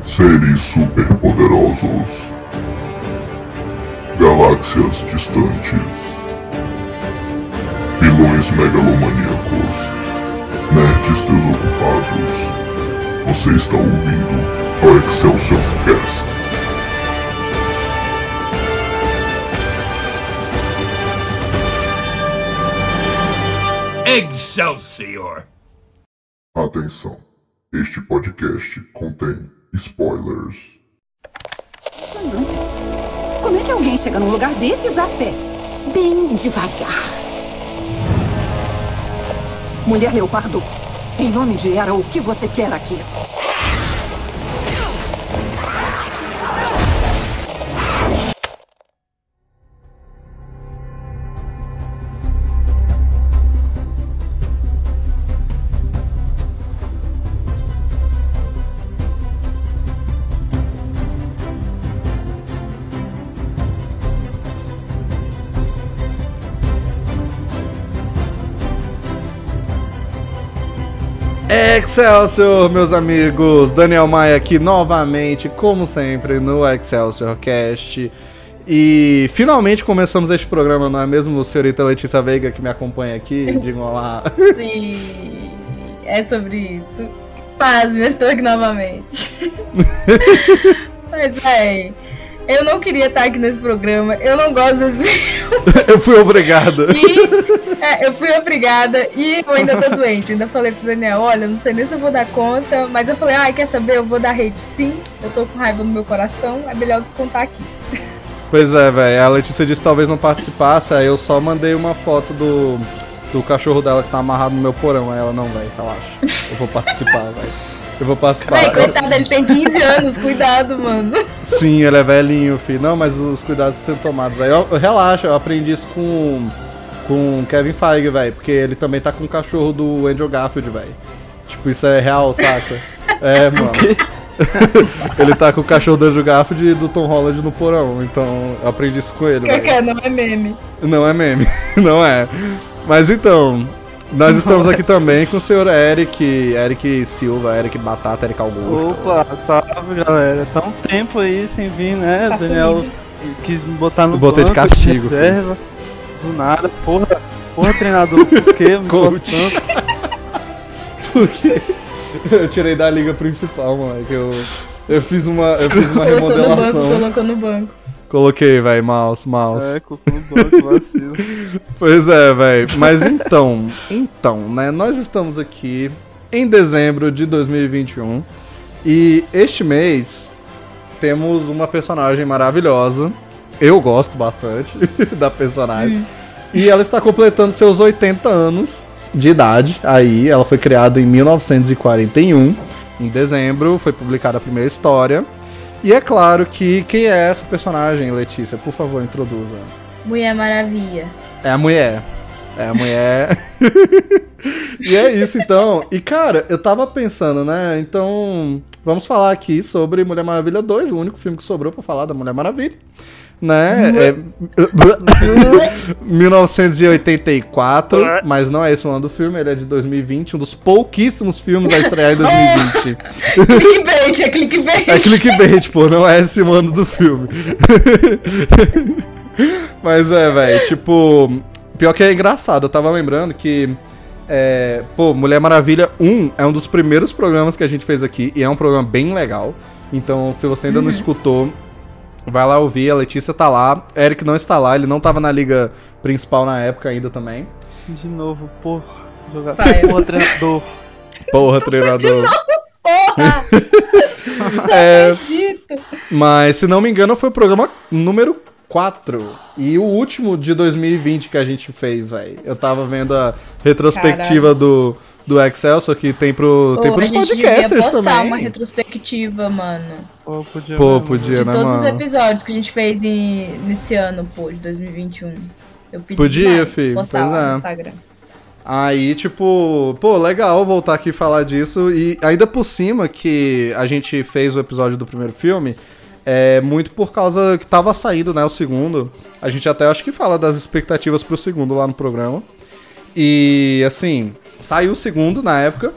Seres superpoderosos. Galáxias distantes. Vilões megalomaníacos. Nerds desocupados. Você está ouvindo o Excelsior Cast. Excelsior! Atenção. Este podcast contém spoilers. Como é que alguém chega num lugar desses a pé? Bem devagar. Mulher Leopardo, em nome de Era, o que você quer aqui? Excelsior, meus amigos! Daniel Maia aqui novamente, como sempre, no Excelsior Cast. E finalmente começamos este programa, não é mesmo, senhorita Letícia Veiga, que me acompanha aqui? Diga olá. Sim, é sobre isso. Paz, eu estou aqui novamente. Mas, véi, eu não queria estar aqui nesse programa, eu não gosto desse. Eu fui obrigado. E é, eu fui obrigada e eu ainda tô doente. Eu ainda falei pro Daniel, olha, não sei nem se eu vou dar conta, mas eu falei, ai, quer saber? Eu vou dar hate sim. Eu tô com raiva no meu coração, é melhor descontar aqui. Pois é, velho. A Letícia disse que talvez não participasse, aí eu só mandei uma foto do, do cachorro dela que tá amarrado no meu porão. Aí ela, não, velho, relaxa. Eu vou participar, velho. Eu vou participar. Véi, coitado, ele tem 15 anos, cuidado, mano. Sim, ele é velhinho, filho. Não, mas os cuidados são tomados, velho. Eu- eu- Relaxa, eu aprendi isso com com Kevin Feige, velho, porque ele também tá com o cachorro do Andrew Garfield, velho. Tipo, isso é real, saca? É, mano. ele tá com o cachorro do Andrew Garfield e do Tom Holland no porão, então eu aprendi isso com ele. Cacá, não é meme. Não é meme, não é. Mas então, nós estamos aqui também com o senhor Eric, Eric Silva, Eric Batata, Eric Augusto. Opa, salve galera. Tá um tempo aí sem vir, né? Tá Daniel sumido. quis me botar no botei de banco, castigo, reserva. Do nada, porra. Porra, treinador, por quê? Me Coach. tanto. Porque eu tirei da liga principal, moleque. Eu, eu fiz uma, eu fiz uma Colocou no banco, remodelação. colocou no banco. Coloquei, velho, mouse, mouse. É, culpa no banco, vacilo. Pois é, velho. Mas então, então, né? Nós estamos aqui em dezembro de 2021 e este mês temos uma personagem maravilhosa. Eu gosto bastante da personagem. E ela está completando seus 80 anos de idade. Aí, ela foi criada em 1941. Em dezembro foi publicada a primeira história. E é claro que quem é essa personagem, Letícia? Por favor, introduza. Mulher Maravilha. É a mulher. É a mulher. e é isso então. E cara, eu tava pensando, né? Então, vamos falar aqui sobre Mulher Maravilha 2, o único filme que sobrou pra falar da Mulher Maravilha. Né? É... 1984, mas não é esse o ano do filme, ele é de 2020, um dos pouquíssimos filmes a estrear em 2020. clickbait, é clickbait. É clickbait, pô, não é esse o ano do filme. Mas é, velho, tipo. Pior que é engraçado, eu tava lembrando que. É, pô, Mulher Maravilha 1 é um dos primeiros programas que a gente fez aqui e é um programa bem legal. Então, se você ainda não escutou, vai lá ouvir. A Letícia tá lá, Eric não está lá, ele não tava na liga principal na época ainda também. De novo, porra. Jogar. Porra, treinador. Porra, treinador. Porra! É, Acredito. Mas, se não me engano, foi o programa número 4. E o último de 2020 que a gente fez, velho. Eu tava vendo a retrospectiva do, do Excelsior que tem, pro, tem pros podcasters postar também. uma retrospectiva, mano. Pô, podia. Pô, podia, De né, todos os mano? episódios que a gente fez em- nesse ano, pô, de 2021. Eu pedi Podia, demais fi, postar pois lá é. no Instagram. Aí, tipo, pô, legal voltar aqui e falar disso. E ainda por cima que a gente fez o episódio do primeiro filme, é muito por causa que tava saindo, né, o segundo. A gente até acho que fala das expectativas pro segundo lá no programa. E, assim, saiu o segundo na época.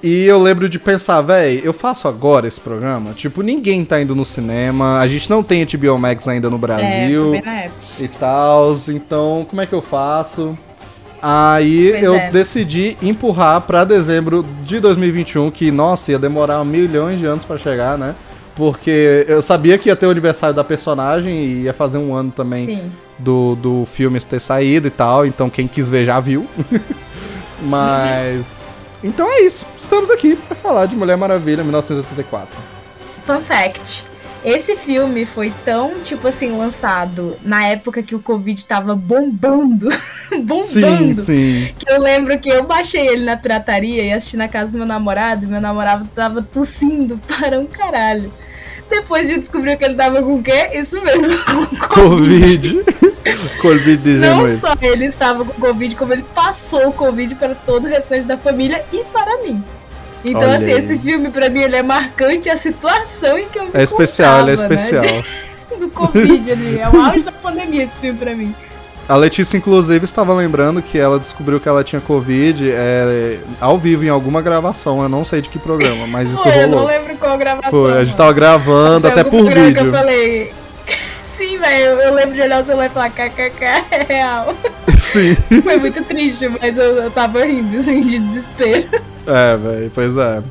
E eu lembro de pensar, véi, eu faço agora esse programa? Tipo, ninguém tá indo no cinema, a gente não tem HBO Max ainda no É, Brasil época. e tal, então como é que eu faço? Aí Pois eu é. decidi empurrar pra dezembro de 2021, que nossa, ia demorar milhões de anos pra chegar, né? Porque eu sabia que ia ter o aniversário da personagem e ia fazer um ano também Sim. do, do filme ter saído e tal, então quem quis ver já viu. Mas. Então é isso. Estamos aqui pra falar de Mulher Maravilha 1984. Fun fact. Esse filme foi tão, tipo assim, lançado na época que o Covid tava bombando. bombando. Sim, sim. Que eu lembro que eu baixei ele na pirataria e assisti na casa do meu namorado, e meu namorado tava tossindo para um caralho. Depois de descobrir que ele tava com o quê? Isso mesmo. com Covid. Covid-19. Não só ele estava com Covid, como ele passou o Covid para todo o restante da família e para mim. Então, Olha assim, aí. esse filme, pra mim, ele é marcante a situação em que eu me É especial, ele é né, especial. de- do Covid ali. É o auge da pandemia esse filme pra mim. A Letícia, inclusive, estava lembrando que ela descobriu que ela tinha Covid é, ao vivo em alguma gravação. Eu não sei de que programa, mas isso Foi, eu não rolou. lembro qual gravação. Foi, a gente mano. tava gravando até por programa que vídeo. eu falei. Sim, velho, eu, eu lembro de olhar o celular e falar kkk, é real. Sim. Foi muito triste, mas eu, eu tava rindo, assim, de desespero. É, velho, pois é.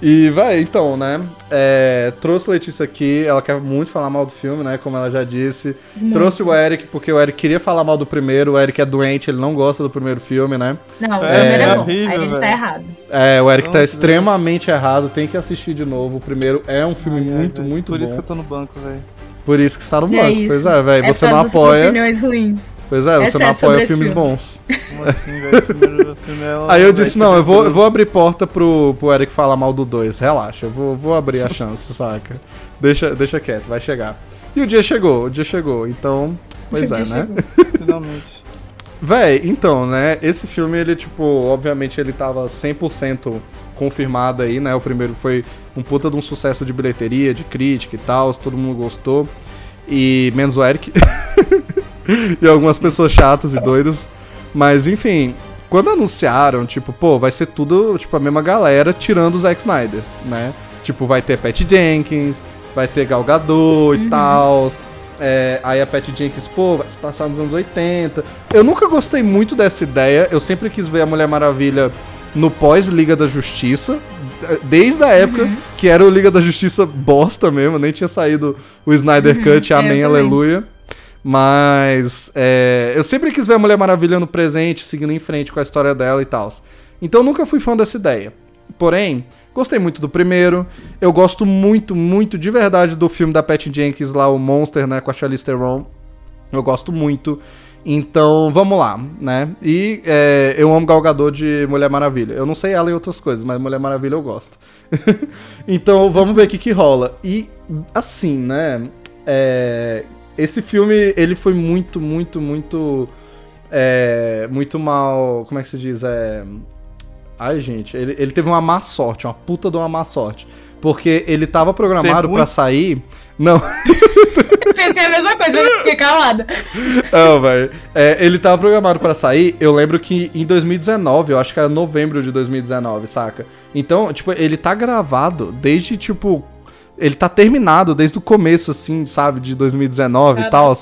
E, vai, então, né? É, trouxe Letícia aqui, ela quer muito falar mal do filme, né? Como ela já disse. Trouxe o Eric, porque o Eric queria falar mal do primeiro. O Eric é doente, ele não gosta do primeiro filme, né? Não, o É, primeiro é bom. horrível, Aí ele tá errado. É, o Eric tá Nossa, extremamente errado, tem que assistir de novo. O primeiro é um filme Ai, ai, muito, velho. muito Por bom. isso que eu tô no banco, velho. Por isso que está no é banco. isso. pois é, velho. É Você por não apoia. opiniões ruins. Pois é, você não apoia filmes filme. bons. Como assim, velho? Primeiro é Aí eu é disse, não, eu vou, eu vou abrir porta pro, pro Eric falar mal do 2. Relaxa, eu vou, vou abrir a chance, saca? Deixa, deixa quieto, vai chegar. E o dia chegou, o dia chegou. Então, pois O é, dia né? chegou. Finalmente. Véi, então, né? Esse filme, ele, tipo, obviamente ele tava 100% confirmado aí, né? O primeiro foi um puta de um sucesso de bilheteria, de crítica e tal, todo mundo gostou. E menos o Eric. E algumas pessoas chatas e doidas. Mas, enfim, quando anunciaram, tipo, pô, vai ser tudo, tipo, a mesma galera, tirando o Zack Snyder, né? Tipo, vai ter Pat Jenkins, vai ter Gal Gadot e tal. É, aí a Pat Jenkins, pô, vai se passar nos anos 80. Eu nunca gostei muito dessa ideia. Eu sempre quis ver a Mulher Maravilha no pós-Liga da Justiça. Desde a época que era o Liga da Justiça bosta mesmo, nem tinha saído o Snyder Cut, é, amém, também. aleluia. Mas é, eu sempre quis ver a Mulher Maravilha no presente, seguindo em frente com a história dela e tal. Então nunca fui fã dessa ideia. Porém, gostei muito do primeiro. Eu gosto muito, muito de verdade do filme da Pat Jenkins lá, o Monster, né, com a Charlize Theron. Eu gosto muito. Então, vamos lá, né? E é, eu amo Gal Gadot de Mulher Maravilha. Eu não sei ela em outras coisas, mas Mulher Maravilha eu gosto. então, vamos ver o que que rola. E, assim, né? é, esse filme, ele foi muito, muito, muito... é, muito mal... Como é que se diz? É... Ai, gente, ele, ele teve uma má sorte, uma puta de uma má sorte. Porque ele tava programado pra sair... Não, Pensei a mesma coisa, eu fiquei calada. Não, velho. É, ele tava programado pra sair, eu lembro que em 2019, eu acho que era novembro de 2019, saca? Então, tipo, ele tá gravado desde, tipo. Ele tá terminado desde o começo, assim, sabe, de 2019 e tal.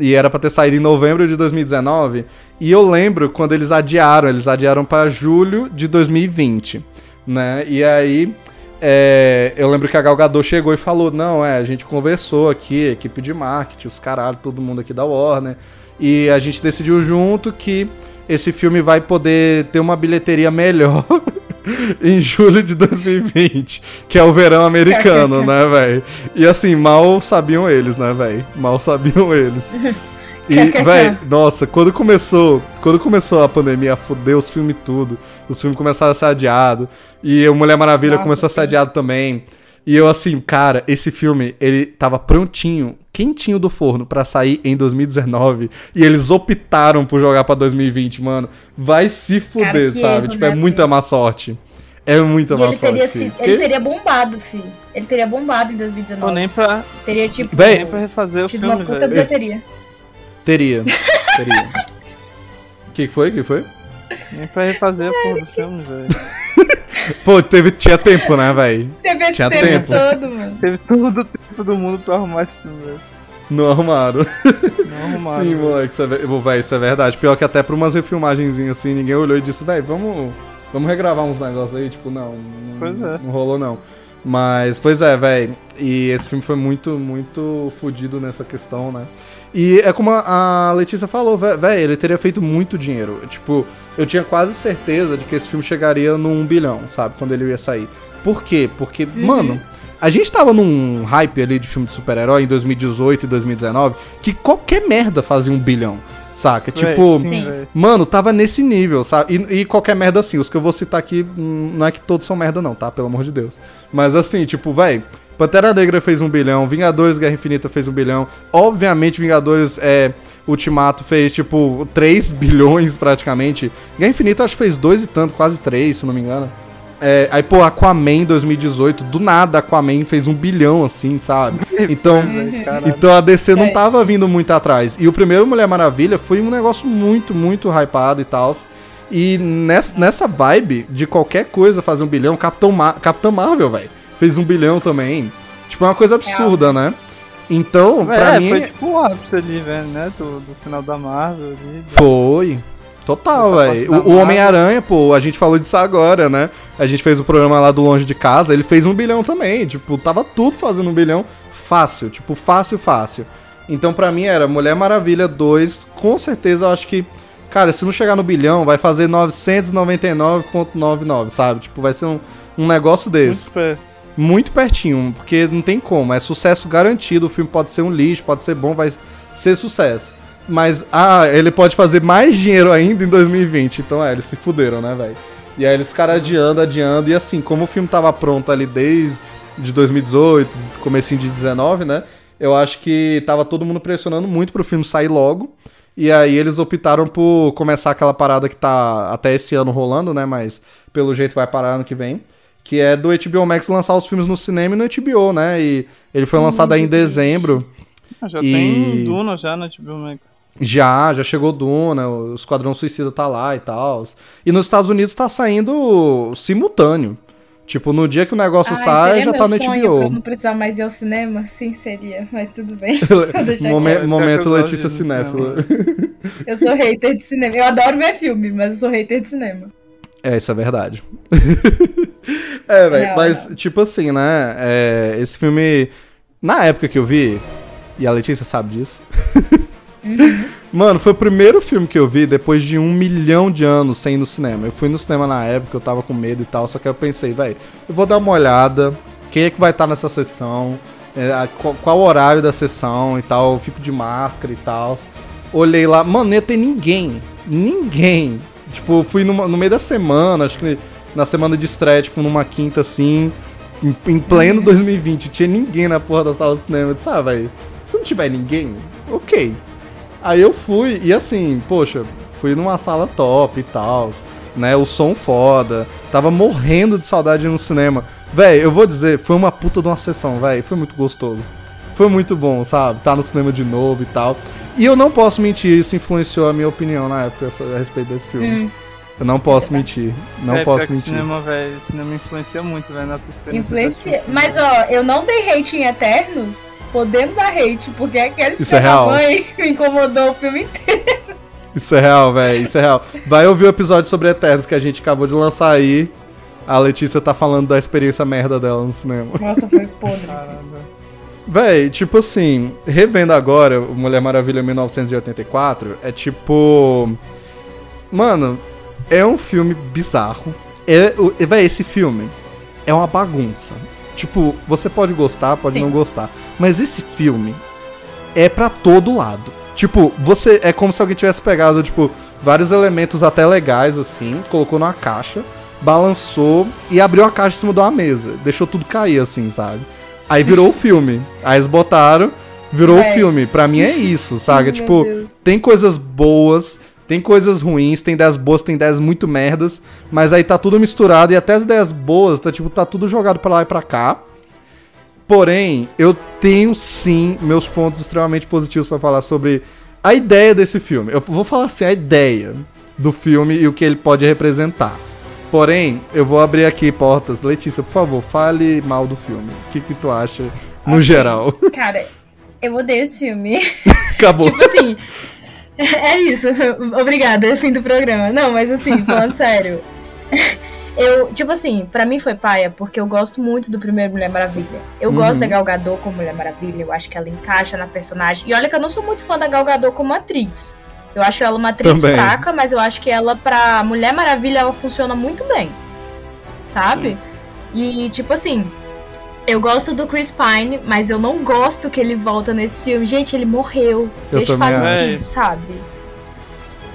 E era pra ter saído em novembro de 2019. E eu lembro quando eles adiaram, eles adiaram pra julho de 2020, né? E aí. é, eu lembro que a Gal Gadot chegou e falou: Não, é, a gente conversou aqui, equipe de marketing, os caralho, todo mundo aqui da Warner, e a gente decidiu junto que esse filme vai poder ter uma bilheteria melhor em julho de 2020, que é o verão americano, né, velho? E assim, mal sabiam eles, né, velho? Mal sabiam eles. E, véi, nossa, quando começou, quando começou a pandemia a foder os filmes tudo, os filmes começaram a ser adiados, e o Mulher Maravilha Nossa, começou a ser sim. adiado também. E eu assim, cara, esse filme, ele tava prontinho, quentinho do forno pra sair em 2019, e eles optaram por jogar pra 2020, mano. Vai se fuder, que sabe? erro, tipo, é né, muita má sorte. É muita E má ele teria, sorte. sido, filho. ele teria bombado, filho. Ele teria bombado em Tô 2019. nem pra, Teria, tipo, Véi, nem pra refazer o tido uma filme, puta velho. bilheteria. Teria. Teria. O que que foi? que foi? Nem pra refazer a porra do filme, velho. Pô, teve, tinha tempo, né, velho? Teve Tinha tempo, tempo. todo, mano. Teve todo o tempo do mundo pra arrumar esse filme, velho. Não arrumaram. Não arrumaram. Sim, moleque, isso é, ve- véi, isso é verdade. Pior que até pra umas refilmagenzinhas assim, ninguém olhou e disse, velho, vamos, vamos regravar uns negócios aí. Tipo, não, não, Pois é. não rolou não. Mas, pois é, velho. E esse filme foi muito, muito fodido nessa questão, né? E é como a Letícia falou, velho, ele teria feito muito dinheiro. Tipo, eu tinha quase certeza de que esse filme chegaria num bilhão, sabe? Quando ele ia sair. Por quê? Porque, mano, a gente tava num hype ali de filme de super-herói em 2018 e 2019 que qualquer merda fazia um bilhão, saca? Véi, Tipo, sim, velho. Mano, tava nesse nível, sabe? E, e qualquer merda assim. Os que eu vou citar aqui, hum, não é que todos são merda, não, tá? Pelo amor de Deus. Mas assim, tipo, véi. Pantera Negra fez um bilhão, Vingadores Guerra Infinita fez um bilhão. Obviamente, Vingadores é, Ultimato fez, tipo, 3 bilhões praticamente. Guerra Infinita acho que fez dois e tanto, quase 3, se não me engano. É, aí, pô, Aquaman 2018, do nada Aquaman fez um bilhão, assim, sabe? Então, caralho. então a DC não É. tava vindo muito atrás. E o primeiro Mulher Maravilha foi um negócio muito, muito hypado e tal. E nessa, nessa vibe de qualquer coisa fazer um bilhão, Capitão, Ma Capitão Marvel, velho, fez um bilhão também. Tipo, é uma coisa absurda, né? Então, pra é, mim. foi tipo o ápice ali, velho, né? Do, do final da Marvel ali. Foi. Total, velho. O, o. Homem-Aranha, pô, a gente falou disso agora, né? A gente fez o programa lá do Longe de Casa, ele fez um bilhão também. Tipo, tava tudo fazendo um bilhão fácil. Tipo, fácil, fácil. Então, pra mim, era Mulher Maravilha 2. Com certeza, eu acho que. Cara, se não chegar no bilhão, vai fazer 999,99, sabe? Tipo, vai ser um, um negócio Muito desse. perto. Muito pertinho, porque não tem como. É sucesso garantido. O filme pode ser um lixo, pode ser bom, vai ser sucesso. Mas, ah, ele pode fazer mais dinheiro ainda em 2020. Então, é, eles se fuderam, né, velho? E aí eles ficaram adiando, adiando. E assim, como o filme tava pronto ali desde de 2018, comecinho de 19, né? Eu acho que tava todo mundo pressionando muito pro filme sair logo. E aí eles optaram por começar aquela parada que tá até esse ano rolando, né? Mas pelo jeito vai parar ano que vem. Que é do HBO Max lançar os filmes no cinema e no HBO, né? E ele foi lançado aí em dezembro. Ah, já E- tem Duna já na HBO Max. Já, já chegou Duna, o Esquadrão Suicida tá lá e tal. E nos Estados Unidos tá saindo simultâneo. Tipo, no dia que o negócio Ai, sai, já tá no sonho pra eu HBO. não precisar mais ir ao cinema? Sim, seria, mas tudo bem. Momen- momento Letícia Cinéfila. Eu sou hater de cinema. Eu adoro ver filme, mas eu sou hater de cinema. É, isso é verdade. é, velho, mas, real. tipo assim, né? é, esse filme, na época que eu vi, e a Letícia sabe disso. Mano, foi o primeiro filme que eu vi depois de um milhão de anos sem ir no cinema. Eu fui no cinema na época, eu tava com medo e tal, só que eu pensei, velho, eu vou dar uma olhada, quem é que vai estar nessa sessão, é, qual, qual o horário da sessão e tal, eu fico de máscara e tal. Olhei lá, mano, não ia ter ninguém, ninguém. Tipo, fui numa- no meio da semana, acho que na semana de estreia, tipo, numa quinta assim, em, em pleno 2020, tinha ninguém na porra da sala de cinema. Eu disse, ah, velho, se não tiver ninguém, ok. Aí eu fui, e assim, poxa, fui numa sala top e tal, né? O som foda, tava morrendo de saudade no cinema. Véi, eu vou dizer, foi uma puta de uma sessão, véi, foi muito gostoso. Foi muito bom, sabe? Tá no cinema de novo e tal. E eu não posso mentir, isso influenciou a minha opinião na época a respeito desse filme. Hum, Eu não posso mentir, não É, posso mentir. Cinema, velho, cinema influencia muito, velho, na influencia. Mas ó, eu não dei hate em Eternos, podendo dar hate, porque aquele Isso é real. mãe incomodou o filme inteiro. Isso é real, velho. Isso é real. Vai ouvir o episódio sobre Eternos que a gente acabou de lançar aí. A Letícia tá falando da experiência merda dela no cinema. Nossa, foi podre. Caramba. Véi, tipo assim, revendo agora o Mulher Maravilha 1984, é tipo. Mano, é um filme bizarro. É, o- véi, esse filme é uma bagunça. Tipo, você pode gostar, pode Sim. não gostar. Mas esse filme é pra todo lado. Tipo, você. É como se alguém tivesse pegado, tipo, vários elementos até legais, assim, colocou numa caixa, balançou e abriu a caixa em cima de uma mesa. Deixou tudo cair, assim, sabe? Aí virou o filme. Aí eles botaram, virou o É. filme. Pra mim é isso, sabe? Meu tipo, Deus. tem coisas boas, tem coisas ruins, tem ideias boas, tem ideias muito merdas, mas aí tá tudo misturado e até as ideias boas, tá tipo, tá tudo jogado pra lá e pra cá. Porém, eu tenho sim meus pontos extremamente positivos pra falar sobre a ideia desse filme. Eu vou falar assim, a ideia do filme e o que ele pode representar. Porém, eu vou abrir aqui portas. Letícia, por favor, fale mal do filme. O que, que tu acha no Ok. geral? Cara, eu odeio esse filme. Acabou. tipo assim. É isso. Obrigada, é o fim do programa. Não, mas assim, falando sério. Eu, tipo assim, pra mim foi paia, porque eu gosto muito do primeiro Mulher Maravilha. Eu Uhum. gosto da Gal Gadot como Mulher Maravilha, eu acho que ela encaixa na personagem. E olha que eu não sou muito fã da Gal Gadot como atriz. Eu acho ela uma atriz Também. fraca, mas eu acho que ela, pra Mulher Maravilha, ela funciona muito bem. Sabe? E, tipo assim, eu gosto do Chris Pine, mas eu não gosto que ele volta nesse filme. Gente, ele morreu. Eu Deixa falecido, acho. sabe?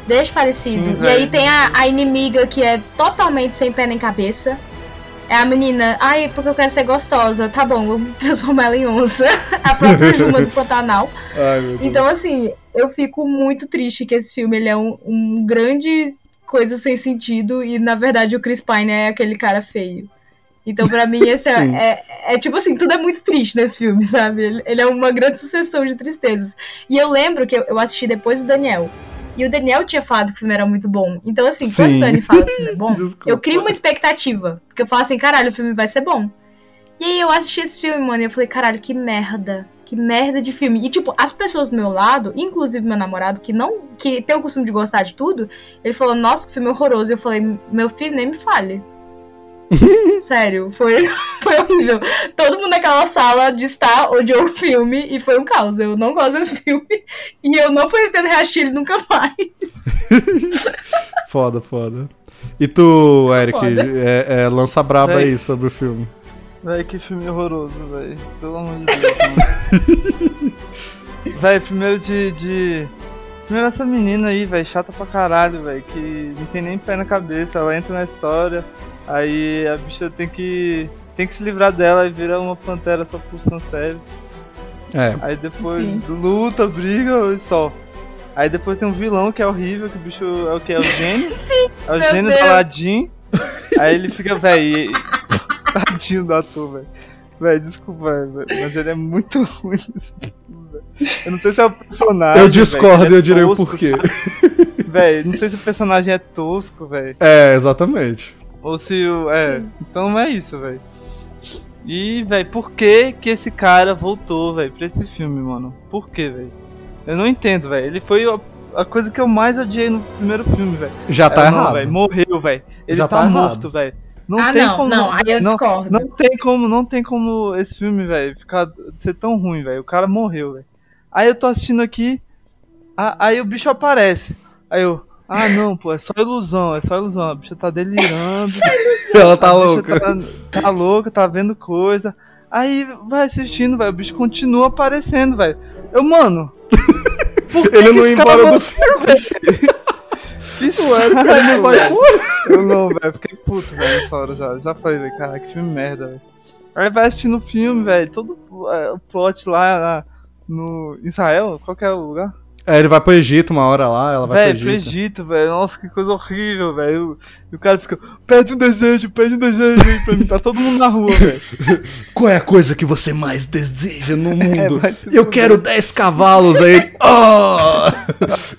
Deixa falecido. Sim, e aí velho. tem a, a inimiga que é totalmente sem pé nem cabeça. É a menina, ai, porque eu quero ser gostosa. Tá bom, eu transformo ela em onça. a própria Juma do Pantanal. Ai, meu Deus. Então, assim, eu fico muito triste que esse filme ele é um, um grande coisa sem sentido e, na verdade, o Chris Pine é aquele cara feio. Então, pra mim, esse é, é, é tipo assim, tudo é muito triste nesse filme, sabe? Ele, ele é uma grande sucessão de tristezas. E eu lembro que eu, eu assisti depois do Daniel. E o Daniel tinha falado que o filme era muito bom. Então, assim, quando Sim. o Dani fala que o filme é bom, eu crio uma expectativa. Porque eu falo assim, caralho, o filme vai ser bom. E aí eu assisti esse filme, mano, e eu falei, caralho, que merda. Que merda de filme. E, tipo, as pessoas do meu lado, inclusive meu namorado, que não. que tem o costume de gostar de tudo, ele falou, nossa, que filme horroroso. E eu falei, meu filho, nem me fale. Sério, foi, foi horrível. Todo mundo naquela sala de estar odiou o filme e foi um caos. Eu não gosto desse filme. E eu não pretendo reassistir ele nunca mais. Foda, foda. E tu, Eric, é, é, lança braba Véi. aí sobre o filme. Véi, que filme horroroso, véi. Pelo amor de Deus, véi, primeiro de, de. Primeiro essa menina aí, véi, chata pra caralho, véi, que não tem nem pé na cabeça. Ela entra na história, aí a bicha tem que. tem que se livrar dela e vira uma pantera só por fanservice. É, Aí depois Sim. luta, briga e só. Aí depois tem um vilão que é horrível, que o bicho é o que? É o gênio? Sim, É o gênio Deus. do Aladdin. Aí ele fica, véi. e- Tadinho do ator, velho. Véi, desculpa, véi, mas ele é muito ruim filme, velho. Eu não sei se é o personagem. eu discordo e é eu direi o porquê. Véi, não sei se o personagem é tosco, velho. É, exatamente. Ou se o. É, então é isso, velho. E, velho, por que que esse cara voltou, velho, pra esse filme, mano? Por que, velho? Eu não entendo, velho. Ele foi a, a coisa que eu mais odiei no primeiro filme, velho. Já tá É, não, errado. velho, morreu, velho. Ele Já tá, tá morto, velho. Não ah, tem não, como. não, aí eu não, discordo. não tem como, não tem como esse filme, velho, ficar ser tão ruim, velho. O cara morreu, velho. Aí eu tô assistindo aqui, a- aí o bicho aparece. Aí eu, ah não, pô, é só ilusão, é só ilusão. A bicha tá delirando. Ela tá louca. Tá, tá louca, tá vendo coisa. Aí vai assistindo, velho. O bicho continua aparecendo, velho. Eu, mano. por que Ele que não ia cara embora do filme. velho? Que saco, Ele não vai embora. Eu não, velho. Fiquei puto, velho, nessa hora já. Já falei, velho, cara, que filme merda, velho. Aí vai assistindo o filme, velho. Todo é, o plot lá na- no Israel, qual que é o lugar? É, ele vai pro Egito uma hora lá, ela vai Velho, pro pro Egito. Egito, velho. Nossa, que coisa horrível, velho. E o cara fica, pede um desejo, pede um desejo aí pra mim. Tá todo mundo na rua, velho. Qual é a coisa que você mais deseja no mundo? vai se eu quero 10 cavalos aí. "Ah!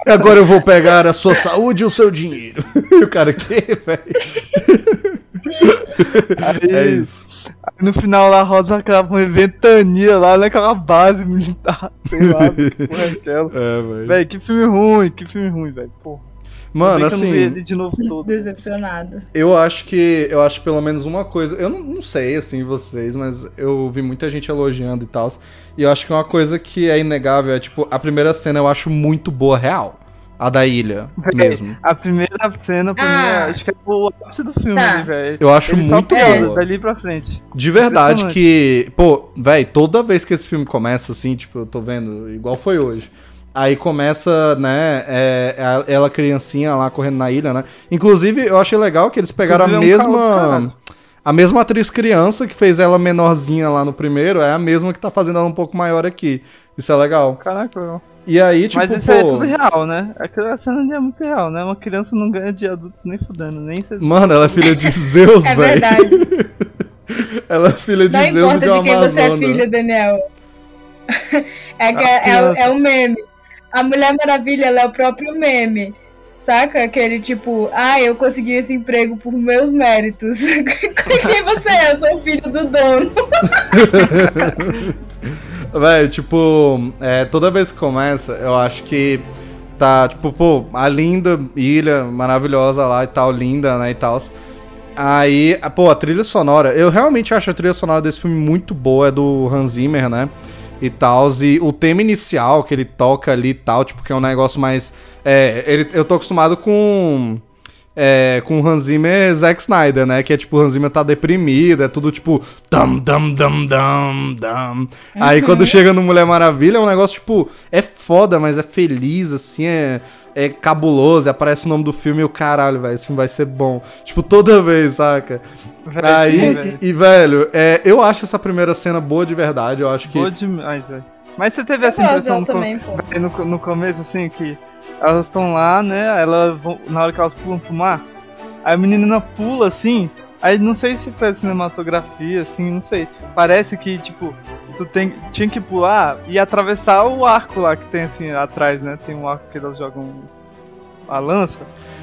Agora eu vou pegar a sua saúde e o seu dinheiro. E o cara, que, velho? É isso. No final lá roda aquela ventania lá naquela base militar, sei lá, que porra é aquela. É, velho. Velho, que filme ruim, que filme ruim, velho. Porra. Mano, eu assim, ele de novo todo. Decepcionado. eu acho que. Eu acho pelo menos uma coisa. Eu não, não sei, assim, vocês, mas eu vi muita gente elogiando e tal. E eu acho que uma coisa que é inegável é, tipo, a primeira cena eu acho muito boa, real. A da ilha, mesmo. A primeira cena, pra mim, Ah. é- acho que é o ápice do filme Tá. ali, velho. Eu acho Ele só muito piora boa. dali pra frente. De verdade que, pô, véi, toda vez que esse filme começa, assim, tipo, eu tô vendo, igual foi hoje. Aí começa, né, é, a- ela criancinha lá correndo na ilha, né? Inclusive, eu achei legal que eles pegaram a Inclusive, é um caos, mesma. caralho. A mesma atriz criança que fez ela menorzinha lá no primeiro, é a mesma que tá fazendo ela um pouco maior aqui. Isso é legal. Caraca, E aí, tipo, Mas isso pô. aí é tudo real, né? Aquela cena ali é muito real, né? Uma criança não ganha de adultos nem fudendo, nem se... Mano, ela é filha de Zeus, É velho. verdade. Ela é filha de Não Zeus importa de de quem você é filho, Daniel. É, é, é, é um meme. A Mulher Maravilha ela é o próprio meme. Saca? Aquele tipo, ah, eu consegui esse emprego por meus méritos. Quem você é? Eu sou o filho do dono. Véi, tipo, é, toda vez que começa, eu acho que tá, tipo, pô, a linda ilha maravilhosa lá e tal, linda, né, e tal. Aí, pô, a trilha sonora, eu realmente acho a trilha sonora desse filme muito boa, é do Hans Zimmer, né? E tal, e o tema inicial que ele toca ali e tal, tipo, que é um negócio mais. É, ele, eu tô acostumado com é, com o Hans Zimmer Zack Snyder, né? Que é tipo, o Hans Zimmer tá deprimido, é tudo tipo. Dum, dum, dum, dum, dum. Uhum. Aí quando chega no Mulher Maravilha é um negócio tipo. É foda, mas é feliz, assim, é. É cabuloso, aparece o nome do filme e o caralho, velho, esse filme vai ser bom. Tipo, toda vez, saca? Aí, sim, e, e, velho, é, eu acho essa primeira cena boa de verdade, eu acho que. Boa demais, velho. Mas você teve essa impressão no, também, no, no começo, assim, que elas estão lá, né? Ela, na hora que elas pulam pro mar, a menina pula assim. Aí não sei se foi cinematografia, assim, não sei. Parece que, tipo, tu tem, tinha que pular e atravessar o arco lá que tem assim atrás, né? Tem um arco que elas jogam a lança.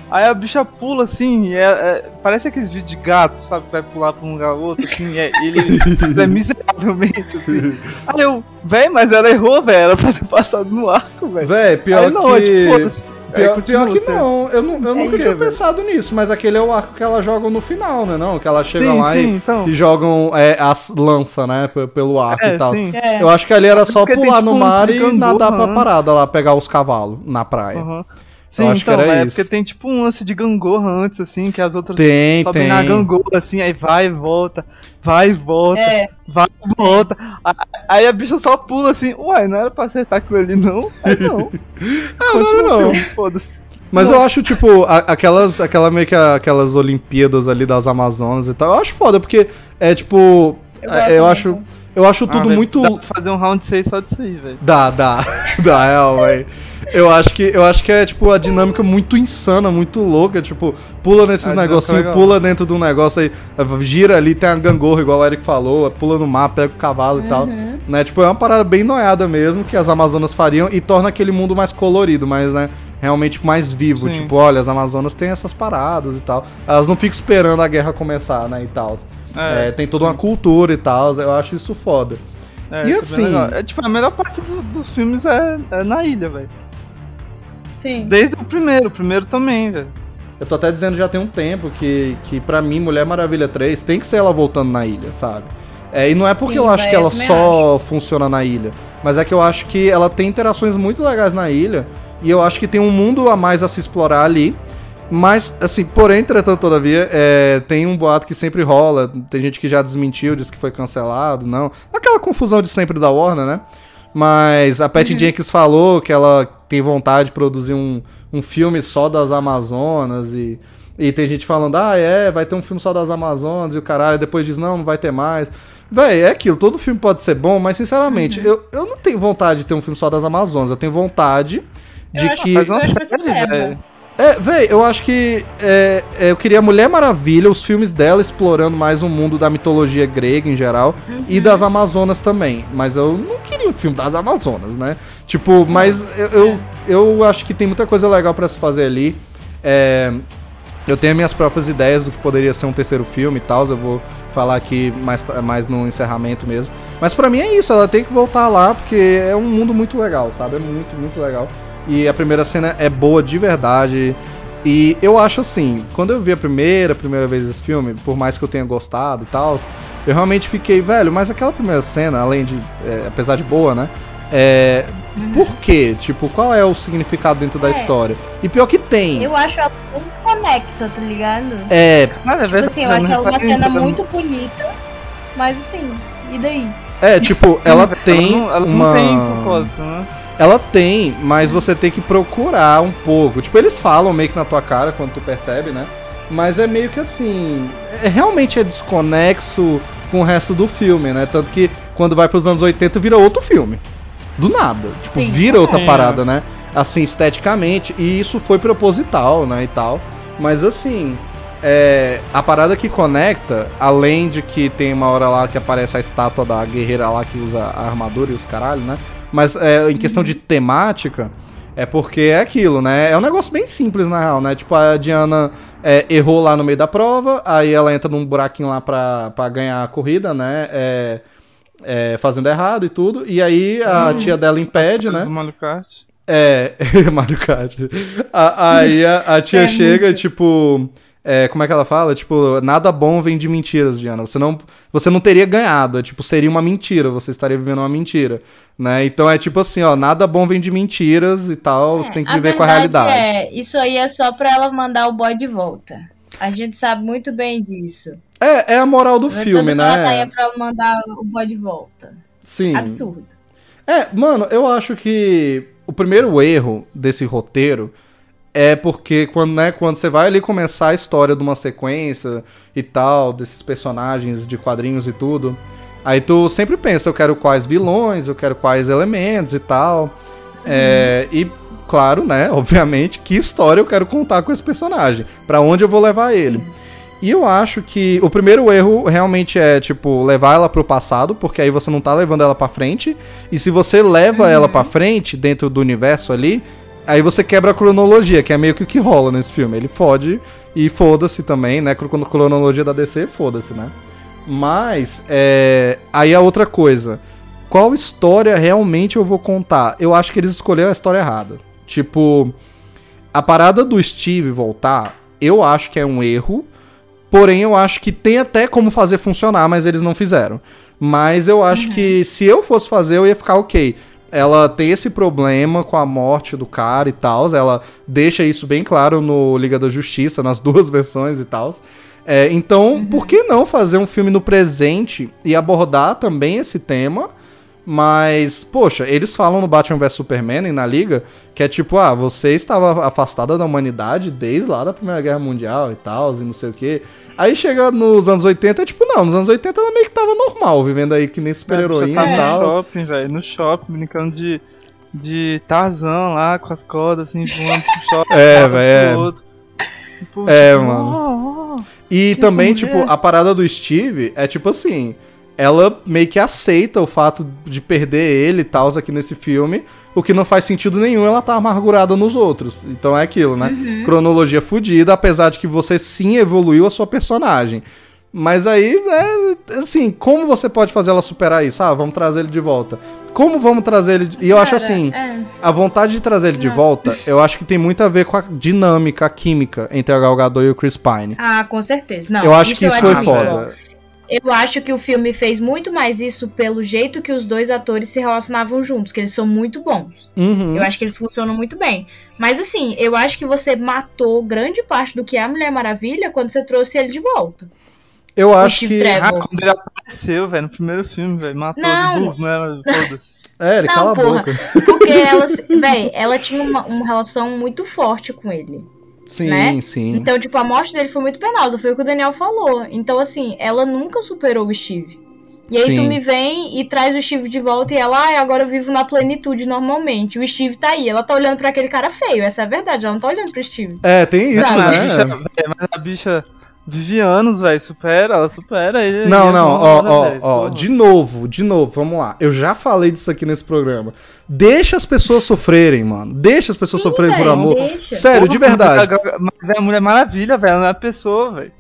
Aí a bicha pula assim, é, é, parece aqueles vídeos de gato, sabe? Vai pular pra um lugar ou outro, assim, é, ele é miseravelmente, assim. Aí eu, véi, mas ela errou, velho, ela pra ter passado no arco, velho. Véi, pior Aí, não, que... É, tipo, Pior, pior que não, eu, não, eu é nunca tinha pensado nisso, mas aquele é o arco que ela joga no final, né? Não, que ela chega sim, lá sim, e, então. e, jogam é, as lança, né? Pelo arco é, e tal. É. Eu acho que ali era só pular tem, tipo, no mar e nadar pra parada lá, pegar os cavalos na praia. Uhum. Sim, acho então, que era é isso. porque tem tipo um lance de gangorra antes, assim, que as outras tem, sobem tem. na gangorra, assim, aí vai e volta, vai e volta, é. vai e volta. Aí a bicha só pula assim, uai, não era pra acertar aquilo ali, não? Aí não. ah, não, não. Foda-se. Mas não. eu acho, tipo, aquelas, aquela meio que aquelas Olimpíadas ali das Amazonas e tal, eu acho foda, porque é tipo. Eu, é, eu acho. Eu acho tudo ah, muito. Dá pra fazer um round 6 só disso aí, velho. Dá, dá. dá, é, velho. Eu acho que eu acho que é tipo a dinâmica muito insana, muito louca, tipo, pula nesses negocinhos, pula dentro de um negócio aí, gira ali, tem a gangorra igual o Eric falou, pula no mar, pega o cavalo uhum. e tal, uhum. né? Tipo, é uma parada bem noiada mesmo que as Amazonas fariam e torna aquele mundo mais colorido, mas né, realmente mais vivo, Sim. tipo, olha, as Amazonas têm essas paradas e tal. Elas não ficam esperando a guerra começar, né, e tal. É, é, tem toda uma cultura e tal, eu acho isso foda. É, e é assim. É, tipo, a melhor parte do, dos filmes é, é na ilha, velho. Sim. Desde o primeiro, o primeiro também, velho. Eu tô até dizendo já tem um tempo que, que para mim, Mulher Maravilha 3 tem que ser ela voltando na ilha, sabe? É, e não é porque Sim, eu acho que ela só acho. funciona na ilha, mas é que eu acho que ela tem interações muito legais na ilha e eu acho que tem um mundo a mais a se explorar ali. Mas, assim, porém, entretanto, todavia, é, tem um boato que sempre rola. Tem gente que já desmentiu, disse que foi cancelado, não. Aquela confusão de sempre da Warner, né? Mas a Patty uhum. Jenkins falou que ela tem vontade de produzir um, um filme só das Amazonas e, e tem gente falando, ah, é, vai ter um filme só das Amazonas e o caralho, depois diz, não, não vai ter mais. Véi, é aquilo, todo filme pode ser bom, mas sinceramente, uhum. eu, eu não tenho vontade de ter um filme só das Amazonas, eu tenho vontade de eu que. Acho, é, véi, eu acho que é, é, eu queria Mulher Maravilha, os filmes dela explorando mais o mundo da mitologia grega em geral uhum. e das Amazonas também. Mas eu não queria um filme das Amazonas, né? Tipo, mas eu, eu, eu acho que tem muita coisa legal para se fazer ali. É, eu tenho minhas próprias ideias do que poderia ser um terceiro filme e tal. Eu vou falar aqui mais, mais no encerramento mesmo. Mas para mim é isso, ela tem que voltar lá porque é um mundo muito legal, sabe? É muito, muito legal. E a primeira cena é boa de verdade. E eu acho assim, quando eu vi a primeira, primeira vez esse filme, por mais que eu tenha gostado e tal, eu realmente fiquei, velho, mas aquela primeira cena, além de. É, apesar de boa, né? É. Uhum. Por quê? Tipo, qual é o significado dentro é. da história? E pior que tem. Eu acho ela muito conexa, tá ligado? É. Mas, é tipo assim, eu acho ela uma cena muito bonita, mas assim, e daí? É, tipo, ela tem. Ela não, ela uma... não tem propósito, né? Ela tem, mas você tem que procurar um pouco. Tipo, eles falam meio que na tua cara quando tu percebe, né? Mas é meio que assim. É, realmente é desconexo com o resto do filme, né? Tanto que quando vai pros anos 80 vira outro filme. Do nada. Tipo, Sim. vira outra é. parada, né? Assim, esteticamente. E isso foi proposital, né? E tal. Mas assim. É, a parada que conecta, além de que tem uma hora lá que aparece a estátua da guerreira lá que usa a armadura e os caralho, né? Mas é, em questão de temática, É porque é aquilo, né? É um negócio bem simples, na real, né? Tipo, a Diana é, errou lá no meio da prova, aí ela entra num buraquinho lá pra, pra ganhar a corrida, né? É, é, fazendo errado e tudo. E aí a tia dela impede, né? Do Mario Kart. É, Mario Kart. A- Aí a, a tia É chega, muito. tipo. É, como é que ela fala? Tipo, nada bom vem de mentiras, Diana. Você não, você não teria ganhado. É, tipo, seria uma mentira. Você estaria vivendo uma mentira. Né? Então é tipo assim, ó, nada bom vem de mentiras e tal. você tem que É, viver com a realidade. É, isso aí é só pra ela mandar o boy de volta. A gente sabe muito bem disso. É, é a moral do filme, que Ela tá aí é né? pra mandar o boy de volta. Sim. Absurdo. É, mano, eu acho que o primeiro erro desse roteiro é porque quando, né, quando você vai ali começar a história de uma sequência e tal, desses personagens de quadrinhos e tudo, aí tu sempre pensa, eu quero quais vilões, eu quero quais elementos e tal. É, e, claro, né, obviamente, que história eu quero contar com esse personagem, pra onde eu vou levar ele. E eu acho que o primeiro erro realmente é, tipo, levar ela pro passado, porque aí você não tá levando ela pra frente. E se você leva ela pra frente, dentro do universo ali, aí você quebra a cronologia, que é meio que o que rola nesse filme. Ele fode e foda-se também, né? Cro- Cronologia da DC, foda-se, né? Mas, é... aí a outra coisa. Qual história realmente eu vou contar? Eu acho que eles escolheram a história errada. Tipo, a parada do Steve voltar, eu acho que é um erro. Porém, eu acho que tem até como fazer funcionar, mas eles não fizeram. Mas eu acho que se eu fosse fazer, eu ia ficar ok. Ela tem esse problema com a morte do cara e tal. Ela deixa isso bem claro no Liga da Justiça, nas duas versões e tal. É, então, por que não fazer um filme no presente e abordar também esse tema? Mas, poxa, eles falam no Batman vs Superman e na Liga que é tipo, ah, você estava afastada da humanidade desde lá da Primeira Guerra Mundial e tal, e não sei o quê. Aí chega nos anos 80, é tipo, não, nos anos 80 ela meio que tava normal, vivendo aí que nem super-heroína tá e no tal. shopping, velho. No shopping, brincando de, de Tarzan lá, com as cordas assim, voando pro shopping. É, velho, é. Tipo, É, tipo, mano. ó, ó. E também, tipo, mulher? a parada do Steve é tipo assim. Ela meio que aceita o fato de perder ele e tal aqui nesse filme, o que não faz sentido nenhum, ela tá amargurada nos outros. Então é aquilo, né? Cronologia fudida, apesar de que você sim evoluiu a sua personagem. Mas aí, é, assim, como você pode fazer ela superar isso? Ah, vamos trazer ele de volta. Como vamos trazer ele. de- E eu acho Cara, assim, é. a vontade de trazer ele de Não. volta, eu acho que tem muito a ver com a dinâmica, a química entre a Gal Gadot e o Chris Pine. Ah, com certeza. Não, eu acho que isso foi foda. Eu acho que o filme fez muito mais isso pelo jeito que os dois atores se relacionavam juntos, que eles são muito bons. Uhum. Eu acho que eles funcionam muito bem. Mas assim, eu acho que você matou grande parte do que é a Mulher Maravilha quando você trouxe ele de volta. Eu acho Steve que. Trevor. Ah, quando ele apareceu, velho, no primeiro filme, velho, matou Não. os burros, né? Todas. É, ele Não, cala porra. a boca. Porque ela, véi, ela tinha uma, uma relação muito forte com ele. Sim, né? sim. Então, tipo, a morte dele foi muito penosa, foi o que o Daniel falou. Então, assim, ela nunca superou o Steve. E aí Sim. tu me vem e traz o Steve de volta e ela, ai, agora eu vivo na plenitude normalmente. O Steve tá aí, ela tá olhando pra aquele cara feio, essa é a verdade, ela não tá olhando pro Steve. É, tem isso, Sabe, Mas a né? bicha, velho, mas a bicha vive anos, velho, supera, ela supera ele. Não, ele não, ó, ó, ó, porra. de novo, de novo, vamos lá. Eu já falei disso aqui nesse programa. Deixa as pessoas sofrerem, mano. Deixa as pessoas Sim, sofrerem por velho, amor. deixa. Sério, de Porra, verdade. Mas a- mas a Mulher Maravilha, velho, ela não é pessoa, velho.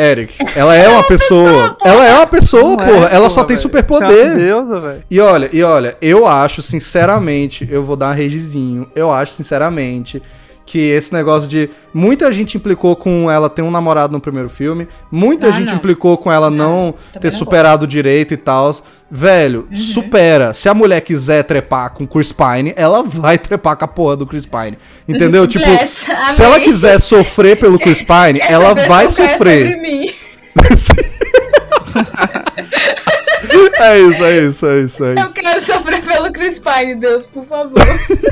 Eric, ela é uma pessoa. Ela é uma pessoa, Não é, porra. Ela só porra, tem superpoder. É uma deusa, velho. E olha, e olha, eu acho, sinceramente, eu vou dar um regizinho. Eu acho, sinceramente, que esse negócio de. Muita gente implicou com ela ter um namorado no primeiro filme. Muita Ah, gente não. implicou com ela não, também ter não superado direito e tal. Velho, Uhum. supera. Se a mulher quiser trepar com o Chris Pine, ela vai trepar com a porra do Chris Pine. Entendeu? tipo, Bless, se ela quiser sofrer pelo Chris Pine, ela vai cai sobre sofrer. mim. é isso, é isso, é isso, é Eu isso. quero sofrer pelo Chris Pine, Deus, por favor.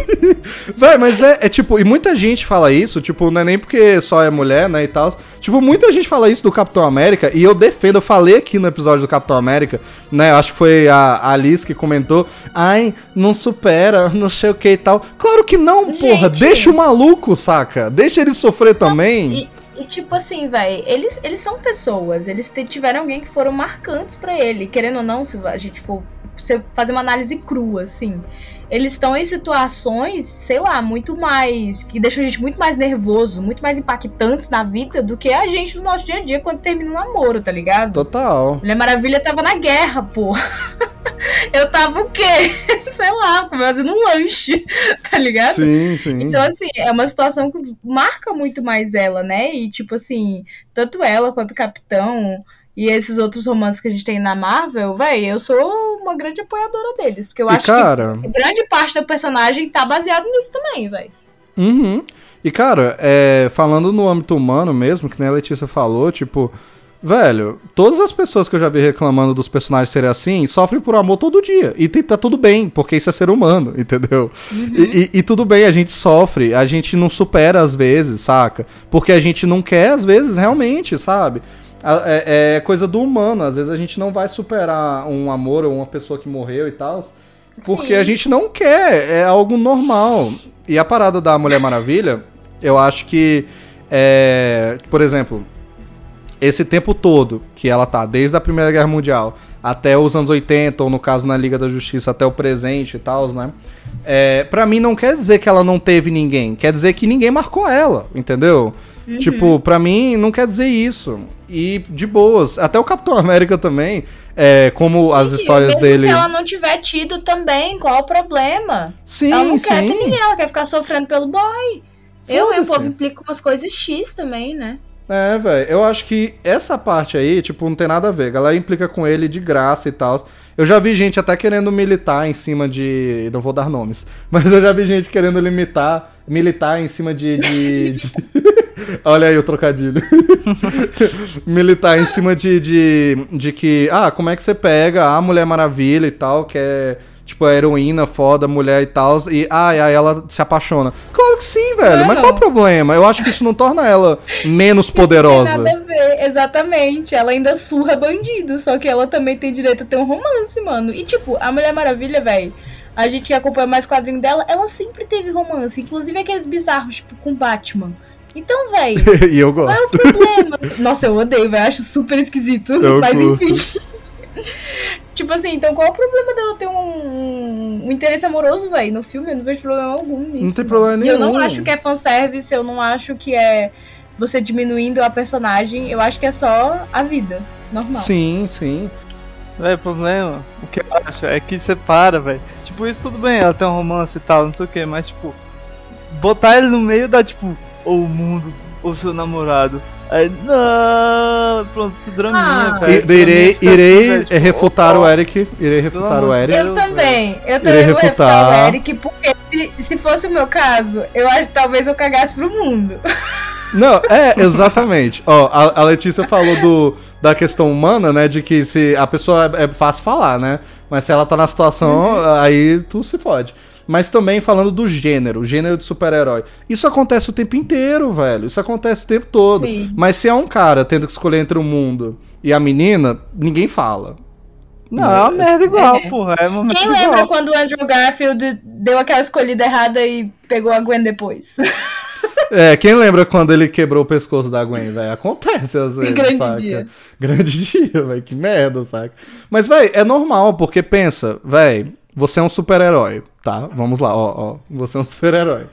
Véi, mas é, é tipo, e muita gente fala isso, tipo, não é nem porque só é mulher, né, e tal. Tipo, muita gente fala isso do Capitão América, e eu defendo, eu falei aqui no episódio do Capitão América, né, eu acho que foi a Alice que comentou, ai, não supera, não sei o que e tal. Claro que não, porra, Gente. deixa o maluco, saca? Deixa ele sofrer também. E, e, tipo assim, velho, eles, eles são pessoas, eles tiveram alguém que foram marcantes pra ele. Querendo ou não, se a gente for fazer uma análise crua, assim. Eles estão em situações, sei lá, muito mais. que deixam a gente muito mais nervoso, muito mais impactantes na vida do que a gente no nosso dia a dia quando termina o namoro, tá ligado? Total. Mulher Maravilha tava na guerra, pô. Eu tava o quê? Sei lá, fazendo um lanche, tá ligado? Sim, sim. Então, assim, é uma situação que marca muito mais ela, né? E, tipo assim, tanto ela quanto o Capitão e esses outros romances que a gente tem na Marvel, véi, eu sou uma grande apoiadora deles. Porque eu E, acho cara- que grande parte do personagem tá baseado nisso também, véi. Uhum. E, cara, é, falando no âmbito humano mesmo, que nem a Letícia falou, tipo, velho, todas as pessoas que eu já vi reclamando dos personagens serem assim, sofrem por amor todo dia. E tá tudo bem, porque isso é ser humano, entendeu? E, e- e tudo bem, a gente sofre, a gente não supera às vezes, saca? Porque a gente não quer, às vezes, realmente, sabe? É, é coisa do humano, às vezes a gente não vai superar um amor ou uma pessoa que morreu e tal. Porque Sim. a gente não quer, é algo normal. E a parada da Mulher Maravilha, eu acho que, é, por exemplo, esse tempo todo que ela tá, desde a Primeira Guerra Mundial até os anos 80, ou no caso na Liga da Justiça até o presente e tal, né? É, pra mim não quer dizer que ela não teve ninguém, quer dizer que ninguém marcou ela, entendeu? Tipo, pra mim não quer dizer isso. E de boas. Até o Capitão América também, é, como as Sim, histórias mesmo dele. se ela não tiver tido também, qual o problema? Sim, ela não sim. quer ter ninguém, ela quer ficar sofrendo pelo boy. Eu e o povo implica umas coisas X também, né? É, velho, eu acho que essa parte aí, tipo, não tem nada a ver. A galera implica com ele de graça e tal. Eu já vi gente até querendo militar em cima de. Não vou dar nomes, mas eu já vi gente querendo limitar, militar em cima de- de- Olha aí o trocadilho. militar em cima de, de. de que. Ah, como é que você pega a Mulher Maravilha e tal, que é. Tipo, a heroína foda, mulher e tal, e ai, ai, ela se apaixona. Claro que sim, velho, mas Não. qual o problema? Eu acho que isso não torna ela menos Não tem poderosa. nada a ver, exatamente. Ela ainda surra bandido, só que ela também tem direito a ter um romance, mano. E tipo, a Mulher Maravilha, velho, a gente que acompanha mais quadrinho dela, ela sempre teve romance, inclusive aqueles bizarros, tipo, com Batman. Então, velho, e eu qual é gosto. o problema? Nossa, eu odeio, velho, acho super esquisito. Eu mas curto. enfim. tipo assim, então qual é o problema dela ter um, um interesse amoroso, velho, no filme? Eu não vejo problema algum nisso. Não tem problema E eu não nenhum. acho que é fanservice, eu não acho que é você diminuindo a personagem, eu acho que é só a vida, normal. Sim, sim. Véi, o problema, o que eu acho é que separa, velho. Tipo, isso tudo bem, ela tem um romance e tal, não sei o que, mas tipo, botar ele no meio da, tipo, ou o mundo, ou seu namorado. Aí, não, pronto, esse draminha, Ah. E- esse irei assim, irei velho, tipo, refutar ó, o Eric. Irei refutar o Eric. Eu também, eu Irei também vou refutar refutar. o Eric, porque se, se fosse o meu caso, eu acho que talvez eu cagasse pro mundo. Não, é, exatamente. Ó, a, a Letícia falou do, da questão humana, né? De que se a pessoa é, é fácil falar, né? Mas se ela tá na situação, Uhum. aí tu se fode. Mas também falando do gênero, gênero de super-herói. Isso acontece o tempo inteiro, velho. Isso acontece o tempo todo. Sim. Mas se é um cara tendo que escolher entre o mundo e a menina, ninguém fala. Não, é uma merda igual, É. porra. É uma merda Quem igual. lembra quando o Andrew Garfield deu aquela escolhida errada e pegou a Gwen depois? É, quem lembra quando ele quebrou o pescoço da Gwen, velho? Acontece às vezes, Grande saca? dia. Grande dia, velho. Que merda, saca? Mas, velho, é normal, porque pensa, velho, você é um super-herói, tá? Vamos lá, ó, ó. Você é um super-herói.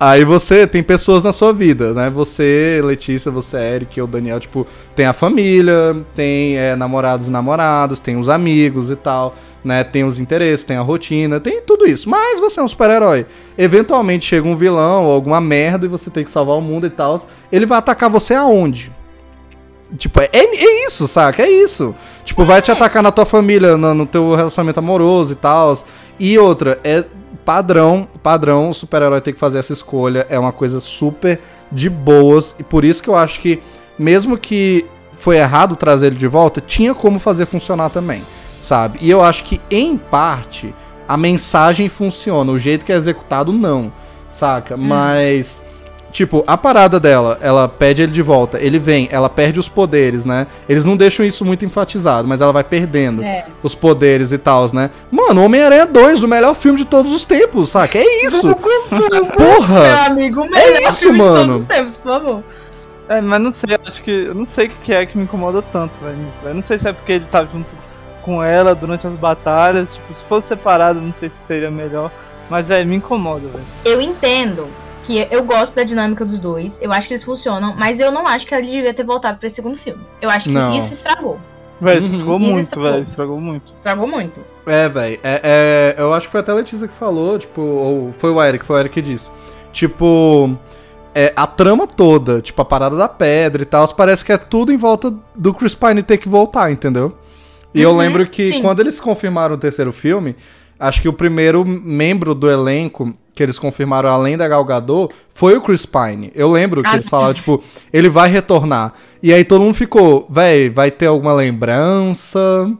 Aí você tem pessoas na sua vida, né? Você, Letícia, você, Eric, eu, Daniel, tipo, tem a família, tem é, namorados e namoradas, tem os amigos e tal, né? Tem os interesses, tem a rotina, tem tudo isso. Mas você é um super-herói. Eventualmente chega um vilão ou alguma merda e você tem que salvar o mundo e tal. Ele vai atacar você aonde? Tipo, é, é isso, saca? É isso. Tipo, vai te atacar na tua família, no, no teu relacionamento amoroso e tal. E outra, é padrão, padrão, o super-herói tem que fazer essa escolha. É uma coisa super de boas. E por isso que eu acho que, mesmo que foi errado trazer ele de volta, tinha como fazer funcionar também, sabe? E eu acho que, em parte, a mensagem funciona. O jeito que é executado, não, saca? Mas. Tipo, a parada dela, ela pede ele de volta, ele vem, ela perde os poderes, né? Eles não deixam isso muito enfatizado, mas ela vai perdendo É. os poderes e tal, né? Mano, Homem-Aranha 2, o melhor filme de todos os tempos, saca? É isso! Meu Porra! amigo, o É melhor isso, filme de mano. todos os tempos, por favor. É, mas não sei, acho que. Eu não sei o que é que me incomoda tanto, velho. nisso, velho. Não sei se é porque ele tá junto com ela durante as batalhas. Tipo, se fosse separado, não sei se seria melhor. Mas, velho, me incomoda, velho. Eu entendo que eu gosto da dinâmica dos dois, eu acho que eles funcionam, mas eu não acho que ele devia ter voltado pra esse segundo filme. Eu acho que Não. isso estragou. Velho, Uhum. estragou Isso muito, estragou. velho. Estragou muito. Estragou muito. É, velho. É, é, eu acho que foi até a Letícia que falou, tipo, ou foi o Eric, foi o Eric que disse. Tipo, é, a trama toda, tipo, a parada da pedra e tal, parece que é tudo em volta do Chris Pine ter que voltar, entendeu? E eu Uhum, lembro que sim. quando eles confirmaram o terceiro filme, acho que o primeiro membro do elenco que eles confirmaram além da Gal Gadot foi o Chris Pine. Eu lembro que Ah, eles falaram, tipo, ele vai retornar. E aí todo mundo ficou, véi, vai ter alguma lembrança?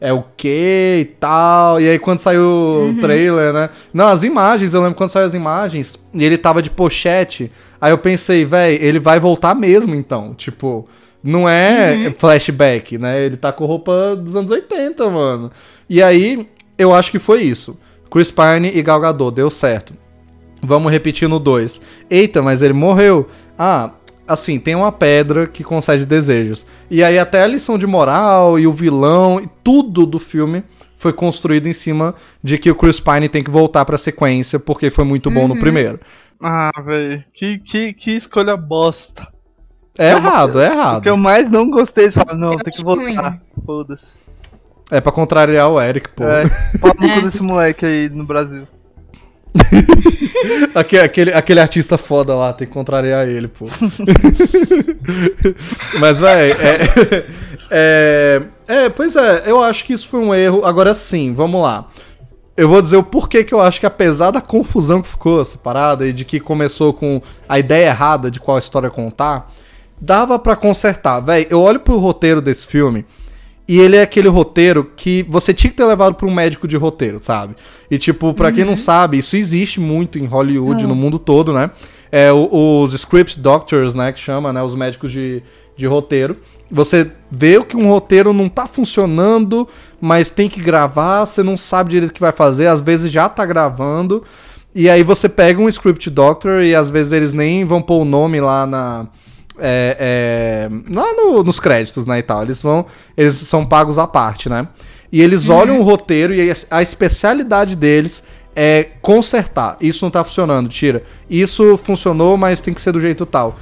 é o que e tal. E aí quando saiu o trailer, né? Não, as imagens, eu lembro quando saiu as imagens e ele tava de pochete. Aí eu pensei, véi, ele vai voltar mesmo então. Tipo, não é flashback, né? Ele tá com roupa dos anos 80, mano. E aí eu acho que foi isso. Chris Pine e Gal Gadot, deu certo. Vamos repetir no 2. Eita, mas ele morreu. Ah, assim, tem uma pedra que concede desejos. E aí até a lição de moral e o vilão e tudo do filme foi construído em cima de que o Chris Pine tem que voltar pra sequência porque foi muito bom no primeiro. Ah, velho. Que, que, que escolha bosta. É errado, é O que errado. eu mais não gostei de falar, não, Eu tem que voltar. Foda-se. É pra contrariar o Eric, pô. É, pau no cu desse moleque aí no Brasil. Aquele, aquele, aquele artista foda lá, tem que contrariar ele, pô. Mas, véi, é, é, é. Pois é, eu acho que isso foi um erro. Agora sim, vamos lá. Eu vou dizer o porquê que eu acho que apesar da confusão que ficou essa parada e de que começou com a ideia errada de qual história contar, dava pra consertar. Véi, eu olho pro roteiro desse filme e ele é aquele roteiro que você tinha que ter levado pra um médico de roteiro, sabe? E, tipo, pra quem não sabe, isso existe muito em Hollywood, no mundo todo, né? É, o- os script doctors, né, que chama, né? Os médicos de, de roteiro. Você vê que um roteiro não tá funcionando, mas tem que gravar, você não sabe direito o que vai fazer, às vezes já tá gravando. E aí você pega um script doctor e às vezes eles nem vão pôr o nome lá na é, é, lá no- nos créditos, né, e tal. Eles vão, eles são pagos à parte, né? E eles olham o roteiro e a, a especialidade deles é consertar. Isso não tá funcionando, tira. Isso funcionou, mas tem que ser do jeito tal.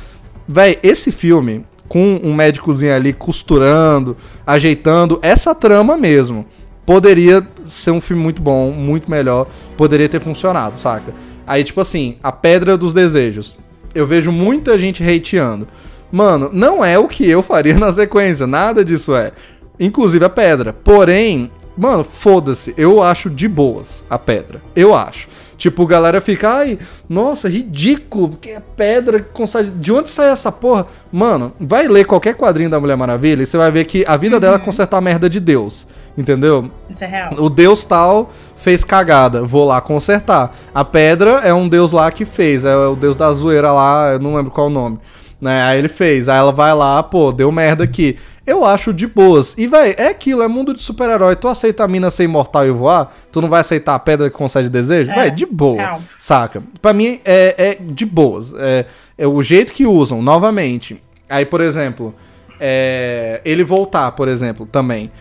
Véi, esse filme, com um médicozinho ali costurando, ajeitando, essa trama mesmo, poderia ser um filme muito bom, muito melhor, poderia ter funcionado, saca? Aí, tipo assim, a Pedra dos Desejos. Eu vejo muita gente hateando. Mano, não é o que eu faria na sequência, nada disso é. Inclusive a pedra. Porém, mano, foda-se. Eu acho de boas a pedra. Eu acho. Tipo, a galera fica, ai, nossa, ridículo, porque é pedra que consegue. De onde sai essa porra? Mano, vai ler qualquer quadrinho da Mulher Maravilha e você vai ver que a vida dela é consertar a merda de Deus. Entendeu? Isso é real. O deus tal fez cagada, vou lá consertar. A pedra é um deus lá que fez, é o deus da zoeira lá, eu não lembro qual o nome. Né? Aí ele fez, aí ela vai lá, pô, deu merda aqui. Eu acho de boas. E, véi, é aquilo, é mundo de super-herói. Tu aceita a mina ser imortal e voar? Tu não vai aceitar a pedra que concede desejo? É, véi, de boa. Saca? Pra mim é, é de boas. É, é o jeito que usam, novamente. Aí, por exemplo, é, ele voltar, por exemplo, também.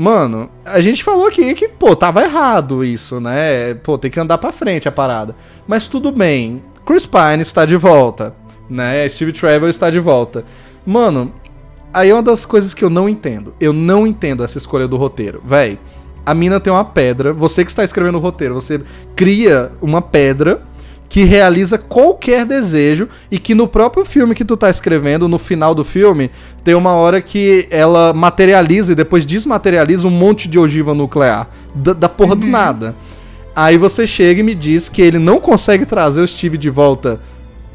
Mano, a gente falou aqui que, pô, tava errado isso, né? Pô, tem que andar pra frente a parada. Mas tudo bem. Chris Pine está de volta, né? Steve Trevor está de volta. Mano, aí é uma das coisas que eu não entendo. Eu não entendo essa escolha do roteiro. Véi, a mina tem uma pedra. Você que está escrevendo o roteiro, você cria uma pedra que realiza qualquer desejo e que no próprio filme que tu tá escrevendo, no final do filme, tem uma hora que ela materializa e depois desmaterializa um monte de ogiva nuclear. Da, da porra do nada. Aí você chega e me diz que ele não consegue trazer o Steve de volta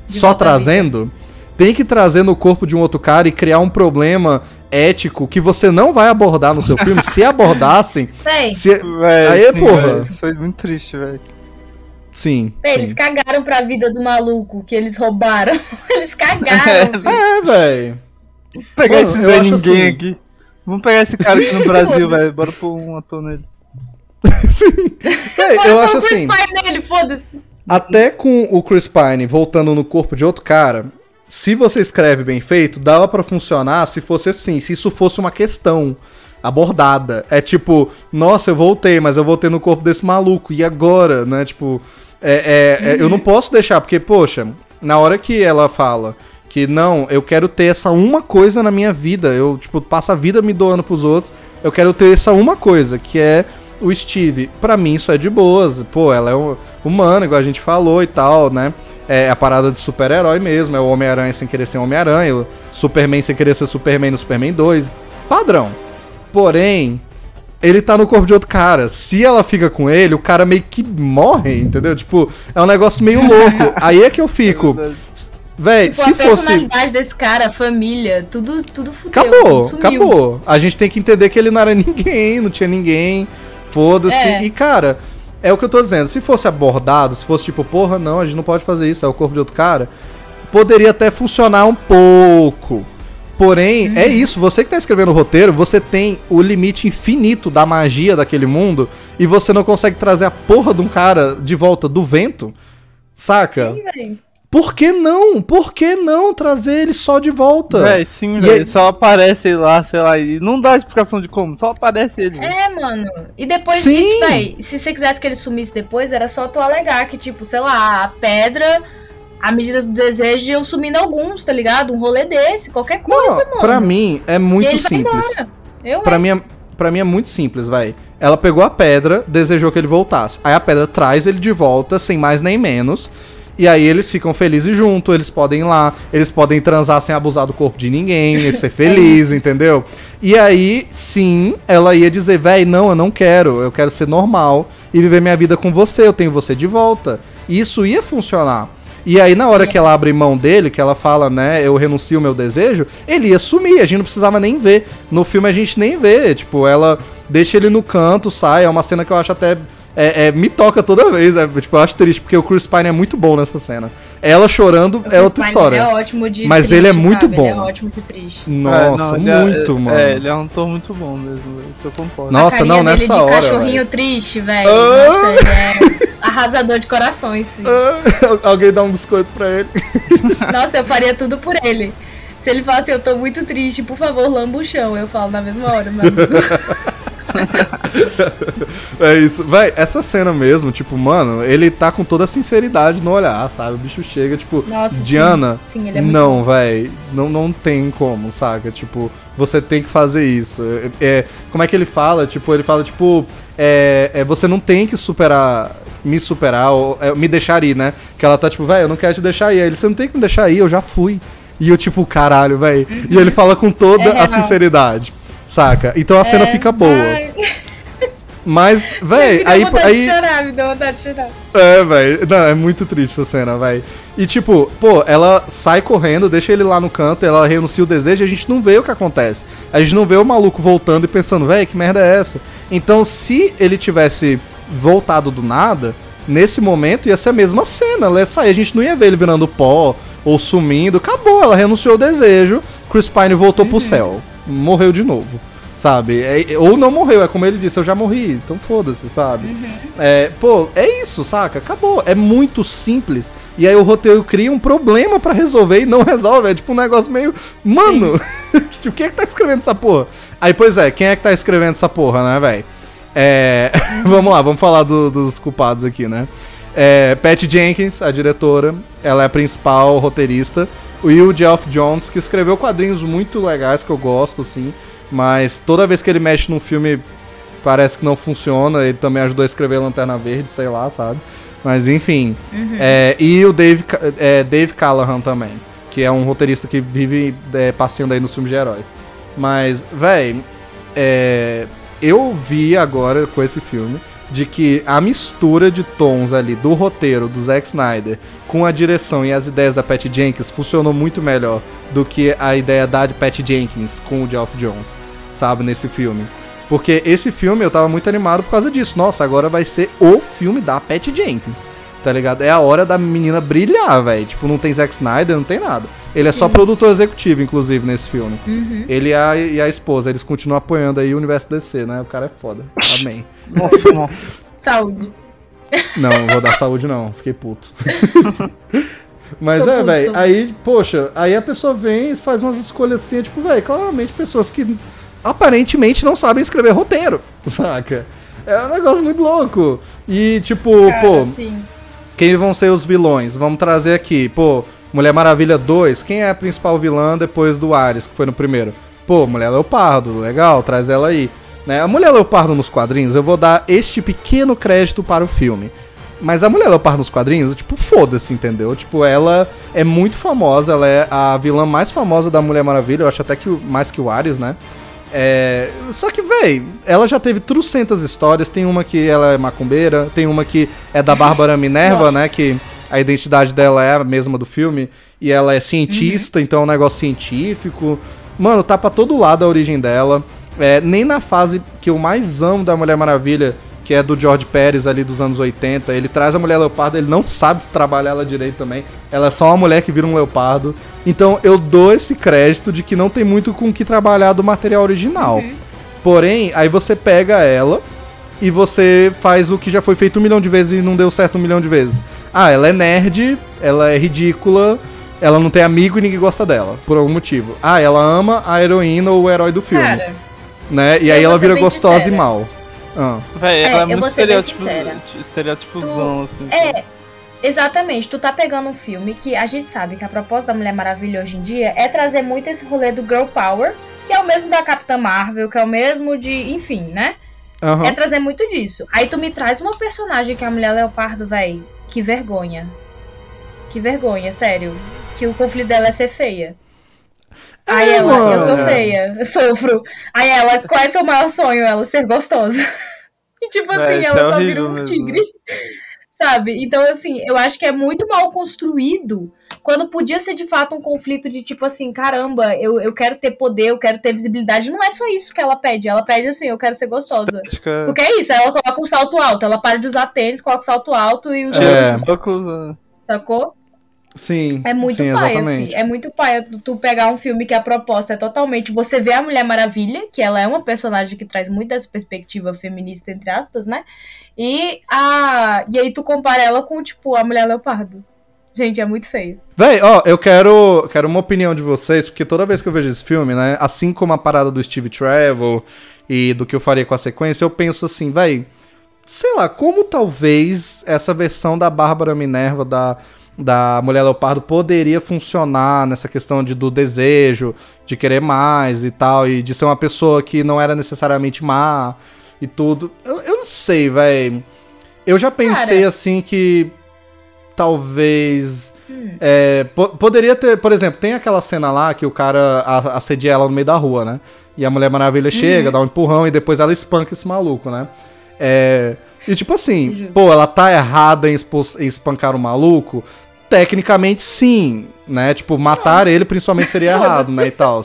De só trazendo. Tem que trazer no corpo de um outro cara e criar um problema ético que você não vai abordar no seu filme. Se abordassem. Véi, Se... Véi, Aí, sim, porra. véi, isso foi muito triste, velho. Sim. véi, sim. eles cagaram pra vida do maluco que eles roubaram. Eles cagaram. filho. É, velho. Vamos pegar Mano, esse Zé Ninguém assim- aqui. Vamos pegar esse cara aqui no Brasil, velho. Bora pôr um ator nele. É, Bora eu acho o Chris assim. Pine nele, foda-se. Até com o Chris Pine voltando no corpo de outro cara, se você escreve bem feito, dava pra funcionar se fosse assim, se isso fosse uma questão. abordada. É tipo, nossa, eu voltei, mas eu voltei no corpo desse maluco. E agora, né? Tipo, é, é, é, eu não posso deixar, porque, poxa, na hora que ela fala que não, eu quero ter essa uma coisa na minha vida, eu, tipo, passo a vida me doando pros outros, eu quero ter essa uma coisa, que é o Steve. Pra mim isso é de boas, pô, ela é um, humana, igual a gente falou e tal, né? É a parada de super-herói mesmo, é o Homem-Aranha sem querer ser Homem-Aranha, o Superman sem querer ser Superman no Superman 2, padrão. Porém, ele tá no corpo de outro cara. Se ela fica com ele, o cara meio que morre, entendeu? Tipo, é um negócio meio louco. Aí é que eu fico. Véi, Tipo, se a fosse. personalidade desse cara, a família, tudo, tudo fudeu. Acabou, tudo sumiu. acabou. A gente tem que entender que ele não era ninguém, não tinha ninguém. Foda-se. É. E, cara, é o que eu tô dizendo. Se fosse abordado, se fosse tipo, porra, não, a gente não pode fazer isso, é o corpo de outro cara, poderia até funcionar um pouco. Porém, é isso, você que tá escrevendo o roteiro, você tem o limite infinito da magia daquele mundo e você não consegue trazer a porra de um cara de volta do vento, saca? Sim, velho. Por que não? Por que não trazer ele só de volta? Véi, sim, velho. aí- Só aparece ele lá, sei lá, e não dá explicação de como, só aparece ele. É, mano. E depois, Sim. e, véi, se você quisesse que ele sumisse depois, era só tu alegar que, tipo, sei lá, a pedra, a medida do desejo iam sumindo alguns, tá ligado? Um rolê desse, qualquer coisa, Não, mano. pra mim é muito simples. Eu, Pra mim, é, pra mim é muito simples, vai. Ela pegou a pedra, desejou que ele voltasse. Aí a pedra traz ele de volta, sem mais nem menos. E aí eles ficam felizes junto, eles podem ir lá, eles podem transar sem abusar do corpo de ninguém, e ser feliz, entendeu? E aí, sim, ela ia dizer, véi, não, eu não quero, eu quero ser normal e viver minha vida com você, eu tenho você de volta. E isso ia funcionar. E aí, na hora que ela abre mão dele, que ela fala, né, eu renuncio o meu desejo, ele ia sumir, a gente não precisava nem ver. No filme a gente nem vê, tipo, ela deixa ele no canto, sai, é uma cena que eu acho até. É- é, me toca toda vez, é, tipo, eu acho triste, porque o Chris Pine é muito bom nessa cena. Ela chorando é outra Pine, história. Ele é ótimo de Mas triste, ele é muito sabe? Ele bom. é ótimo de triste. Nossa, É, não, ele é- muito, é, mano. É, ele é um ator muito bom mesmo. Isso eu concordo. Nossa, não, dele nessa de hora, cachorrinho velho. triste, velho. Ah! Nossa, ele é arrasador de corações. Ah, Alguém dá um biscoito pra ele. Nossa, eu faria tudo por ele. Se ele fala assim, eu tô muito triste, por favor, lamba o chão. Eu falo na mesma hora, meu amigo. É isso. Véi, essa cena mesmo, tipo, mano, ele tá com toda a sinceridade no olhar, sabe? O bicho chega, tipo, Nossa, sim. Diana, Sim, ele é muito não, véi, não, não tem como, saca? Tipo, você tem que fazer isso. É, é, como é que ele fala? Tipo, ele fala, tipo, é, é, você não tem que superar, me superar, ou é, me deixar ir, né? Que ela tá, tipo, véi, eu não quero te deixar ir. Aí ele, você não tem que me deixar ir, eu já fui. E eu, tipo, caralho, véi. E ele fala com toda É a sinceridade, saca? Então a cena É, fica boa. ai, Mas, véi, aí. vontade aí de chorar, me deu vontade de chorar. é, velho. Não, é muito triste essa cena, velho. E tipo, pô, ela sai correndo, deixa ele lá no canto, ela renuncia o desejo e a gente não vê o que acontece. A gente não vê o maluco voltando e pensando, velho, que merda é essa? Então, se ele tivesse voltado do nada, nesse momento ia ser a mesma cena. Ela ia sair, a gente não ia ver ele virando pó ou sumindo. Acabou, ela renunciou o desejo, Chris Pine voltou pro céu. Morreu de novo. Sabe? É- ou não morreu, é como ele disse, eu já morri, então foda-se, sabe? É, pô, é isso, saca? Acabou. É muito simples. E aí o roteiro cria um problema pra resolver e não resolve. É tipo um negócio meio. Mano, tipo, quem é que tá escrevendo essa porra? Aí, pois é, quem é que tá escrevendo essa porra, né, velho? É. vamos lá, vamos falar do- dos culpados aqui, né? É, Pat Jenkins, a diretora, ela é a principal roteirista. O Geoff Jones, que escreveu quadrinhos muito legais que eu gosto, assim. Mas toda vez que ele mexe num filme parece que não funciona. Ele também ajudou a escrever Lanterna Verde, sei lá, sabe? Mas enfim. É, e o Dave, é, Dave Callahan também, que é um roteirista que vive é, passeando aí nos filmes de heróis. Mas, véi, é, eu vi agora com esse filme de que a mistura de tons ali do roteiro do Zack Snyder com a direção e as ideias da Pat Jenkins funcionou muito melhor do que a ideia da Pat Jenkins com o Geoff Jones, sabe, nesse filme. Porque esse filme eu tava muito animado por causa disso. Nossa, agora vai ser o filme da Pat Jenkins. Tá ligado? É a hora da menina brilhar, velho. Tipo, não tem Zack Snyder, não tem nada. Ele é só produtor executivo, inclusive, nesse filme. Ele e a, e a esposa, eles continuam apoiando aí o universo DC, né? O cara é foda. Amém. Nossa, não. Saúde. Não, não vou dar saúde não, fiquei puto. Mas Tô é, velho, aí, poxa, aí a pessoa vem e faz umas escolhas assim, é tipo, velho, claramente pessoas que aparentemente não sabem escrever roteiro, saca? É um negócio muito louco. E, tipo, Cara, pô, sim. quem vão ser os vilões? Vamos trazer aqui, pô, Mulher Maravilha 2, quem é a principal vilã depois do Ares, que foi no primeiro? Pô, Mulher Leopardo, legal, traz ela aí. Né? A Mulher Leopardo nos quadrinhos, eu vou dar este pequeno crédito para o filme. Mas a Mulher Leopardo nos quadrinhos, tipo, foda-se, entendeu? Tipo, ela é muito famosa, ela é a vilã mais famosa da Mulher Maravilha, eu acho até que mais que o Ares, né? É, só que, véi, ela já teve trocentas histórias. Tem uma que ela é macumbeira, tem uma que é da Bárbara Minerva, né? Que a identidade dela é a mesma do filme. E ela é cientista, então é um negócio científico. Mano, tá pra todo lado a origem dela. É, nem na fase que eu mais amo da Mulher Maravilha, que é do George Pérez ali dos anos 80. Ele traz a mulher leopardo, ele não sabe trabalhar ela direito também. Ela é só uma mulher que vira um leopardo. Então eu dou esse crédito de que não tem muito com o que trabalhar do material original. Porém, aí você pega ela e você faz o que já foi feito um milhão de vezes e não deu certo um milhão de vezes. Ah, ela é nerd, ela é ridícula, ela não tem amigo e ninguém gosta dela, por algum motivo. Ah, ela ama a heroína ou o herói do filme. Cara, né? E aí ela vira gostosa sincera. e mal. Ah. Véi, É, ela é eu muito vou ser bem estereótipo, sincera. estereótipozão, assim. É, exatamente. Tu tá pegando um filme que a gente sabe que a proposta da Mulher Maravilha hoje em dia é trazer muito esse rolê do Girl Power, que é o mesmo da Capitã Marvel, que é o mesmo de. Enfim, né? Aham. É trazer muito disso. Aí tu me traz uma personagem que é a Mulher Leopardo, véi. Que vergonha. Que vergonha, sério. Que o conflito dela é ser feia. Aí É, ela, eu sou mano. feia, eu sofro. Aí ela, qual é seu maior sonho? Ela ser gostosa. E tipo assim, Véi, isso ela é só vira um mesmo. tigre. Sabe? Então, assim, eu acho que é muito mal construído quando podia ser de fato um conflito de tipo assim, caramba, eu, eu quero ter poder, eu quero ter visibilidade. Não é só isso que ela pede. Ela pede assim, eu quero ser gostosa. Estética- Porque é isso, ela coloca um salto alto, ela para de usar tênis, coloca o salto alto e os É. sacou? Sim. É muito sim, paia. É muito paia tu, tu pegar um filme que a proposta é totalmente. Você vê a Mulher Maravilha, que ela é uma personagem que traz muito dessa perspectiva feminista, entre aspas, né? E a. E aí tu compara ela com, tipo, a Mulher Leopardo. Gente, é muito feio. Véi, ó, eu quero, quero uma opinião de vocês, porque toda vez que eu vejo esse filme, né, assim como a parada do Steve Trevor e do que eu faria com a sequência, eu penso assim, véi, sei lá, como talvez essa versão da Bárbara Minerva, da, da Mulher Leopardo, poderia funcionar nessa questão de, do desejo, de querer mais e tal, e de ser uma pessoa que não era necessariamente má e tudo. Eu, eu não sei, véi. Eu já pensei Cara. assim que talvez. é, po- poderia ter, por exemplo, tem aquela cena lá que o cara assedia ela no meio da rua, né? E a Mulher Maravilha chega, dá um empurrão e depois ela espanca esse maluco, né? É, e tipo assim, pô, ela tá errada em, em espancar o maluco? Tecnicamente sim, né? Tipo, matar ele principalmente seria errado, né? E tal.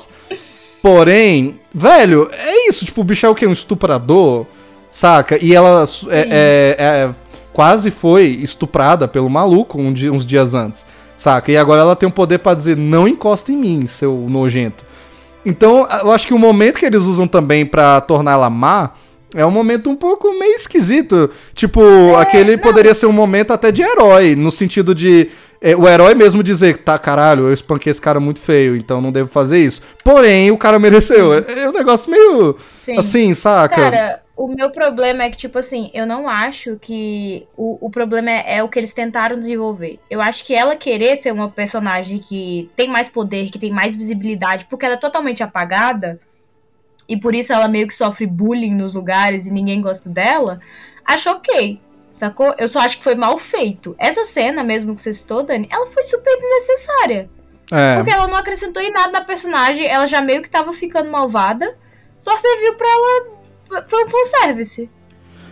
Porém, velho, é isso. Tipo, o bicho é o quê? Um estuprador? Saca? E ela su- é- é- é- quase foi estuprada pelo maluco um dia- uns dias antes. Saca? E agora ela tem o poder pra dizer: não encosta em mim, seu nojento. Então, eu acho que o momento que eles usam também pra tornar ela má é um momento um pouco meio esquisito. Tipo, aquele poderia ser um momento até de herói, no sentido de é, o herói mesmo dizer, tá, caralho, eu espanquei esse cara muito feio, então não devo fazer isso. Porém, o cara mereceu. É, é um negócio meio Sim. assim, saca? Cara, o meu problema é que, tipo assim, eu não acho que o, o problema é, é o que eles tentaram desenvolver. Eu acho que ela querer ser uma personagem que tem mais poder, que tem mais visibilidade, porque ela é totalmente apagada, e por isso ela meio que sofre bullying nos lugares e ninguém gosta dela, acho ok. Sacou? Eu só acho que foi mal feito. Essa cena mesmo que você citou, Dani, ela foi super desnecessária. É. Porque ela não acrescentou em nada na personagem, ela já meio que tava ficando malvada, só serviu pra ela. Foi um fanservice.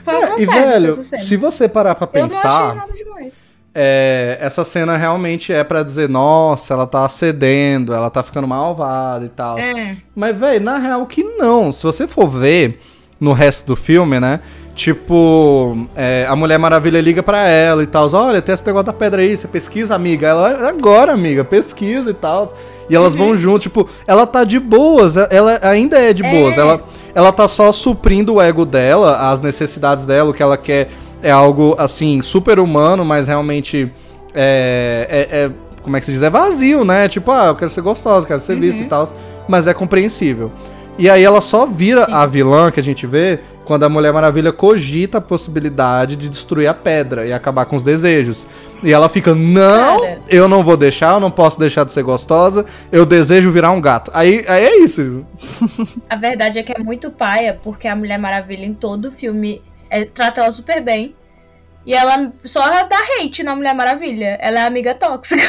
Foi um É, e fanservice velho, essa cena. se você parar pra pensar, é, essa cena realmente é pra dizer, nossa, ela tá cedendo, ela tá ficando malvada e tal. É. Mas, velho, na real que não. Se você for ver no resto do filme, né? Tipo, é, a Mulher Maravilha liga pra ela e tal. Olha, tem esse negócio da pedra aí, você pesquisa, amiga. Ela, agora, amiga, pesquisa e tal. E elas vão junto, tipo, ela tá de boas, ela ainda é de boas. É. Ela, ela tá só suprindo o ego dela, as necessidades dela, o que ela quer é algo, assim, super humano, mas realmente é, é- é- como é que se diz? É vazio, né? Tipo, ah, eu quero ser gostosa, quero ser vista e tal. Mas é compreensível. E aí ela só vira a vilã que a gente vê quando a Mulher Maravilha cogita a possibilidade de destruir a pedra e acabar com os desejos. E ela fica, não, Cara. eu não vou deixar, eu não posso deixar de ser gostosa, eu desejo virar um gato. Aí, aí é isso. A verdade é que é muito paia, porque a Mulher Maravilha em todo o filme é, trata ela super bem. E ela só dá hate na Mulher Maravilha. Ela é amiga tóxica.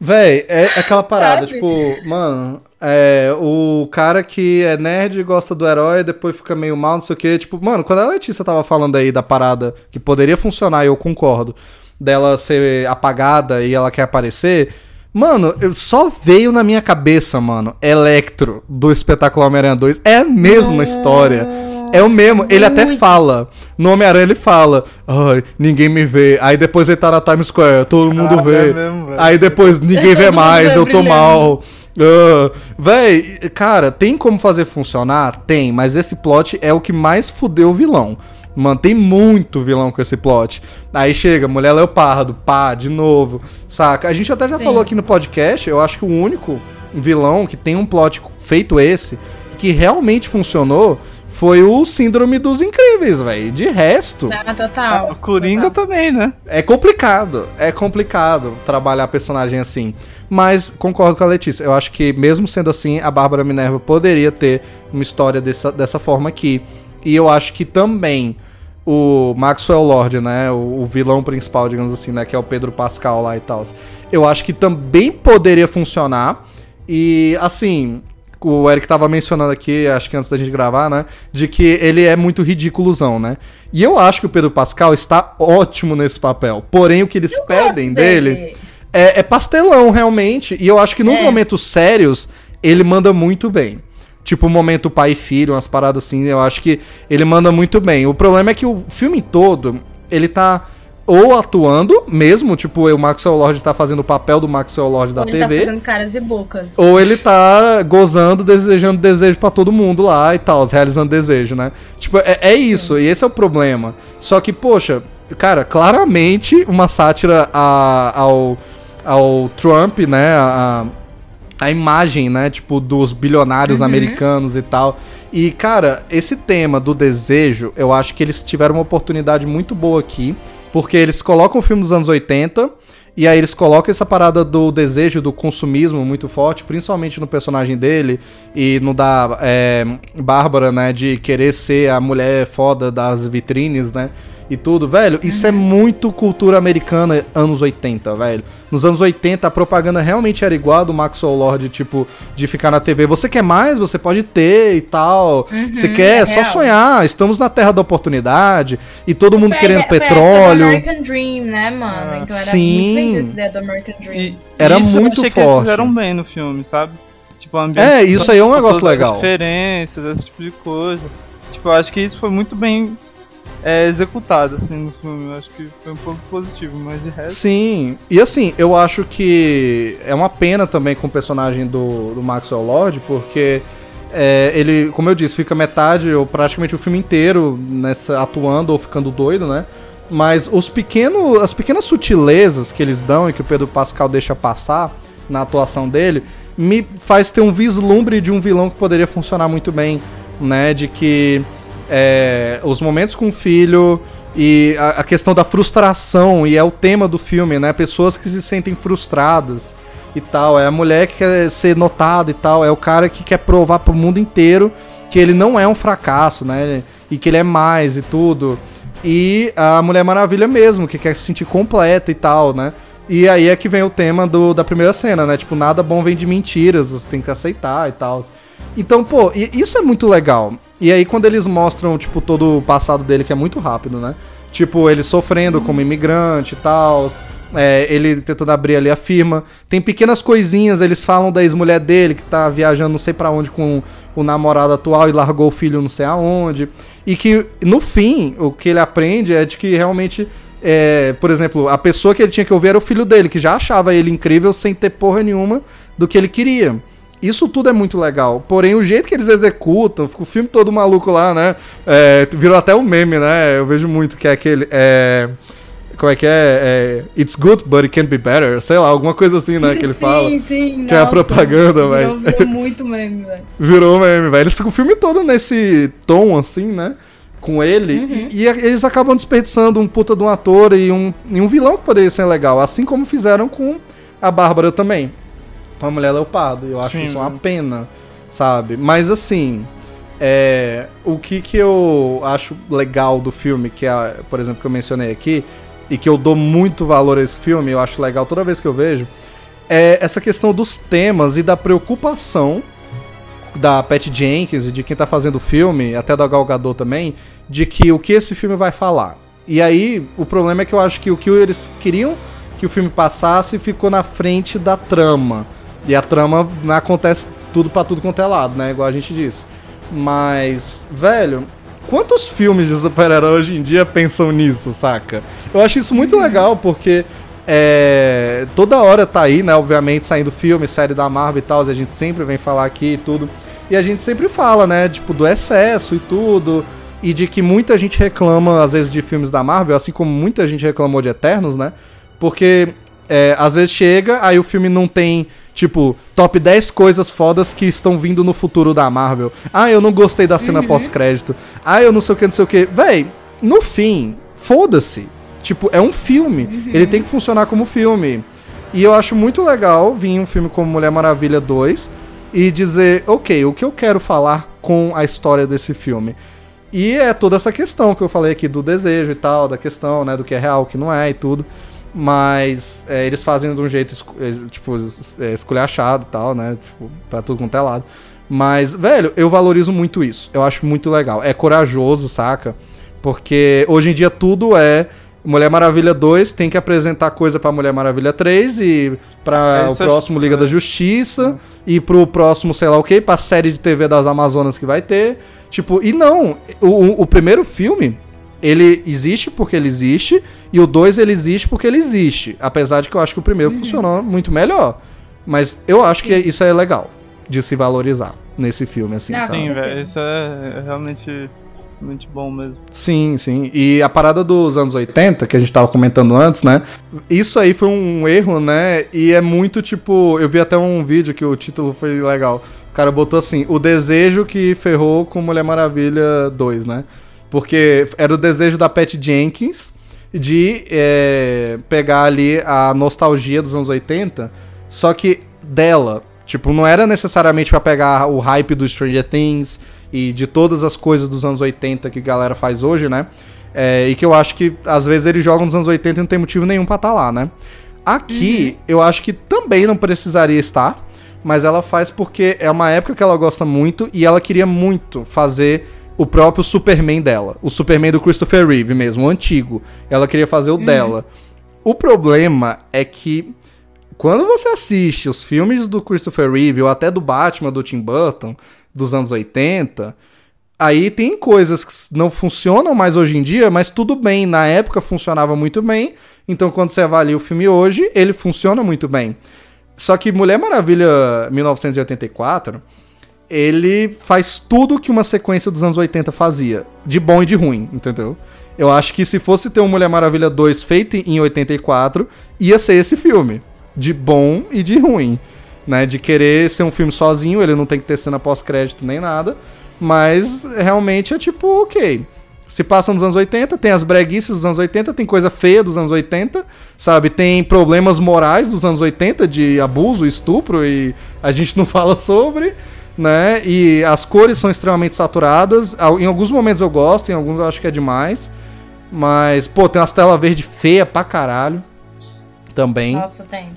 Véi, é aquela parada, Sabe? tipo, mano, é, o cara que é nerd e gosta do herói, depois fica meio mal, não sei o que. Tipo, mano, quando a Letícia tava falando aí da parada que poderia funcionar, e eu concordo, dela ser apagada e ela quer aparecer. Mano, eu- só veio na minha cabeça, mano, Electro do espetáculo Homem-Aranha 2. É a mesma história. É o mesmo. Ele até fala. No Homem-Aranha ele fala. Ai, ninguém me vê. Aí depois ele tá na Times Square, todo mundo Caralho, vê. é mesmo. Aí depois ninguém vê mais, eu tô mal. Ah, véi, cara, tem como fazer funcionar? Tem, mas esse plot é o que mais fudeu o vilão. Mano, tem muito vilão com esse plot. Aí chega, Mulher Leopardo, pá, de novo, saca? A gente até já Sim. falou aqui no podcast, eu acho que o único vilão que tem um plot feito esse, que realmente funcionou, foi o Síndrome dos Incríveis, velho. De resto, Ah, total. O Coringa total. também, né? é complicado, é complicado trabalhar personagem assim. Mas concordo com a Letícia. Eu acho que, mesmo sendo assim, a Bárbara Minerva poderia ter uma história dessa, dessa forma aqui. E eu acho que também o Maxwell Lord, né? O, o vilão principal, digamos assim, né? Que é o Pedro Pascal lá e tal. Eu acho que também poderia funcionar. E assim. O Eric tava mencionando aqui, acho que antes da gente gravar, né? De que ele é muito ridículozão, né? E eu acho que o Pedro Pascal está ótimo nesse papel. Porém, o que eles pedem dele é, é pastelão, realmente. E eu acho que nos É. momentos sérios, ele manda muito bem. Tipo, o momento pai e filho, umas paradas assim, eu acho que ele manda muito bem. O problema é que o filme todo, ele tá ou atuando mesmo, tipo, o Maxwell Lord tá fazendo o papel do Maxwell Lord da Ele TV. tá fazendo caras e bocas. Ou ele tá gozando, desejando desejo pra todo mundo lá e tal, realizando desejo, né? Tipo, é, é isso, e esse é o problema. Só que, poxa, cara, claramente uma sátira a- ao, ao Trump, né? A, a imagem, né? Tipo, dos bilionários americanos e tal. E, cara, esse tema do desejo, eu acho que eles tiveram uma oportunidade muito boa aqui, porque eles colocam o filme dos anos 80. E aí eles colocam essa parada do desejo, do consumismo muito forte, principalmente no personagem dele e no da é, Bárbara, né, de querer ser a mulher foda das vitrines, né, e tudo, velho, isso é muito cultura americana anos 80, velho. Nos anos 80 a propaganda realmente era igual a do Maxwell Lord, tipo, de ficar na TV, você quer mais, você pode ter e tal. Você quer, é é só real. sonhar, estamos na terra da oportunidade e todo mundo querendo petróleo. American Dream, né, mano? Ah, então era sim. muito bem essa ideia do American Dream. E Era isso muito eu achei que forte. eles fizeram bem no filme, sabe? Tipo, É, isso aí é um negócio as legal. Referências, esse tipo de coisa. Tipo, eu acho que isso foi muito bem é, executado, assim, no filme. Eu acho que foi um pouco positivo, mas de resto. Sim, e assim, eu acho que é uma pena também com o personagem do, do Maxwell Lord, porque é, ele, como eu disse, fica metade ou praticamente o filme inteiro nessa atuando ou ficando doido, né? Mas os pequenos, as pequenas sutilezas que eles dão e que o Pedro Pascal deixa passar na atuação dele me faz ter um vislumbre de um vilão que poderia funcionar muito bem, né? De que é, os momentos com o filho e a, a questão da frustração, e é o tema do filme, né? Pessoas que se sentem frustradas e tal. É a mulher que quer ser notada e tal. É o cara que quer provar pro mundo inteiro que ele não é um fracasso, né? E que ele é mais e tudo. E a Mulher Maravilha mesmo, que quer se sentir completa e tal, né? E aí é que vem o tema do, da primeira cena, né? Tipo, nada bom vem de mentiras, você tem que aceitar e tal. Então, pô, isso é muito legal. E aí, quando eles mostram, tipo, todo o passado dele, que é muito rápido, né? Tipo, ele sofrendo como imigrante e tal. É, ele tentando abrir ali a firma. Tem pequenas coisinhas, eles falam da ex-mulher dele, que tá viajando não sei pra onde com o namorado atual e largou o filho não sei aonde. E que, no fim, o que ele aprende é de que realmente. é, por exemplo, a pessoa que ele tinha que ouvir era o filho dele, que já achava ele incrível sem ter porra nenhuma do que ele queria. Isso tudo é muito legal. Porém, o jeito que eles executam, fica o filme todo maluco lá, né? É, virou até um meme, né? Eu vejo muito que é aquele. É, Como é que é? é? It's good, but it can be better. Sei lá, alguma coisa assim, né? Que ele sim, fala. Sim, Que é a propaganda, velho. Virou, virou muito meme, velho. Virou meme, velho. Eles ficam o filme todo nesse tom, assim, né? Com ele. Uhum. E, e eles acabam desperdiçando um puta de um ator e um, e um vilão que poderia ser legal. Assim como fizeram com a Bárbara também. Com a Mulher Leopardo. Eu acho Sim, isso uma pena, sabe? Mas assim. É, o que que eu acho legal do filme, que é, por exemplo, que eu mencionei aqui, e que eu dou muito valor a esse filme, eu acho legal toda vez que eu vejo, é essa questão dos temas e da preocupação da Pat Jenkins e de quem tá fazendo o filme, até da Gal Gadot também, de que o que esse filme vai falar. E aí, o problema é que eu acho que o que eles queriam que o filme passasse ficou na frente da trama. E a trama acontece tudo pra tudo quanto é lado, né? Igual a gente disse. Mas, velho, quantos filmes de super-herói hoje em dia pensam nisso, saca? Eu acho isso muito legal, porque é, toda hora tá aí, né? Obviamente, saindo filme, série da Marvel e tal, e a gente sempre vem falar aqui e tudo. E a gente sempre fala, né? Tipo, do excesso e tudo. E de que muita gente reclama, às vezes, de filmes da Marvel, assim como muita gente reclamou de Eternos, né? Porque é, às vezes chega, aí o filme não tem, tipo, top 10 coisas fodas que estão vindo no futuro da Marvel. Ah, eu não gostei da cena pós-crédito. Ah, eu não sei o que, não sei o que. Véi, no fim, foda-se. Tipo, é um filme. Ele tem que funcionar como filme. E eu acho muito legal vir um filme como Mulher Maravilha 2 e dizer, ok, o que eu quero falar com a história desse filme? E é toda essa questão que eu falei aqui do desejo e tal, da questão, né, do que é real, o que não é e tudo. Mas é, eles fazem de um jeito, é, tipo, é, esculachado e tal, né? Tipo, pra tudo quanto é lado. Mas, velho, eu valorizo muito isso. Eu acho muito legal. É corajoso, saca? Porque hoje em dia tudo é. Mulher Maravilha 2 tem que apresentar coisa pra Mulher Maravilha 3 e pra É, o é- próximo Liga é. da Justiça e pro próximo, sei lá o que, pra série de TV das Amazonas que vai ter. Tipo, e não, o- o primeiro filme, ele existe porque ele existe, e o 2 ele existe porque ele existe. Apesar de que eu acho que o primeiro funcionou muito melhor. Mas eu acho que isso é legal de se valorizar nesse filme, assim, Ah, sabe? Sim, velho, isso é, é realmente muito bom mesmo. Sim, sim. E a parada dos anos 80, que a gente tava comentando antes, né? Isso aí foi um erro, né? E é muito tipo. Eu vi até um vídeo que o título foi legal. O cara botou assim: O desejo que ferrou com Mulher Maravilha 2, né? Porque era o desejo da Pat Jenkins de é, pegar ali a nostalgia dos anos 80, só que dela. Tipo, não era necessariamente pra pegar o hype do Stranger Things e de todas as coisas dos anos 80 que a galera faz hoje, né? É, e que eu acho que às vezes eles jogam nos anos 80 e não tem motivo nenhum pra estar lá, né? Aqui, eu acho que também não precisaria estar, mas ela faz porque é uma época que ela gosta muito e ela queria muito fazer o próprio Superman dela. O Superman do Christopher Reeve mesmo, o antigo. Ela queria fazer o dela. O problema é que quando você assiste os filmes do Christopher Reeve ou até do Batman do Tim Burton dos anos 80, aí tem coisas que não funcionam mais hoje em dia, mas tudo bem, na época funcionava muito bem. Então quando você avalia o filme hoje, ele funciona muito bem. Só que Mulher Maravilha 1984, ele faz tudo que uma sequência dos anos 80 fazia, de bom e de ruim, entendeu? Eu acho que se fosse ter um Mulher Maravilha 2 feito em 84, ia ser esse filme, de bom e de ruim, né? De querer ser um filme sozinho, ele não tem que ter cena pós-crédito nem nada, mas realmente é tipo, ok. Se passa nos anos 80, tem as breguices dos anos 80, tem coisa feia dos anos 80, sabe? Tem problemas morais dos anos 80 de abuso, estupro e a gente não fala sobre, né? E as cores são extremamente saturadas. Em alguns momentos eu gosto, em alguns eu acho que é demais. Mas, pô, tem umas telas verde feia pra caralho. Também. Nossa, tem.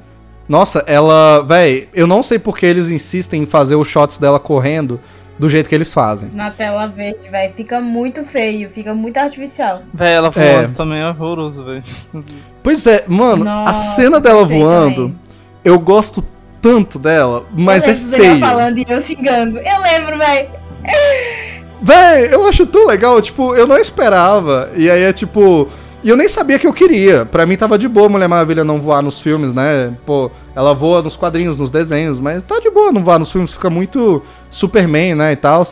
Nossa, ela. Véi, eu não sei porque eles insistem em fazer os shots dela correndo do jeito que eles fazem. Na tela verde, velho. Fica muito feio, fica muito artificial. Véi, ela É. voando também é horroroso, velho. Pois é, mano, a Nossa, cena dela voando, também. eu gosto tanto dela, mas eu é feio. falando e eu xingando. Eu lembro, velho. Véi, eu acho tão legal, tipo, eu não esperava. E aí é tipo. E eu nem sabia que eu queria. Pra mim tava de boa Mulher Maravilha não voar nos filmes, né? Pô, ela voa nos quadrinhos, nos desenhos, mas tá de boa não voar nos filmes, fica muito Superman, né? E tal.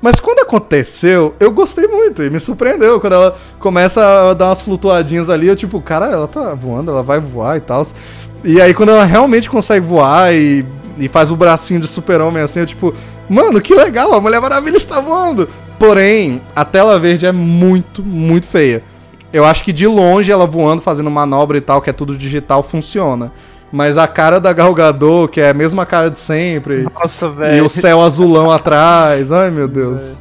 Mas quando aconteceu, eu gostei muito e me surpreendeu. Quando ela começa a dar umas flutuadinhas ali, eu tipo, cara, ela tá voando, ela vai voar e tal. E aí quando ela realmente consegue voar e, e faz o bracinho de super-homem assim, eu tipo, mano, que legal, a Mulher Maravilha está voando. Porém, a tela verde é muito, muito feia. Eu acho que de longe ela voando, fazendo manobra e tal, que é tudo digital, funciona. Mas a cara da Galgador, que é a mesma cara de sempre. Nossa, E velho. o céu azulão atrás. Ai, meu Deus.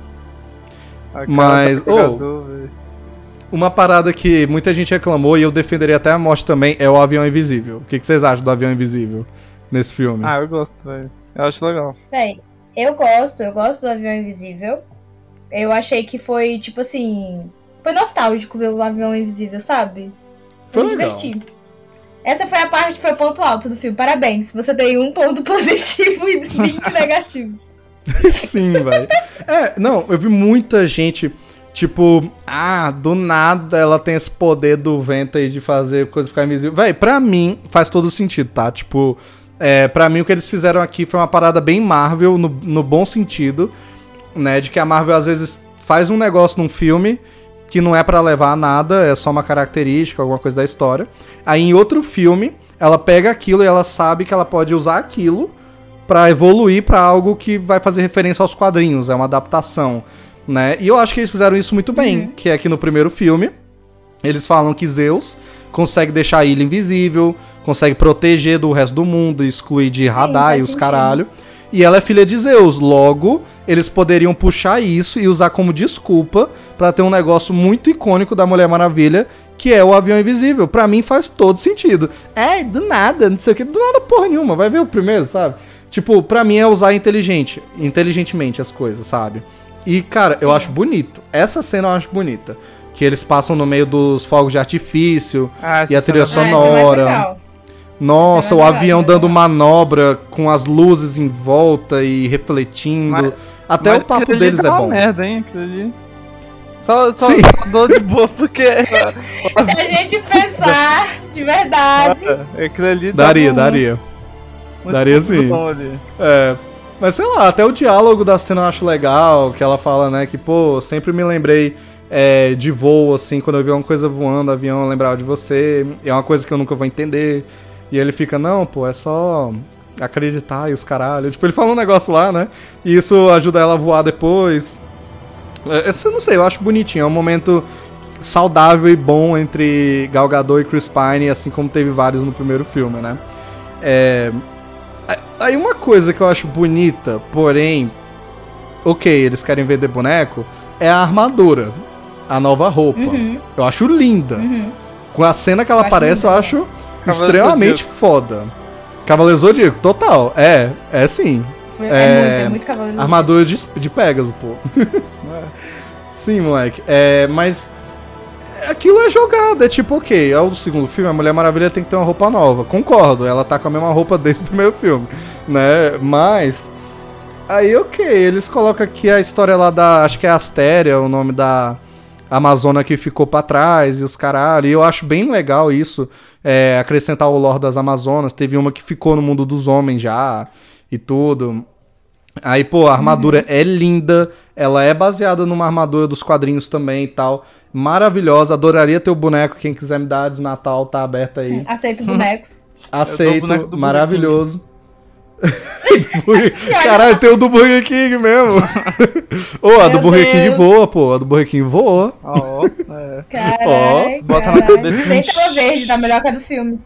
Cara mas- velho. Uma parada que muita gente reclamou e eu defenderia até a morte também é o avião invisível. O que, que vocês acham do avião invisível nesse filme? Ah, eu gosto, velho. Eu acho legal. Véi, eu gosto, eu gosto do avião invisível. Eu achei que foi, tipo assim. Foi nostálgico ver o avião invisível, sabe? Foi Me legal. diverti. Essa foi a parte que foi ponto alto do filme. Parabéns. Você tem um ponto positivo e 20 negativos. Sim, velho. É, não, eu vi muita gente, tipo, ah, do nada ela tem esse poder do vento aí de fazer coisa ficar invisível. Véi, pra mim faz todo sentido, tá? Tipo, é, pra mim o que eles fizeram aqui foi uma parada bem Marvel, no, no bom sentido, né? De que a Marvel às vezes faz um negócio num filme que não é pra levar a nada, é só uma característica, alguma coisa da história. Aí em outro filme, ela pega aquilo e ela sabe que ela pode usar aquilo pra evoluir pra algo que vai fazer referência aos quadrinhos, é uma adaptação, né? E eu acho que eles fizeram isso muito bem, que é que no primeiro filme eles falam que Zeus consegue deixar a ilha invisível, consegue proteger do resto do mundo, excluir de radar e os caralho. E ela é filha de Zeus, logo eles poderiam puxar isso e usar como desculpa pra ter um negócio muito icônico da Mulher Maravilha, que é o avião invisível. Pra mim faz todo sentido. É, do nada, não sei o que, do nada porra nenhuma, vai ver o primeiro, sabe? Tipo, pra mim é usar inteligente, inteligentemente as coisas, sabe? E, cara, eu acho bonito. Essa cena eu acho bonita. Que eles passam no meio dos fogos de artifício. Ah, E a trilha Ah, é sonora. legal. Nossa, É o verdade, avião é dando verdade. manobra com as luzes em volta e refletindo. Mas- Até Mas o papo deles é tá uma bom. merda, hein. Só, só, Sim. dou de boa porque. Se a gente pensar de verdade. aquilo ali dá Daria, um- daria. um daria sim. É. Mas sei lá, até o diálogo da cena eu acho legal, que ela fala, né, que, pô, sempre me lembrei é, de voo, assim, quando eu vi uma coisa voando, avião, eu lembrava de você, é uma coisa que eu nunca vou entender. E ele fica, não, pô, é só acreditar e os caralho. Tipo, ele fala um negócio lá, né, e isso ajuda ela a voar depois. É, Isso eu não sei, eu acho bonitinho, é um momento saudável e bom entre Gal Gadot e Chris Pine, assim como teve vários no primeiro filme, né. É, Aí uma coisa que eu acho bonita, porém, ok, eles querem vender boneco, é a armadura, a nova roupa. Uhum, Eu acho linda. uhum. Com a cena que ela Eu aparece, eu acho Cavaleiro extremamente foda. Cavaleiro Zodíaco, total. É, é sim. Foi- É, É, muito, é muito cavaleiro. Armadura de, de Pegasus, pô. É. Sim, moleque. É, mas aquilo é jogado, é tipo, ok, é o segundo filme, a Mulher Maravilha tem que ter uma roupa nova. Concordo, ela tá com a mesma roupa desde o primeiro filme, né? Mas aí, ok, eles colocam aqui a história lá da, acho que é Astéria, o nome da Amazona que ficou pra trás e os caralho. E eu acho bem legal isso, é, acrescentar o lore das Amazonas. Teve uma que ficou no mundo dos homens já e tudo. Aí, pô, a armadura é linda. Ela é baseada numa armadura dos quadrinhos também e tal. Maravilhosa. Adoraria ter o boneco. Quem quiser me dar de Natal, tá aberto aí. Aceito bonecos. Aceito. boneco maravilhoso. Caralho, tem o do Burger King mesmo. Ô, a do Meu Burger King Deus. voa, pô. A do Burger King voa. Ó, é. Caralho. bota na caralho. cabeça. Sem tela verde, tá melhor que a do filme.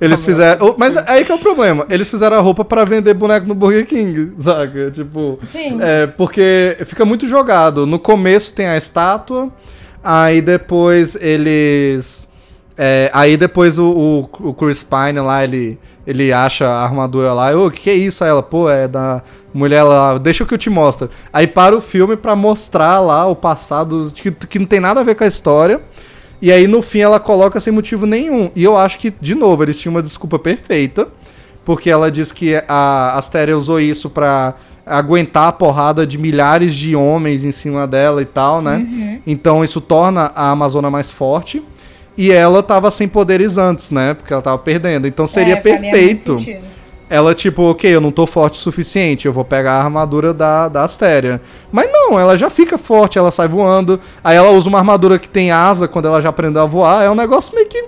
Eles fizeram. Ô, Mas aí que é o problema. Eles fizeram a roupa pra vender boneco no Burger King, saca? Tipo. Sim. É, porque fica muito jogado. No começo tem a estátua, aí depois eles. É, aí depois o, o, o Chris Pine lá, ele, ele acha a armadura lá. Ô, o que, que é isso? Aí ela, pô, é da mulher lá, deixa que eu te mostro. Aí para o filme pra mostrar lá o passado, que, que não tem nada a ver com a história. E aí no fim ela coloca sem motivo nenhum. E eu acho que, de novo, eles tinham uma desculpa perfeita. Porque ela diz que a Astéria usou isso pra aguentar a porrada de milhares de homens em cima dela e tal, né? Uhum. Então isso torna a Amazona mais forte. E ela tava sem poderes antes, né? Porque ela tava perdendo. Então seria É, perfeito ela, tipo, ok, eu não tô forte o suficiente, eu vou pegar a armadura da, da Astéria. Mas não, ela já fica forte, ela sai voando. Aí ela usa uma armadura que tem asa quando ela já aprendeu a voar. É um negócio meio que.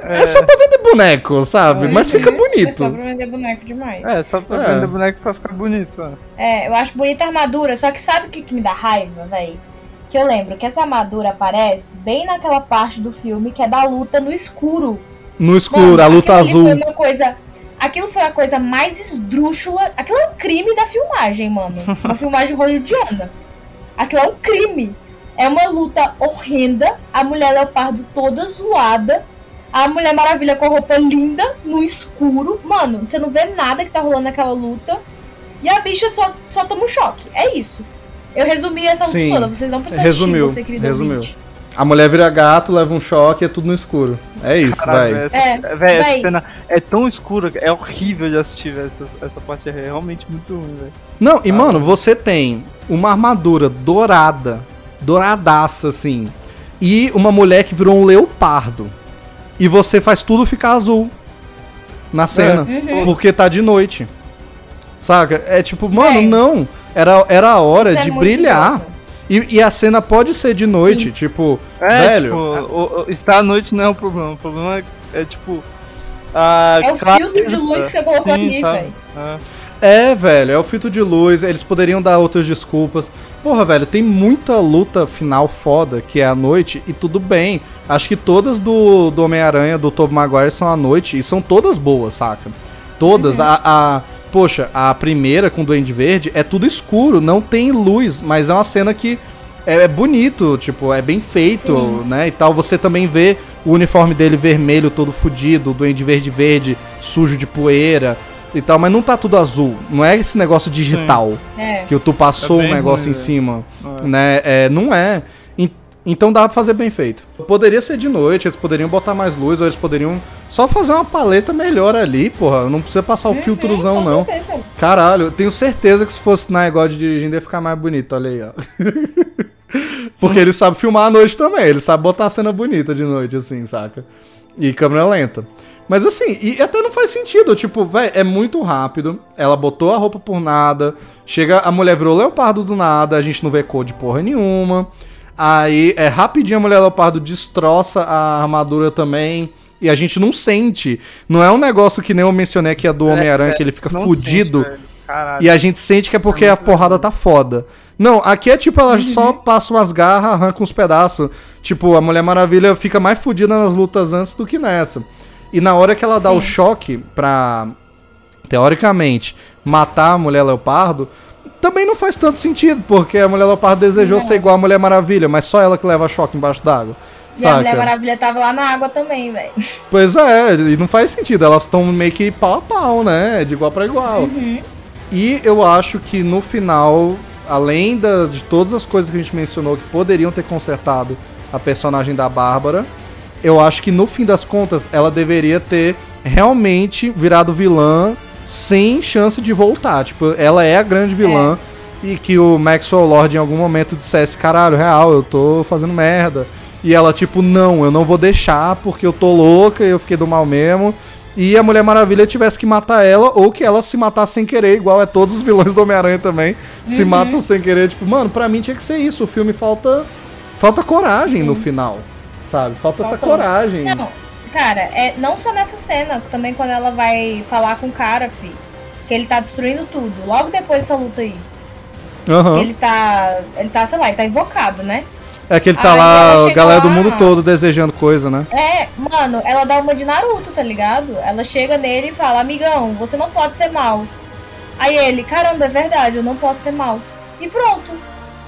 É, só pra vender boneco, sabe? Mas fica É só bonito. pra vender boneco demais. É, só pra É. vender boneco pra ficar bonito. ó. É, eu acho bonita a armadura, só que sabe o que, que me dá raiva, véi? Que eu lembro que essa armadura aparece bem naquela parte do filme que é da luta no escuro. No escuro, Mano, a luta azul. Foi uma coisa, aquilo foi a coisa mais esdrúxula. Aquilo é um crime da filmagem, mano. Uma filmagem hollywoodiana. Aquilo é um crime. É uma luta horrenda. A mulher leopardo toda zoada. A Mulher Maravilha com a roupa linda, no escuro. Mano, você não vê nada que tá rolando naquela luta. E a bicha só, só toma um choque. É isso. Eu resumi essa luta toda. Vocês não precisam Resumiu, assistir, você, querido resumiu. ouvinte. A mulher vira gato, leva um choque, é tudo no escuro. É isso, Caralho, vai. essa, É, véi, essa cena é tão escura, é horrível de assistir. Essa, essa parte é realmente muito ruim, velho. Não, e mano, você tem uma armadura dourada, douradaça assim, e uma mulher que virou um leopardo. E você faz tudo ficar azul na cena, Uhum. porque tá de noite. Saca? É tipo, mano, É. não. Era, era a hora Isso é de muito brilhar. E, e a cena pode ser de noite, tipo, É, velho. tipo, o- o- estar à noite não é o problema. O problema é, é, tipo. A É o filtro de luz que você colocou ali, sabe? velho. É. É, velho, é o filtro de luz, eles poderiam dar outras desculpas. Porra, velho, tem muita luta final foda que é à noite e tudo bem. Acho que todas do, do Homem-Aranha, do Tobey Maguire são à noite e são todas boas, saca? Todas. A, a- Poxa, a primeira com o Duende Verde é tudo escuro, não tem luz, mas é uma cena que é, é bonito, tipo, é bem feito, Sim. né? E tal. Você também vê o uniforme dele vermelho, todo fudido, o Duende Verde verde, sujo de poeira e tal, mas não tá tudo azul. Não é esse negócio digital É. que tu passou É um negócio ruim, em velho. cima, É. né? É, não é. En- Então dá pra fazer bem feito. Poderia ser de noite, eles poderiam botar mais luz, ou eles poderiam só fazer uma paleta melhor ali, porra. Não precisa passar o filtrozão, Com não. certeza. Caralho, eu tenho certeza que se fosse na negócio de dirigindo ia ficar mais bonito, olha aí, ó. Porque ele sabe filmar à noite também, ele sabe botar a cena bonita de noite, assim, saca? E câmera lenta. Mas assim, e até não faz sentido, tipo, velho, é muito rápido. Ela botou a roupa por nada. Chega, a mulher virou leopardo do nada, a gente não vê cor de porra nenhuma. Aí é rapidinho a mulher leopardo destroça a armadura também. E a gente não sente. Não é um negócio que nem eu mencionei aqui a do Homem-Aranha, que ele fica fudido. sente. E a gente sente que é porque a porrada tá foda. Não, aqui é tipo, ela só passa umas garras, arranca uns pedaços. Tipo, a Mulher Maravilha fica mais fodida nas lutas antes do que nessa. E na hora que ela dá o choque pra, teoricamente, matar a Mulher Leopardo, também não faz tanto sentido, porque a Mulher Leopardo desejou Não. ser igual a Mulher Maravilha, mas só ela que leva choque embaixo d'água. E a Mulher? Maravilha tava lá na água também, velho. Pois é, e não faz sentido, elas estão meio que pau a pau, né? De igual pra igual. E eu acho que no final, além da- de todas as coisas que a gente mencionou que poderiam ter consertado a personagem da Bárbara, eu acho que no fim das contas ela deveria ter realmente virado vilã sem chance de voltar. Tipo, ela é a grande vilã e que o Maxwell Lord em algum momento dissesse: caralho, real, eu tô fazendo merda. E ela, tipo, não, eu não vou deixar porque eu tô louca e eu fiquei do mal mesmo. E a Mulher Maravilha tivesse que matar ela, ou que ela se matasse sem querer, igual é todos os vilões do Homem-Aranha também. Se Uhum. matam sem querer. Tipo, mano, pra mim tinha que ser isso. O filme falta. Falta coragem no final. Sabe? Falta essa Falta- coragem. Não, cara, é não só nessa cena, também quando ela vai falar com o cara, fi. Que ele tá destruindo tudo. Logo depois dessa luta aí. Que ele tá. Ele tá, sei lá, ele tá invocado, né? É que ele tá Aí lá, a galera do lá- mundo todo desejando coisa, né? É, mano, ela dá uma de Naruto, tá ligado? Ela chega nele e fala, amigão, você não pode ser mal. Aí ele, caramba, é verdade, eu não posso ser mal. E pronto.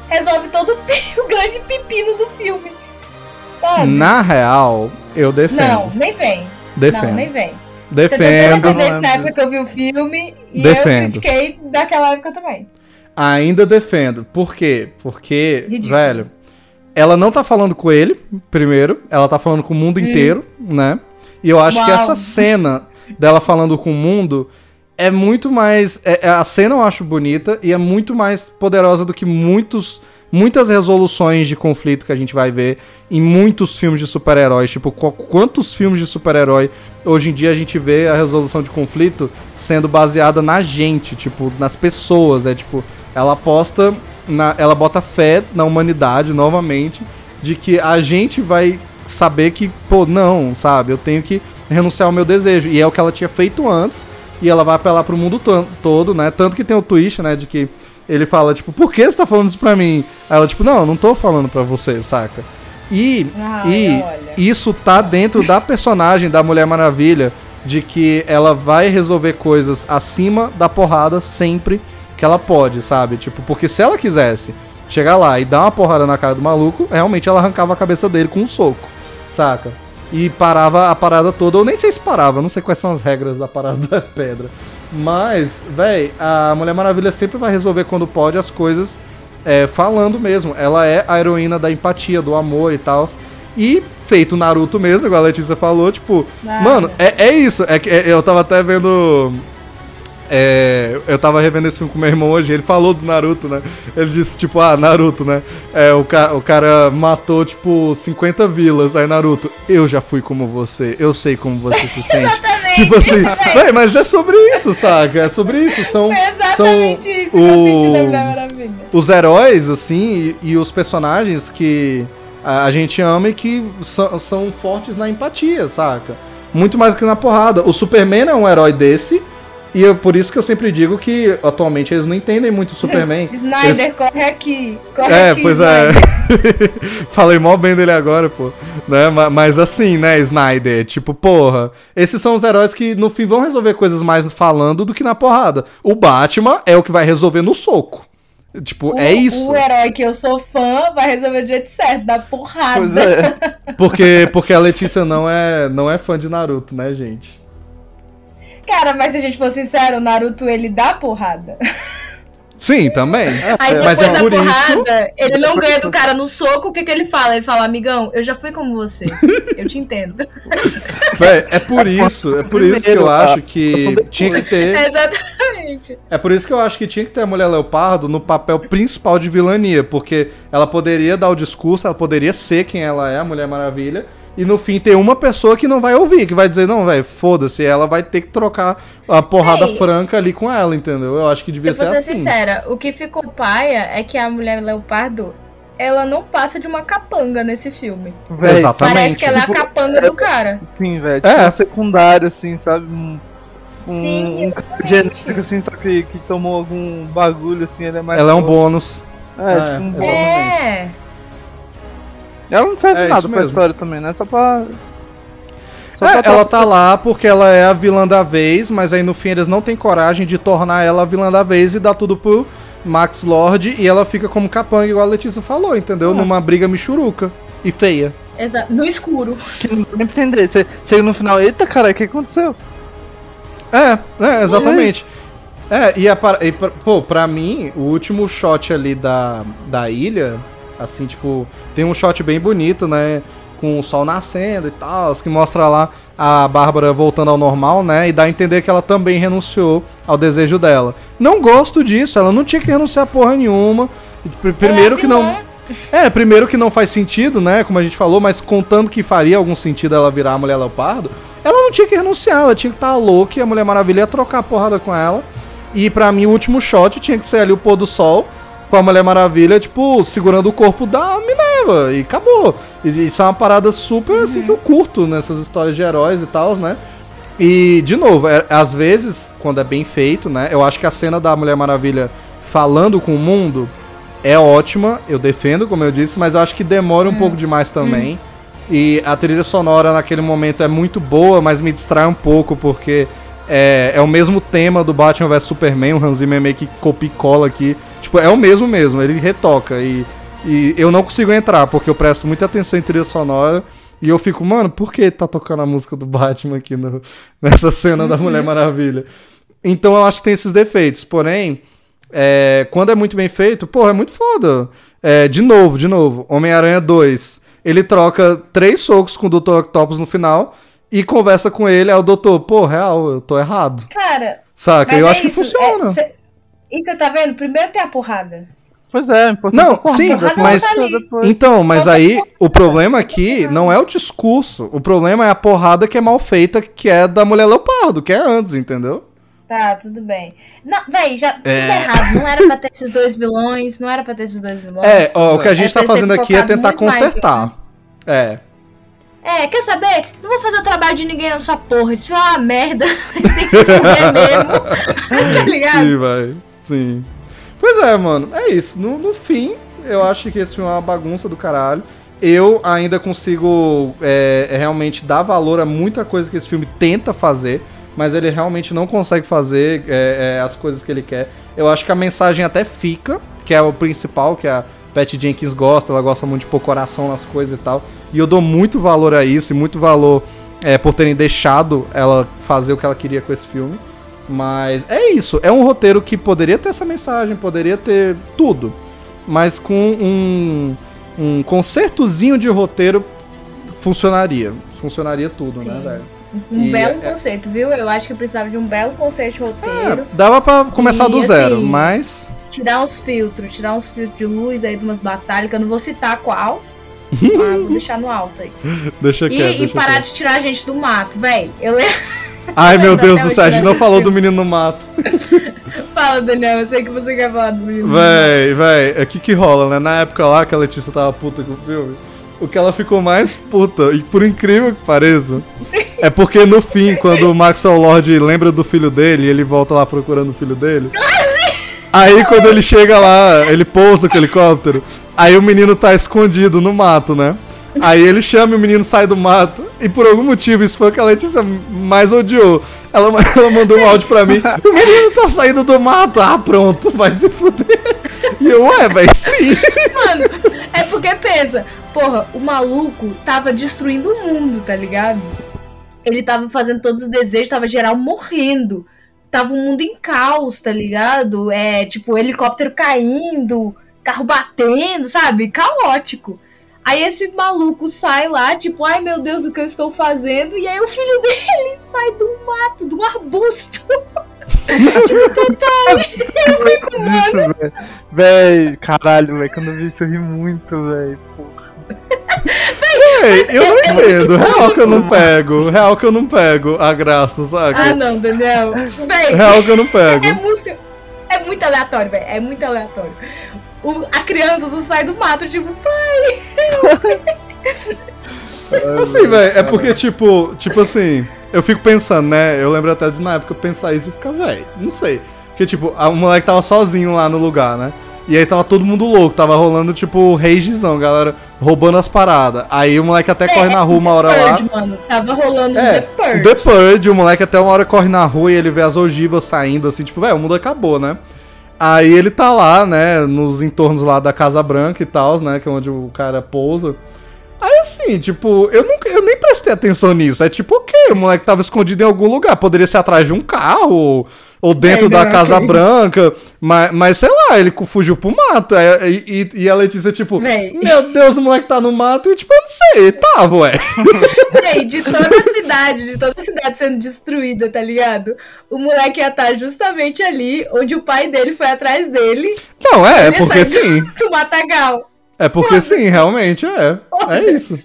Resolve todo o grande pepino do filme. Sabe? Na real, eu Não, defendo. nem vem. defendo. Não, nem vem. Defendo. isso não na época que eu vi o filme e Defendo. eu critiquei daquela época também. Ainda defendo. Por quê? Porque, Ridículo. velho, ela não tá falando com ele, primeiro. Ela tá falando com o mundo inteiro, né? E eu acho que Hum. Uau. essa cena dela falando com o mundo é muito mais. é- é- a cena eu acho bonita e é muito mais poderosa do que muitos muitas resoluções de conflito que a gente vai ver em muitos filmes de super-heróis. Tipo, qu- quantos filmes de super-herói hoje em dia a gente vê a resolução de conflito sendo baseada na gente, tipo, nas pessoas. É tipo, ela aposta, na, ela bota fé na humanidade novamente de que a gente vai saber que, pô, não, sabe, eu tenho que renunciar ao meu desejo. E é o que ela tinha feito antes. E ela vai apelar pro mundo to- todo, né? Tanto que tem o twist, né? De que ele fala, tipo, por que você tá falando isso pra mim? Aí ela, tipo, não, eu não tô falando pra você, saca? E, Ai, e olha. isso tá dentro da personagem da Mulher Maravilha, de que ela vai resolver coisas acima da porrada sempre que ela pode, sabe? Tipo, porque se ela quisesse chegar lá e dar uma porrada na cara do maluco, realmente ela arrancava a cabeça dele com um soco, saca? E parava a parada toda, ou nem sei se parava, não sei quais são as regras da parada da pedra. Mas, véi, a Mulher Maravilha sempre vai resolver quando pode as coisas é, falando mesmo. Ela é a heroína da empatia, do amor e tal. E feito Naruto mesmo, igual a Letícia falou, tipo, Nada. mano, é, é isso. É que é- eu tava até vendo. É, eu tava revendo esse filme com meu irmão hoje, ele falou do Naruto, né? Ele disse, tipo, ah, Naruto, né? É, o, ca o cara matou, tipo, 50 vilas. Aí, Naruto, eu já fui como você, eu sei como você se sente. tipo assim, véi, mas é sobre isso, saca? É sobre isso. São, exatamente são isso o- os heróis, assim, e, e os personagens que a, a gente ama e que são, são fortes na empatia, saca? Muito mais que na porrada. O Superman é um herói desse, e é por isso que eu sempre digo que atualmente eles não entendem muito o Superman. Snyder, Eles- corre aqui. Corre É, aqui, pois é. Snyder. Falei mal bem dele agora, pô. Né? Ma- Mas assim, né, Snyder? Tipo, porra. Esses são os heróis que no fim vão resolver coisas mais falando do que na porrada. O Batman é o que vai resolver no soco. Tipo, O- é isso. O herói que eu sou fã vai resolver do jeito certo, da porrada. Pois é. Porque, porque a Letícia não é, não é fã de Naruto, né, gente? Cara, mas se a gente for sincero, o Naruto ele dá porrada. Sim, também. Aí depois Mas é da por isso- porrada, ele não ganha do cara no soco, o que, que ele fala? Ele fala, amigão, eu já fui como você. Eu te entendo. Véi, é por isso, é por isso que eu Primeiro, acho que tinha que ter. Exatamente. É por isso que eu acho que tinha que ter a Mulher Leopardo no papel principal de vilania, porque ela poderia dar o discurso, ela poderia ser quem ela é, a Mulher Maravilha, e no fim ter uma pessoa que não vai ouvir, que vai dizer, não, velho, foda-se, ela vai ter que trocar a porrada Ei. franca ali com ela, entendeu? Eu acho que devia Eu vou ser ser assim. sincera, o que ficou paia é que a mulher leopardo, ela não passa de uma capanga nesse filme. Véi, Exatamente. Parece que ela é a Tipo, capanga do cara. Sim, velho. É. Tipo, um secundário, assim, sabe? Um, um, Sim, um genérico, assim, só que, que tomou algum bagulho, assim, ele é mais. Ela é um bônus. É, É, tipo um bônus. exatamente. É. Ela não serve É, nada isso pra mesmo. história também, né? Só pra. Só É, pra ela tá lá porque ela é a vilã da vez, mas aí no fim eles não têm coragem de tornar ela a vilã da vez e dar tudo pro Max Lord e ela fica como capanga, igual a Letícia falou, entendeu? Numa briga michuruca e feia. Exa- No escuro. que não dá entender. Você chega no final, eita, cara, o que aconteceu? É, é, exatamente. É, e, a, e pra- pô, pra mim, o último shot ali da, da ilha, assim, tipo, tem um shot bem bonito, né? Com o sol nascendo e tal, que mostra lá a Bárbara voltando ao normal, né? E dá a entender que ela também renunciou ao desejo dela. Não gosto disso, ela não tinha que renunciar a porra nenhuma. Pr- Primeiro é que não. vilã. É, primeiro que não faz sentido, né? Como a gente falou, mas contando que faria algum sentido ela virar a Mulher Leopardo, ela não tinha que renunciar, ela tinha que estar louca e a Mulher Maravilha ia trocar a porrada com ela. E pra mim, o último shot tinha que ser ali o pôr do sol, com a Mulher Maravilha, tipo, segurando o corpo da Minerva. E acabou. E isso é uma parada super, assim, que eu curto nessas histórias de heróis e tal, né? E, de novo, é- às vezes, quando é bem feito, né? Eu acho que a cena da Mulher Maravilha falando com o mundo é ótima, eu defendo, como eu disse, mas eu acho que demora um pouco demais também. E a trilha sonora naquele momento é muito boa, mas me distrai um pouco, porque é, é o mesmo tema do Batman vs Superman, o Hans Zimmer meio que copia e cola aqui. Tipo, é o mesmo mesmo, ele retoca. E, e eu não consigo entrar, porque eu presto muita atenção em trilha sonora. E eu fico, mano, por que tá tocando a música do Batman aqui no- nessa cena da Mulher Maravilha? Então eu acho que tem esses defeitos. Porém, é, quando é muito bem feito, porra, é muito foda. É, de novo, de novo, Homem-Aranha 2. Ele troca três socos com o Dr. Octopus no final e conversa com ele. Aí o doutor, pô, real, eu tô errado. Cara, Saca? mas eu é acho que isso, funciona. é- cê- e você tá vendo? Primeiro tem a porrada. Pois é, é importante. Não, porra, sim, vai mas- depois. Então, mas aí o problema aqui não é o discurso. O problema é a porrada que é mal feita, que é da mulher leopardo, que é antes, entendeu? Tá, tudo bem. Não, véi, já tudo É. errado. Não era pra ter esses dois vilões, não era pra ter esses dois vilões. É, ó, o que a gente É tá fazendo aqui é tentar consertar. É. É, quer saber? Não vou fazer o trabalho de ninguém nessa porra. Isso é uma merda. Tem que se fuder mesmo. tá ligado? Sim, vai. Sim. Pois é, mano. É isso. No, no fim, eu acho que esse filme é uma bagunça do caralho. Eu ainda consigo é, é, realmente dar valor a muita coisa que esse filme tenta fazer, mas ele realmente não consegue fazer é, é, as coisas que ele quer. Eu acho que a mensagem até fica, que é o principal, que a Pat Jenkins gosta, ela gosta muito de pôr coração nas coisas e tal. E eu dou muito valor a isso e muito valor é, por terem deixado ela fazer o que ela queria com esse filme. Mas é isso, é um roteiro que poderia ter essa mensagem, poderia ter tudo. Mas com um, um concertozinho de roteiro funcionaria. Funcionaria tudo, né, Sim. velho? Um E belo é- conceito, viu? Eu acho que eu precisava de um belo conceito de roteiro. É, dava pra começar E, do zero, assim, mas. Tirar uns filtros, tirar uns filtros de luz aí de umas batalhas, que eu não vou citar qual. mas vou deixar no alto aí. Deixa E, quieto. e parar de tirar a gente do mato, véi. Eu lembro. Ai meu Deus do céu, a gente não falou do menino no mato. Fala, Daniel, eu sei que você quer falar do menino. Véi, véi, o que que rola, né? Na época lá que a Letícia tava puta com o filme, o que ela ficou mais puta, e por incrível que pareça, é porque no fim, quando o Maxwell Lord lembra do filho dele, e ele volta lá procurando o filho dele. Aí quando ele chega lá, ele pousa com o helicóptero, aí o menino tá escondido no mato, né? Aí ele chama e o menino sai do mato. E por algum motivo, isso foi o que a Letícia mais odiou. Ela, ela mandou um áudio pra mim. O menino tá saindo do mato. Ah, pronto, vai se fuder. E eu, ué, vai sim. Mano, é porque pensa, porra, o maluco tava destruindo o mundo, tá ligado? Ele tava fazendo todos os desejos, tava geral morrendo. Tava o mundo em caos, tá ligado? É, tipo, helicóptero caindo, carro batendo, sabe? Caótico. Aí esse maluco sai lá, tipo, ai meu Deus, o que eu estou fazendo? E aí o filho dele sai do mato, um arbusto. tipo. Eu fico, mano. Velho. Véi, caralho, velho. Quando eu vi isso, eu ri muito, velho. Porra. Ei, eu não entendo. Real que eu não pego. Real que eu não pego a graça, Ah, saca? não, Daniel. Véi, Real que eu não pego. É muito, é muito aleatório, velho. É muito aleatório. O- a criança só sai do mato, tipo, pai. Assim, velho, é porque, tipo, tipo assim, eu fico pensando, né? Eu lembro até de na época eu pensar isso e ficar, velho, não sei. Porque, tipo, a- o moleque tava sozinho lá no lugar, né? E aí tava todo mundo louco, tava rolando, tipo, ragezão, galera roubando as paradas. Aí o moleque até corre na rua uma hora lá. Purge, mano. Tava rolando É, The Purge. The Purge, o moleque até uma hora corre na rua e ele vê as ogivas saindo, assim, tipo, velho, o mundo acabou, né? Aí ele tá lá, né, nos entornos lá da Casa Branca e tal, né, que é onde o cara pousa. Aí assim, tipo, eu, nunca, eu nem prestei atenção nisso. É tipo, ok, o moleque tava escondido em algum lugar. Poderia ser atrás de um carro, ou, ou dentro É, da não, Casa. Branca. Mas, mas sei lá, ele fugiu pro mato. É, E, e, e a Letícia, tipo, Véi. meu Deus, o moleque tá no mato. E tipo, eu não sei, tava, ué. Véi, de toda a cidade, de toda a cidade sendo destruída, tá ligado? O moleque ia estar justamente ali onde o pai dele foi atrás dele. Não, é, é porque sim. Do matagal. É porque sim, realmente é. É isso.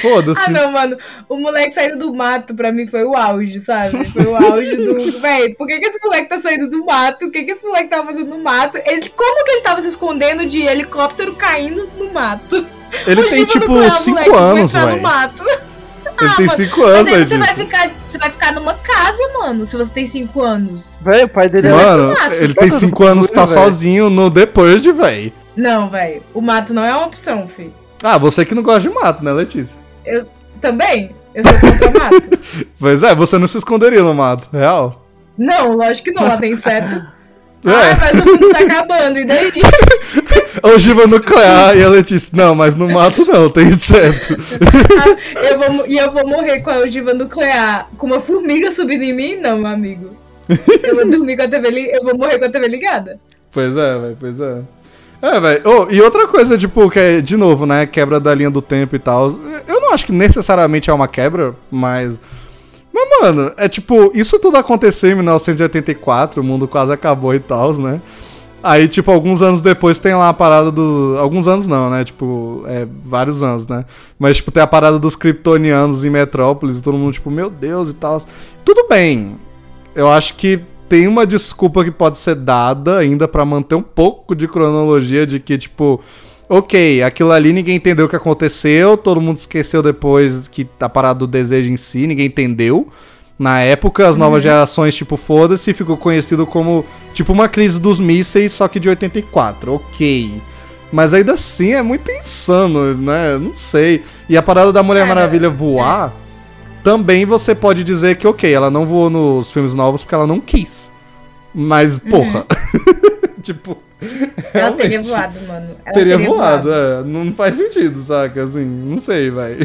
Foda-se. Ah, não, mano. O moleque saindo do mato, pra mim, foi o auge, sabe? Foi o auge do. Véi, por que, que esse moleque tá saindo do mato? O que, que esse moleque tava fazendo no mato? Ele, como que ele tava se escondendo de helicóptero caindo no mato? Ele O tem tipo foi, o 5 moleque foi anos, velho. mato. Ele Ah, tem mano, 5 Mas anos, aí velho. você vai, ficar, você vai ficar numa casa, mano, se você tem 5 anos. Véi, o pai dele é Mano, mato. ele tem Todo 5 mundo, anos, tá velho. sozinho no The Purge, velho. Não, velho. O mato não é uma opção, fi. Ah, você que não gosta de mato, né, Letícia? Eu também. Eu sou contra mato. Pois é, você não se esconderia no mato, real. Não, lógico que não, lá tem inseto. É. Ah, mas o mundo tá acabando, e daí? Ogiva nuclear e a Letícia. Não, mas no mato não, tem inseto. Ah, eu vou, e eu vou morrer com a ogiva nuclear com uma formiga subindo em mim? Não, meu amigo. Eu vou dormir com a TV ligada. Eu vou morrer com a TV ligada. Pois é, velho, pois é. É, velho. Oh, e outra coisa, tipo, que é, de novo, né, quebra da linha do tempo e tal. Eu não acho que necessariamente é uma quebra, mas. Mas, mano, é tipo, isso tudo aconteceu em 1984, o mundo quase acabou e tal, né? Aí, tipo, alguns anos depois tem lá a parada do. Alguns anos não, né? Tipo, é, vários anos, né? Mas, tipo, tem a parada dos kryptonianos em Metrópolis e todo mundo, tipo, meu Deus e tal. Tudo bem. Eu acho que tem uma desculpa que pode ser dada ainda pra manter um pouco de cronologia de que, tipo, ok, aquilo ali ninguém entendeu o que aconteceu, todo mundo esqueceu depois que a parada do desejo em si, ninguém entendeu. Na época, as novas gerações, tipo, foda-se, ficou conhecido como, tipo, uma crise dos mísseis, só que de 84, ok. Mas ainda assim é muito insano, né? Não sei. E a parada da Mulher Cara, Maravilha voar, também você pode dizer que, ok, ela não voou nos filmes novos porque ela não quis. Mas, porra. tipo. Ela teria voado, mano. Ela Teria, voado, é. Não faz sentido, saca? Assim, não sei, vai.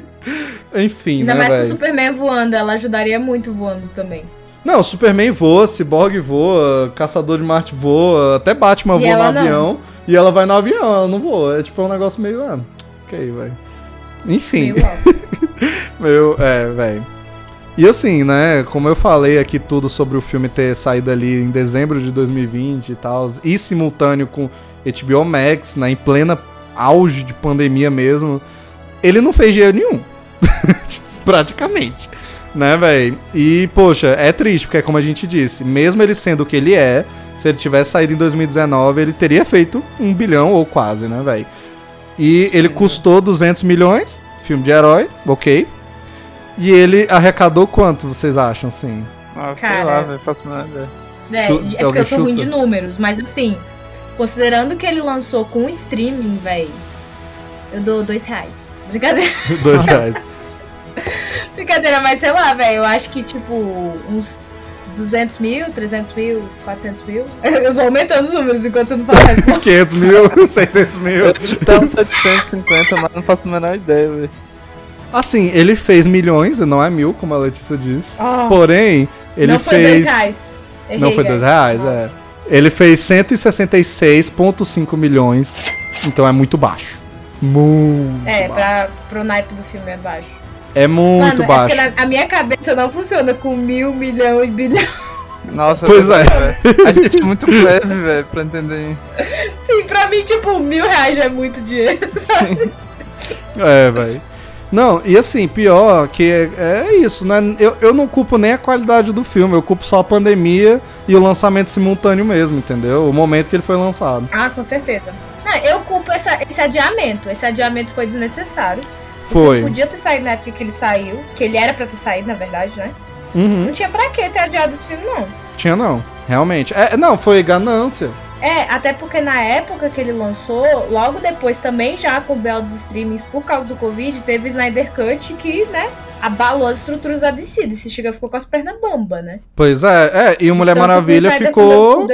Enfim, Ainda né, mais que o? Superman voando, ela ajudaria muito voando também. Não, Superman voa, Cyborg voa, Caçador de Marte voa, até Batman E voa no não. avião. E ela vai no avião, ela não voa. É tipo um negócio meio. Ah, ok, velho. Enfim. Meu, é, velho. E assim, né, como eu falei aqui tudo sobre o filme ter saído ali em dezembro de 2020 e tal, e simultâneo com HBO Max, né, em plena auge de pandemia mesmo, ele não fez dinheiro nenhum. Tipo, Praticamente. Né, velho? E, poxa, é triste, porque é como a gente disse, mesmo ele sendo o que ele é, se ele tivesse saído em 2019, ele teria feito um bilhão ou quase, né, velho? E ele custou 200 milhões, filme de herói, ok. E ele arrecadou quanto, vocês acham, assim? Ah, sei Cara. lá, velho, faço a menor ideia. É, Chuta- é porque eu sou ruim de números, mas assim, considerando que ele lançou com streaming, véi, eu dou dois reais. Brincadeira, Dois reais. brincadeira, mas sei lá, velho, eu acho que tipo, uns 200 mil, 300 mil, 400 mil. Eu vou aumentando os números enquanto você não fala mais. 500 mil, 600 mil. Eu tá uns 750, mas não faço a menor ideia, velho. Assim, ele fez milhões, e não é mil, como a Letícia disse. Ah. Porém, ele não foi fez. dois reais. Errei, Não foi dois guys. reais, é. Ele fez 166,5 milhões. Então é muito baixo. Muito É, baixo. pra, pro naipe do filme é baixo. É muito Mano, baixo. é porque na, a minha cabeça não funciona com mil, milhão e bilhão. Nossa, Pois velho, é. A gente é muito breve, velho, pra entender. Sim, pra mim, tipo, mil reais já é muito dinheiro, sabe? É, velho. Não, e assim, pior que é, é isso, né? Eu, eu não culpo nem a qualidade do filme, eu culpo só a pandemia e o lançamento simultâneo mesmo, entendeu? O momento que ele foi lançado. Ah, com certeza. Não, eu culpo essa- esse adiamento. Esse adiamento foi desnecessário. O Foi. filme podia ter saído na época que ele saiu, que ele era pra ter saído, na verdade, né? Uhum. Não tinha pra que ter adiado esse filme, não. Tinha não, realmente. É, não, foi ganância. É, até porque na época que ele lançou, logo depois também já com o Bel dos streamings por causa do Covid, teve o Snyder Cut que, né, abalou as estruturas da DC. DC chega ficou com as pernas bamba, né? Pois é, é, e o Mulher Tanto que o Maravilha Snyder ficou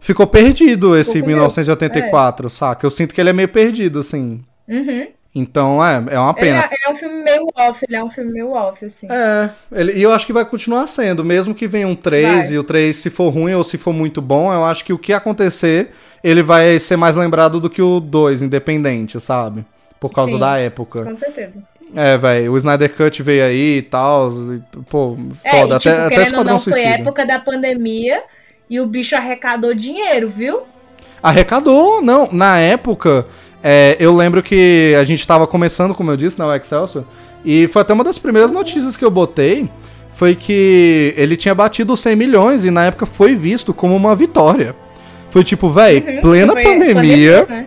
ficou perdido esse Ficou com 1984, saca? Eu sinto que ele é meio perdido, assim. Uhum. Então, é, é uma Ele pena. é, ele é um filme meio off, ele é um filme meio off, assim. É, ele- e eu acho que vai continuar sendo, mesmo que venha um 3 Vai. e o 3 se for ruim ou se for muito bom, eu acho que o que acontecer, ele vai ser mais lembrado do que o 2, independente, sabe? Por causa Sim. da época. Com certeza. É, velho, o Snyder Cut veio aí e tal, e, pô, É, foda, e, tipo, até, até Esquadrão não, foi Suicida. época da pandemia e o bicho arrecadou dinheiro, viu? Arrecadou, não. Na época, é, eu lembro que a gente tava começando, como eu disse, na o Excelsior, e foi até uma das primeiras notícias que eu botei, foi que ele tinha batido os 100 milhões e na época foi visto como uma vitória. Foi tipo, véi, Uhum, plena pandemia, né?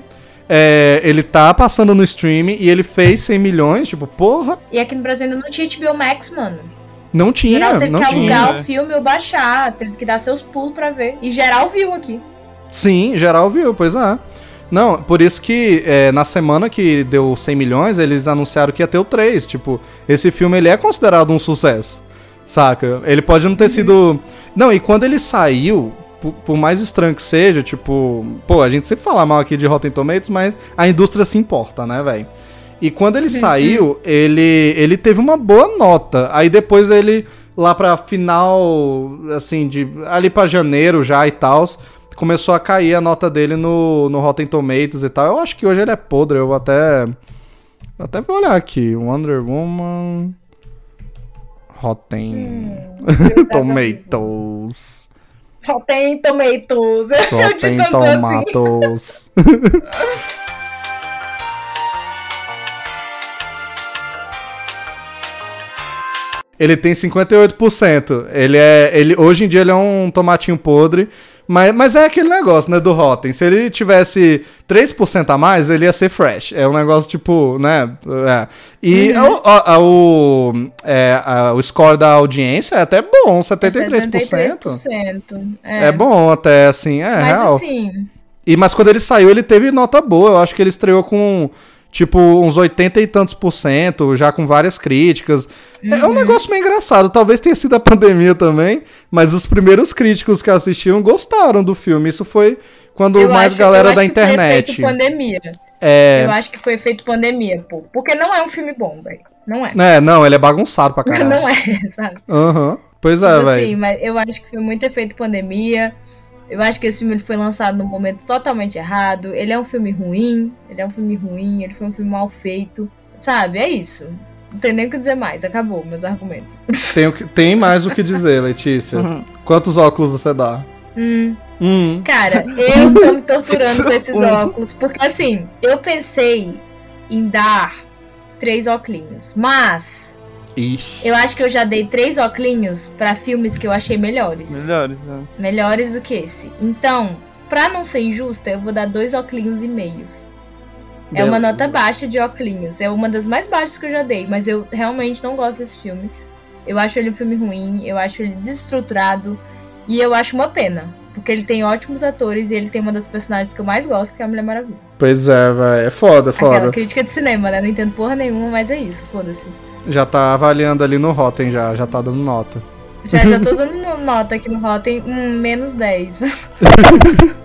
é, ele tá passando no streaming e ele fez 100 milhões, tipo, porra, E aqui no Brasil ainda não tinha HBO Max, mano. não tinha, geral teve não que tinha. alugar né? o filme ou baixar, teve que dar seus pulos pra ver. E geral viu aqui. Sim, geral viu, pois é. Não, por isso que é, na semana que deu 100 milhões, eles anunciaram que ia ter o 3. Tipo, esse filme ele é considerado um sucesso, saca? Ele pode não ter sido... Não, e quando ele saiu, por, por mais estranho que seja, tipo... Pô, a gente sempre fala mal aqui de Rotten Tomatoes, mas a indústria se importa, né, velho? E quando ele saiu, ele, ele teve uma boa nota. Aí depois ele, lá pra final, assim, de ali pra janeiro já e tal, começou a cair a nota dele no, no Rotten Tomatoes e tal. Eu acho que hoje ele é podre, eu vou até. Até vou olhar aqui. Wonder Woman. Rotten Deus tá vivo. Tomatoes. Rotten Tomatoes. Ele tem 58%. Ele é. Ele, hoje em dia ele é um tomatinho podre. Mas, mas é aquele negócio, né, do Rotten. Se ele tivesse 3% a mais, ele ia ser fresh. É um negócio tipo, né? é. E Uhum. o, a- a- o, é, a- o score da audiência é até bom, 73%. 73%. É. bom até, assim, é Mas real. assim, E, mas quando ele saiu, ele teve nota boa. Eu acho que ele estreou com, tipo, uns 80 e tantos por cento, já com várias críticas. É Uhum. um negócio meio engraçado. Talvez tenha sido a pandemia também, mas os primeiros críticos que assistiam gostaram do filme. Isso foi quando eu mais acho, galera eu da foi internet. efeito pandemia. É, Eu acho que foi efeito pandemia, pô. Porque não é um filme bom, velho. Não é. é, não, ele é bagunçado pra caralho. Não é, sabe? Aham. Pois é, assim, velho. mas eu acho que foi muito efeito pandemia. Eu acho que esse filme ele foi lançado num momento totalmente errado. Ele é um filme ruim. Ele é um filme ruim. Ele foi um filme mal feito. Sabe? É isso. Não tem nem o que dizer mais. Acabou meus argumentos. Tem, o que- tem mais o que dizer, Letícia. Uhum. Quantos óculos você dá? Hum, Hum. cara, eu tô me torturando com esses óculos. Porque assim, eu pensei em dar três óculos. Mas Ixi. eu acho que eu já dei três óculos pra filmes que eu achei melhores. Melhores, né? melhores do que esse. Então, pra não ser injusta, eu vou dar dois óculos e meio. É uma nota baixa de óculos. É uma das mais baixas que eu já dei, mas eu realmente não gosto desse filme. Eu acho ele um filme ruim, eu acho ele desestruturado e eu acho uma pena. Porque ele tem ótimos atores e ele tem uma das personagens que eu mais gosto, que é a Mulher Maravilha. Pois é, velho. É foda, foda. Aquela crítica de cinema, né? Não entendo porra nenhuma, mas é isso, foda-se. Já tá avaliando ali no Rotten já, já tá dando nota. Já, já tô dando no- nota aqui no Rotten, um, menos 10.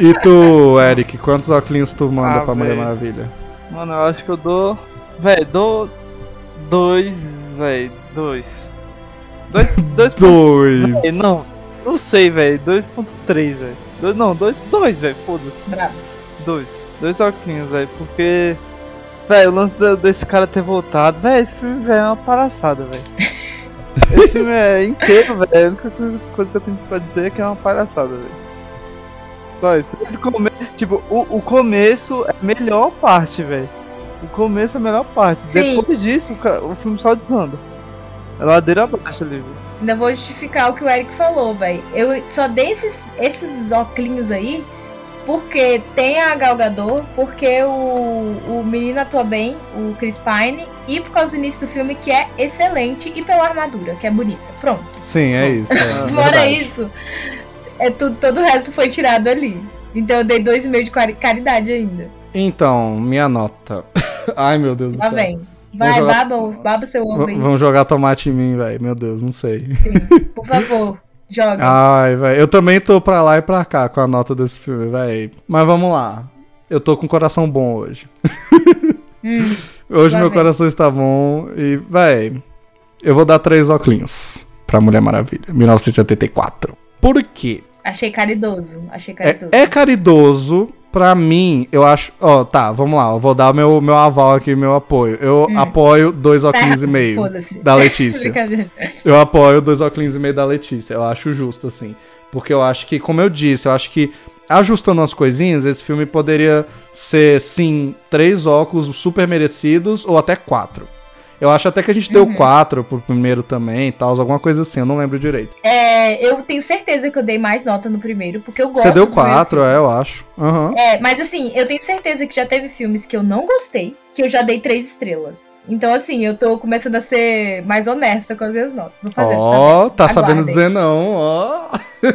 E tu, Eric, quantos óculos tu manda Ah, pra Mulher véi. Maravilha? Mano, eu acho que eu dou. Véi, dou. Dois, véi. Dois. Dois. Dois. Dois. Véi, não, não sei, véi. 2.3, véi. Dois, não, dois, dois, véi. Foda-se. Bravo. Dois. Dois óculos, velho. Porque. Véi, o lance da- desse cara ter voltado. Véi, esse filme, velho, é uma palhaçada, velho. esse filme é inteiro, velho. A única coisa, que eu tenho pra dizer é que é uma palhaçada, velho. Só isso. Tipo, o, o começo é a melhor parte, velho. O começo é a melhor parte. Sim. Depois disso, o, ca- o filme só desanda. É ladeira abaixo ali, velho. Ainda vou justificar o que o Eric falou, velho. Eu só dei esses, esses óculos aí porque tem a Gal Gadot, porque o, o menino atua bem, o Chris Pine, e por causa do início do filme que é excelente e pela armadura, que é bonita. Pronto. Sim, é isso. É, Fora verdade. isso, é tudo, todo o resto foi tirado ali. Então eu dei 2,5 de cari- caridade ainda. Então, minha nota. Ai, meu Deus do Lá céu. vem. Vai, jogar- baba, baba seu aí. Vão jogar tomate em mim, velho. Meu Deus, não sei. Por favor, joga. Ai, velho. Eu também tô pra lá e pra cá com a nota desse filme, velho. Mas vamos lá. Eu tô com o coração bom hoje. Hum, Hoje meu coração está bom e, véi, eu vou dar três óculos pra Mulher Maravilha, 1974. Por quê? achei caridoso. Achei caridoso. É, é caridoso, pra mim, eu acho... Ó, tá, vamos lá, eu vou dar meu, meu aval aqui, meu apoio. Eu Hum. apoio dois óculos Tá, e meio da Letícia. Eu apoio dois óculos e meio da Letícia. Eu acho justo, assim. Porque eu acho que, como eu disse, eu acho que ajustando as coisinhas, esse filme poderia ser, sim, três óculos super merecidos ou até quatro. Eu acho até que a gente deu Uhum. quatro pro primeiro também e tal, alguma coisa assim, eu não lembro direito. É, eu tenho certeza que eu dei mais nota no primeiro, porque eu gosto Você deu quatro, é, eu acho. Aham. É, mas assim, eu tenho certeza que já teve filmes que eu não gostei, que eu já dei três estrelas. Então, assim, eu tô começando a ser mais honesta com as minhas notas. Vou fazer Ó, tá isso. sabendo dizer não, ó.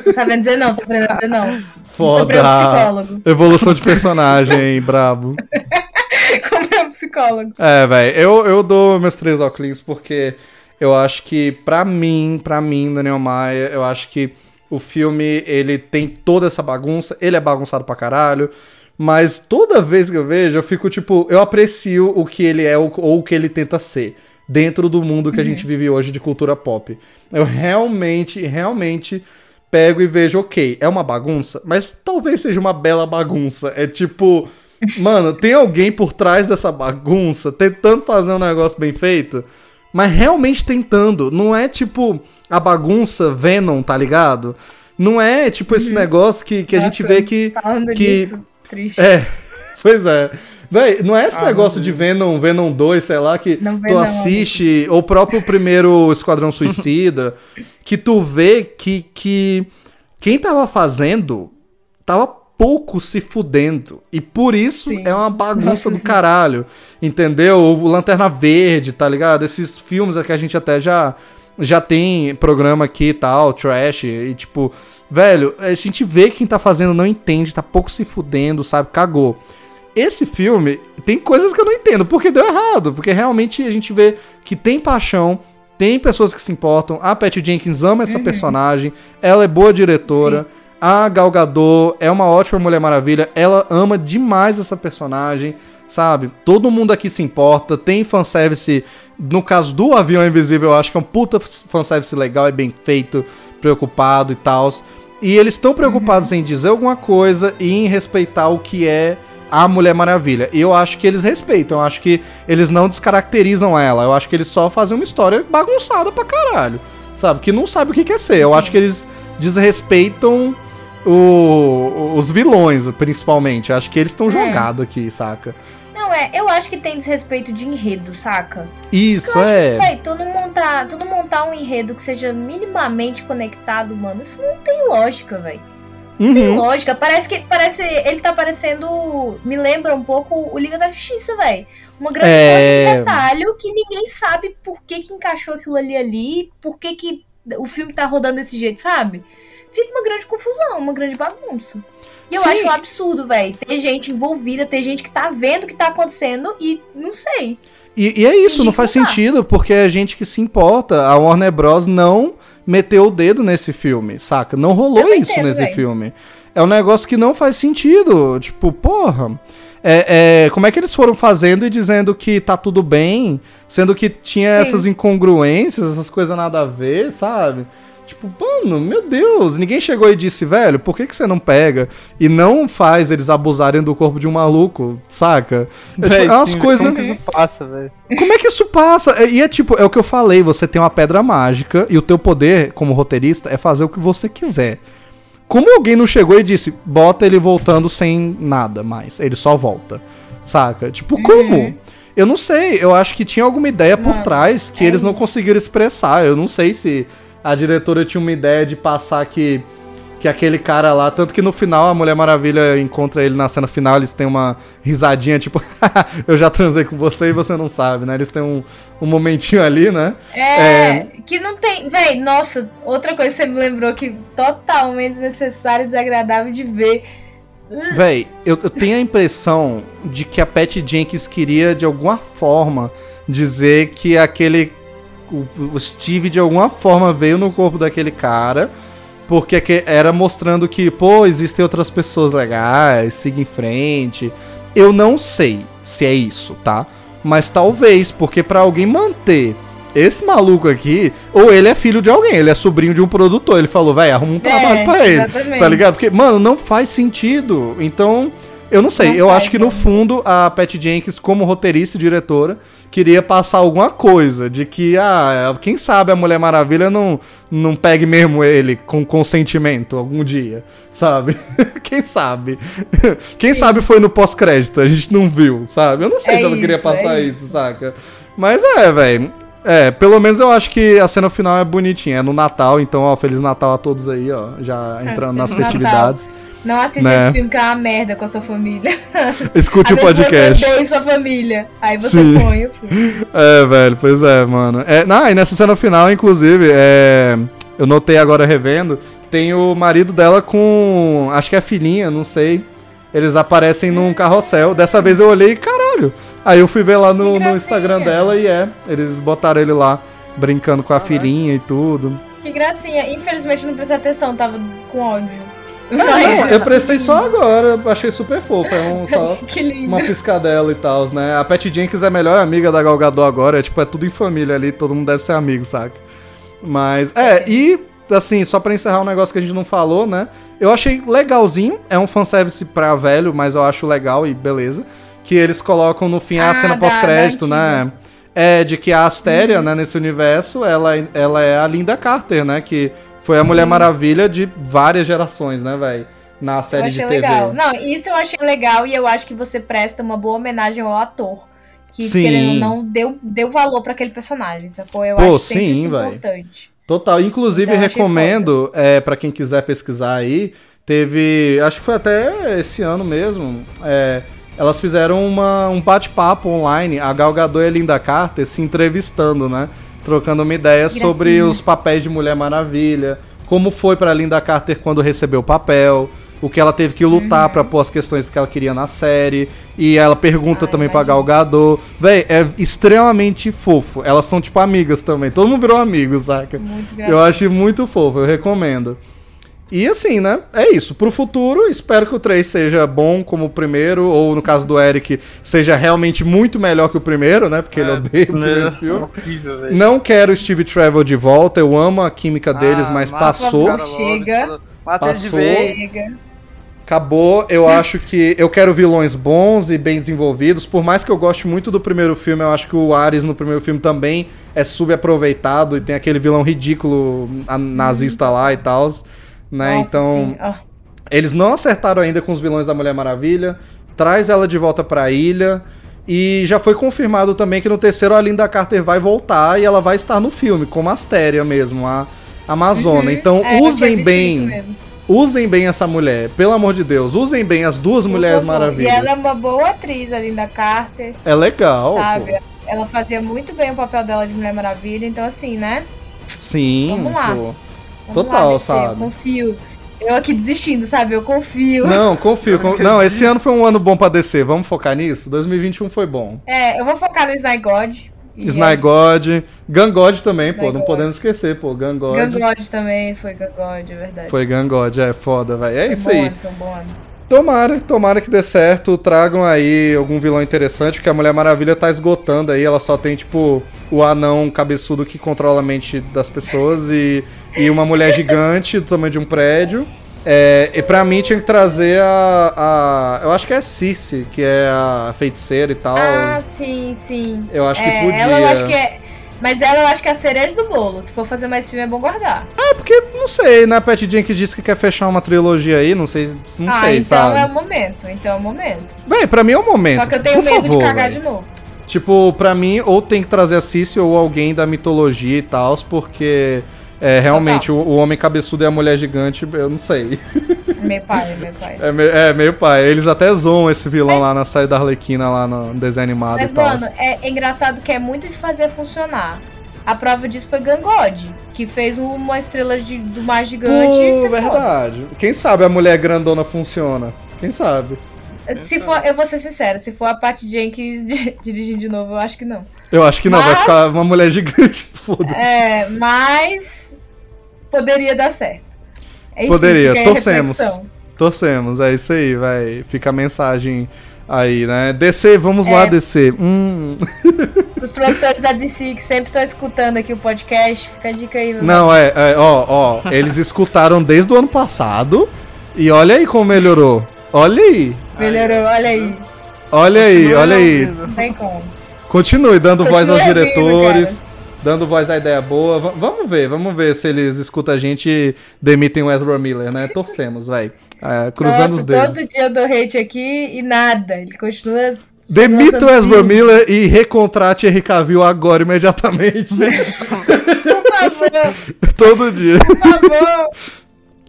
Tô sabendo dizer não, tô aprendendo a dizer não. Foda. Um psicólogo. Evolução de personagem, brabo. Comprei um psicólogo. É, velho, eu, eu dou meus três óculos porque eu acho que, pra mim, pra mim, Daniel Maia, eu acho que o filme, ele tem toda essa bagunça, ele é bagunçado pra caralho, mas toda vez que eu vejo, eu fico, tipo, eu aprecio o que ele é ou, ou o que ele tenta ser dentro do mundo que a gente vive hoje de cultura pop. Eu realmente, realmente pego e vejo, ok, é uma bagunça, mas talvez seja uma bela bagunça. É tipo, mano, tem alguém por trás dessa bagunça tentando fazer um negócio bem feito, mas realmente tentando. Não é tipo a bagunça Venom, tá ligado? Não é tipo esse negócio que, que a gente Nossa, vê que. Falando que- nisso, triste. É, pois é. Véi, não é esse Ah, negócio de. Venom, Venom 2, sei lá, que Não tu não, assiste, ou o próprio primeiro Esquadrão Suicida, que tu vê que, que quem tava fazendo tava pouco se fudendo. E por isso Sim. é uma bagunça Nossa, do sim. caralho. Entendeu? O Lanterna Verde, tá ligado? Esses filmes que a gente até já, já tem programa aqui e tal, trash, e tipo, velho, a gente vê que quem tá fazendo não entende, tá pouco se fudendo, sabe? Cagou. Esse filme tem coisas que eu não entendo, porque deu errado. Porque realmente a gente vê que tem paixão, tem pessoas que se importam. A Patty Jenkins ama essa personagem, ela é boa diretora. A Gal Gadot é uma ótima Mulher Maravilha, ela ama demais essa personagem, sabe? Todo mundo aqui se importa, tem fanservice. No caso do Avião Invisível, eu acho que é um puta fanservice legal, é bem feito, preocupado e tal. E eles estão preocupados em dizer alguma coisa e em respeitar o que é a Mulher Maravilha. E eu acho que eles respeitam, eu acho que eles não descaracterizam ela. Eu acho que eles só fazem uma história bagunçada pra caralho. Sabe? Que não sabe o que quer ser. Eu acho que eles desrespeitam o- os vilões, principalmente. Acho que eles estão É. jogados aqui, saca? Não, é, eu acho que tem desrespeito de enredo, saca? Isso, eu acho é. que, véi, tu não montar, tu não montar um enredo que seja minimamente conectado, mano, isso não tem lógica, velho. Tem Uhum. lógica. Parece que. Parece. Ele tá parecendo. Me lembra um pouco o Liga da Justiça, velho. Uma grande É. de detalhe que ninguém sabe por que, que encaixou aquilo ali ali, por que, que o filme tá rodando desse jeito, sabe? Fica uma grande confusão, uma grande bagunça. E eu Sim. acho um absurdo, velho. Ter gente envolvida, ter gente que tá vendo o que tá acontecendo e não sei. E, e é isso, não faz tá. sentido, porque é gente que se importa. A Warner Bros. não meteu o dedo nesse filme, saca? Não rolou Eu isso entendo, nesse velho. filme. É um negócio que não faz sentido. Tipo, porra. É, é, como é que eles foram fazendo e dizendo que tá tudo bem, sendo que tinha Sim. essas incongruências, essas coisas nada a ver, sabe? Tipo, mano, meu Deus, ninguém chegou e disse, velho, por que, que você não pega e não faz eles abusarem do corpo de um maluco, saca? É, tipo, Véi, é umas coisas. Como que isso passa, velho? Como é que isso passa? É- E é tipo, é o que eu falei, você tem uma pedra mágica e o teu poder como roteirista é fazer o que você quiser. Como alguém não chegou e disse, bota ele voltando sem nada mais, ele só volta, saca? Tipo, como? Eu não sei, eu acho que tinha alguma ideia por Não, trás que é eles não conseguiram expressar. Eu não sei se a diretora tinha uma ideia de passar que que aquele cara lá, tanto que no final a Mulher Maravilha encontra ele na cena final, eles têm uma risadinha, tipo, eu já transei com você e você não sabe, né? Eles têm um, um momentinho ali, né? É, que não tem. Véi, nossa, outra coisa que você me lembrou que totalmente desnecessário e desagradável de ver. Véi, eu, eu tenho a impressão de que a Patty Jenkins queria, de alguma forma, dizer que aquele. O, Steve, de alguma forma, veio no corpo daquele cara. Porque que- era mostrando que, pô, existem outras pessoas legais, siga em frente. Eu não sei se é isso, tá? Mas talvez, porque pra alguém manter esse maluco aqui, ou ele é filho de alguém, ele é sobrinho de um produtor. Ele falou, véi, arruma um trabalho É, pra ele. exatamente. Tá ligado? Porque, mano, não faz sentido. Então, eu não sei. Não eu faz, acho que no fundo a Patty Jenkins, como roteirista e diretora, queria passar alguma coisa de que, ah, quem sabe a Mulher Maravilha não, não pegue mesmo ele com consentimento algum dia, sabe? quem sabe? quem sabe foi no pós-crédito, a gente não viu, sabe? Eu não sei É se ela queria isso, é passar isso. isso, saca? Mas é, velho. É, pelo menos eu acho que a cena final é bonitinha. É no Natal, então, ó, Feliz Natal a todos aí, ó. Já entrando nas Natal. Não assista Né? esse filme que é uma merda com a sua família. Escute o podcast. Você sua família. Aí você Sim. põe o filme. É, velho, pois é, mano. É, não, e nessa cena final, inclusive, é, eu notei agora revendo, tem o marido dela com. Acho que é a filhinha, não sei. Eles aparecem num carrossel. Dessa vez eu olhei e caralho. Aí eu fui ver lá no, no. Instagram dela e é. Eles botaram ele lá brincando com a Caraca. filhinha e tudo. Que gracinha. Infelizmente não prestei atenção, tava com ódio. É, não, eu prestei só agora, achei super fofo. É um, só uma piscadela e tal, né? A Patty Jenkins é a melhor amiga da Gal Gadot agora, é tipo, é tudo em família ali, todo mundo deve ser amigo, saca? Mas, é, e, assim, só pra encerrar um negócio que a gente não falou, né? Eu achei legalzinho, é um fanservice pra velho, mas eu acho legal e beleza. Que eles colocam no fim a Ah, cena da- pós-crédito, né? É, de que a Astéria, né, nesse universo, ela, ela é a Linda Carter, né? Que foi a Mulher Maravilha de várias gerações, né, velho? Na série de TV. legal. Não, isso eu achei legal e eu acho que você presta uma boa homenagem ao ator. Que, Sim. querendo ou não, deu, deu valor pra aquele personagem, sacou? Eu Pô, acho sim, isso véi. importante. Total. Inclusive, Então, recomendo, é, para quem quiser pesquisar aí, teve. Acho que foi até esse ano mesmo. é, elas fizeram uma, um bate-papo online, a Gal Gadot e a Linda Carter se entrevistando, né? Trocando uma ideia Que sobre gracinha. os papéis de Mulher Maravilha, como foi pra Linda Carter quando recebeu o papel, o que ela teve que lutar Uhum. pra pôr as questões que ela queria na série. E ela pergunta Ah, também pra imagino. Gal Gadot. Véi, é extremamente fofo. Elas são tipo amigas também. Todo mundo virou amigo, saca? Muito Eu acho muito fofo, eu recomendo. E assim, né? É isso. Pro futuro, espero que o 3 seja bom como o primeiro, ou no caso do Eric, seja realmente muito melhor que o primeiro, né? Porque ele É, odeia o primeiro primeiro filme. horrível, velho. Não quero o Steve Trevor de volta, eu amo a química deles, Ah, mas passou. cara Chega. Mata ele de Passou. vez. Acabou. Eu acho que eu quero vilões bons e bem desenvolvidos. Por mais que eu goste muito do primeiro filme, eu acho que o Ares no primeiro filme também é subaproveitado e tem aquele vilão ridículo a- nazista lá e tal. Né? Nossa, então. Ah, Eles não acertaram ainda com os vilões da Mulher Maravilha. Traz ela de volta pra ilha. E já foi confirmado também que no terceiro a Linda Carter vai voltar e ela vai estar no filme, como Astéria mesmo, a Amazona. uhum. Então É, usem bem. Usem bem essa mulher, pelo amor de Deus. Usem bem as duas Mulheres favor. Maravilhas. E ela é uma boa atriz, a Linda Carter, É legal, sabe? pô. Ela fazia muito bem o papel dela de Mulher Maravilha, então assim, né? Sim, Vamos lá. pô. Total, lá, DC, sabe? Eu confio. Eu aqui desistindo, sabe? Eu confio. Não, confio. con- Não, esse ano foi um ano bom pra descer. Vamos focar nisso? 2021 foi bom. É, eu vou focar no Snygod. Snygod, Gangod também, pô, não podemos esquecer, pô, Gangod. Gangod também, foi Gangod, é verdade. Foi Gangod, é foda, velho. É Foi isso bom aí. ano, Foi um bom ano. Tomara, tomara que dê certo. Tragam aí algum vilão interessante, porque a Mulher Maravilha tá esgotando aí. Ela só tem, tipo, o anão cabeçudo que controla a mente das pessoas e, e uma mulher gigante do tamanho de um prédio. É, e pra mim tinha que trazer a, a. Eu acho que é Circe, que é a feiticeira e tal. Ah, sim, sim. Eu acho que É, podia. Ela eu acho que é. Mas ela eu acho que é a cereja do bolo. Se for fazer mais filme, é bom guardar. É porque, não sei, né? A Pat Jenkins disse que quer fechar uma trilogia aí, não sei, não ah, sei, então sabe? é o momento. Então é o momento. Véi, pra mim é o momento. Só que eu tenho por medo favor, de cagar véi. de novo. Tipo, pra mim, ou tem que trazer a Cici ou alguém da mitologia e tal, porque é, realmente o, o homem cabeçudo e a mulher gigante, eu não sei. Meu pai, meu pai. É, me- é meio pai. Eles até zoam esse vilão lá na saída da Arlequina, lá no desenho animado Mas, e tal. mano, é engraçado que é muito de fazer funcionar. A prova disso foi Gangod, que fez uma estrela de- do mar gigante. e Pô, se foda. verdade. Quem sabe a mulher grandona funciona? Quem sabe? Se for, eu vou ser sincera, se for a Pat Jenkins di- dirigindo de novo, eu acho que não. Eu acho que não, vai ficar uma mulher gigante. Foda. É, mas poderia dar certo. Enfim, Poderia, torcemos. Torcemos, é isso aí, vai. Fica a mensagem aí, né? DC, vamos lá, É. DC. Hum. Os produtores da DC que sempre estão escutando aqui o podcast, fica a dica aí. meu Não, é, é, ó, ó, eles escutaram desde o ano passado e olha aí como melhorou. Olha aí, Melhorou, olha aí. olha aí, olha aí. Não tem como. Continue dando voz Continue aos ouvindo, diretores, cara. dando voz à ideia boa. Va- vamos ver, vamos ver se eles escutam a gente e demitem o Ezra Miller, né? Torcemos, vai. É, cruzando Nossa, os dedos. todo dia eu dou hate aqui e nada. Ele continua. Demita o Ezra. Miller e recontrate Henry Cavill agora, imediatamente. Por favor, Todo dia. por favor.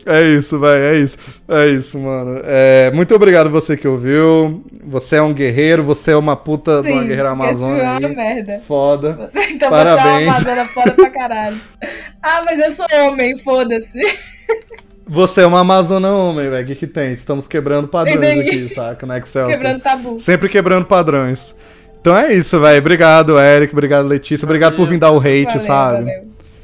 É isso, vai, é isso. É isso, mano. É, muito obrigado você que ouviu. Você é um guerreiro, você é uma puta de uma Sim, guerreira filme é uma merda. Foda. Você- Então Parabéns. você é uma foda pra caralho. Ah, mas eu sou homem, foda-se. Você é uma Amazona homem, velho. O que, que tem? Estamos quebrando padrões aqui, saca? No Excel. Quebrando tabu. Sempre quebrando padrões. Então é isso, velho. Obrigado, Eric. Obrigado, Letícia. Obrigado por vir dar o hate, Valeu, sabe? valeu.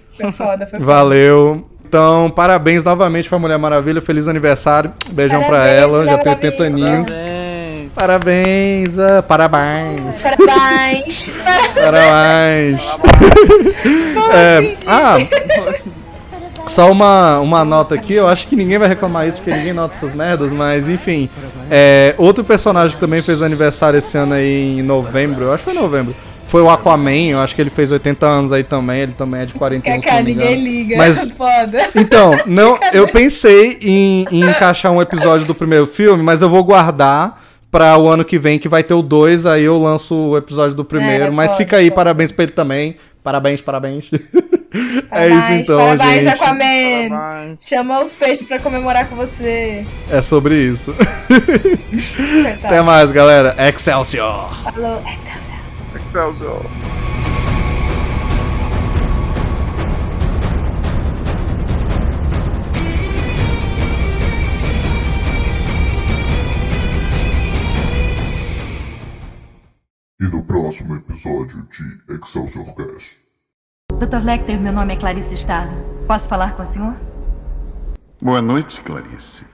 Foi foda, foi foda. Valeu. Então, parabéns novamente pra Mulher Maravilha. Feliz aniversário. Beijão pra Parabéns, ela. Já tem 80 Maravilha. aninhos. Parabéns. Parabéns. ah, parabéns. Parabéns. Parabéns. É, ah, só uma, uma nota aqui, eu acho que ninguém vai reclamar isso, porque ninguém nota essas merdas, mas enfim. É, outro personagem que também fez aniversário esse ano aí em novembro, eu acho que foi novembro, Foi o Aquaman, eu acho que ele fez 80 anos aí também, ele também é de 41, se Kaká, não me engano. ninguém liga. Mas- Foda. Então, não, eu pensei em, em encaixar um episódio do primeiro filme, mas eu vou guardar pra o ano que vem, que vai ter o 2, aí eu lanço o episódio do primeiro. É, mas foda, fica aí, foda. parabéns pra ele também. Parabéns, parabéns. é isso Parabéns, então, parabéns, gente. Aquaman. Parabéns. Chama os peixes pra comemorar com você. É sobre isso. Até mais, galera. Excelsior! Falou, Excelsior. Excelsior. E no próximo episódio de Excelsior Cast. Dr. Lecter, meu nome é Clarice Starling. Posso falar com o senhor? Boa noite, Clarice.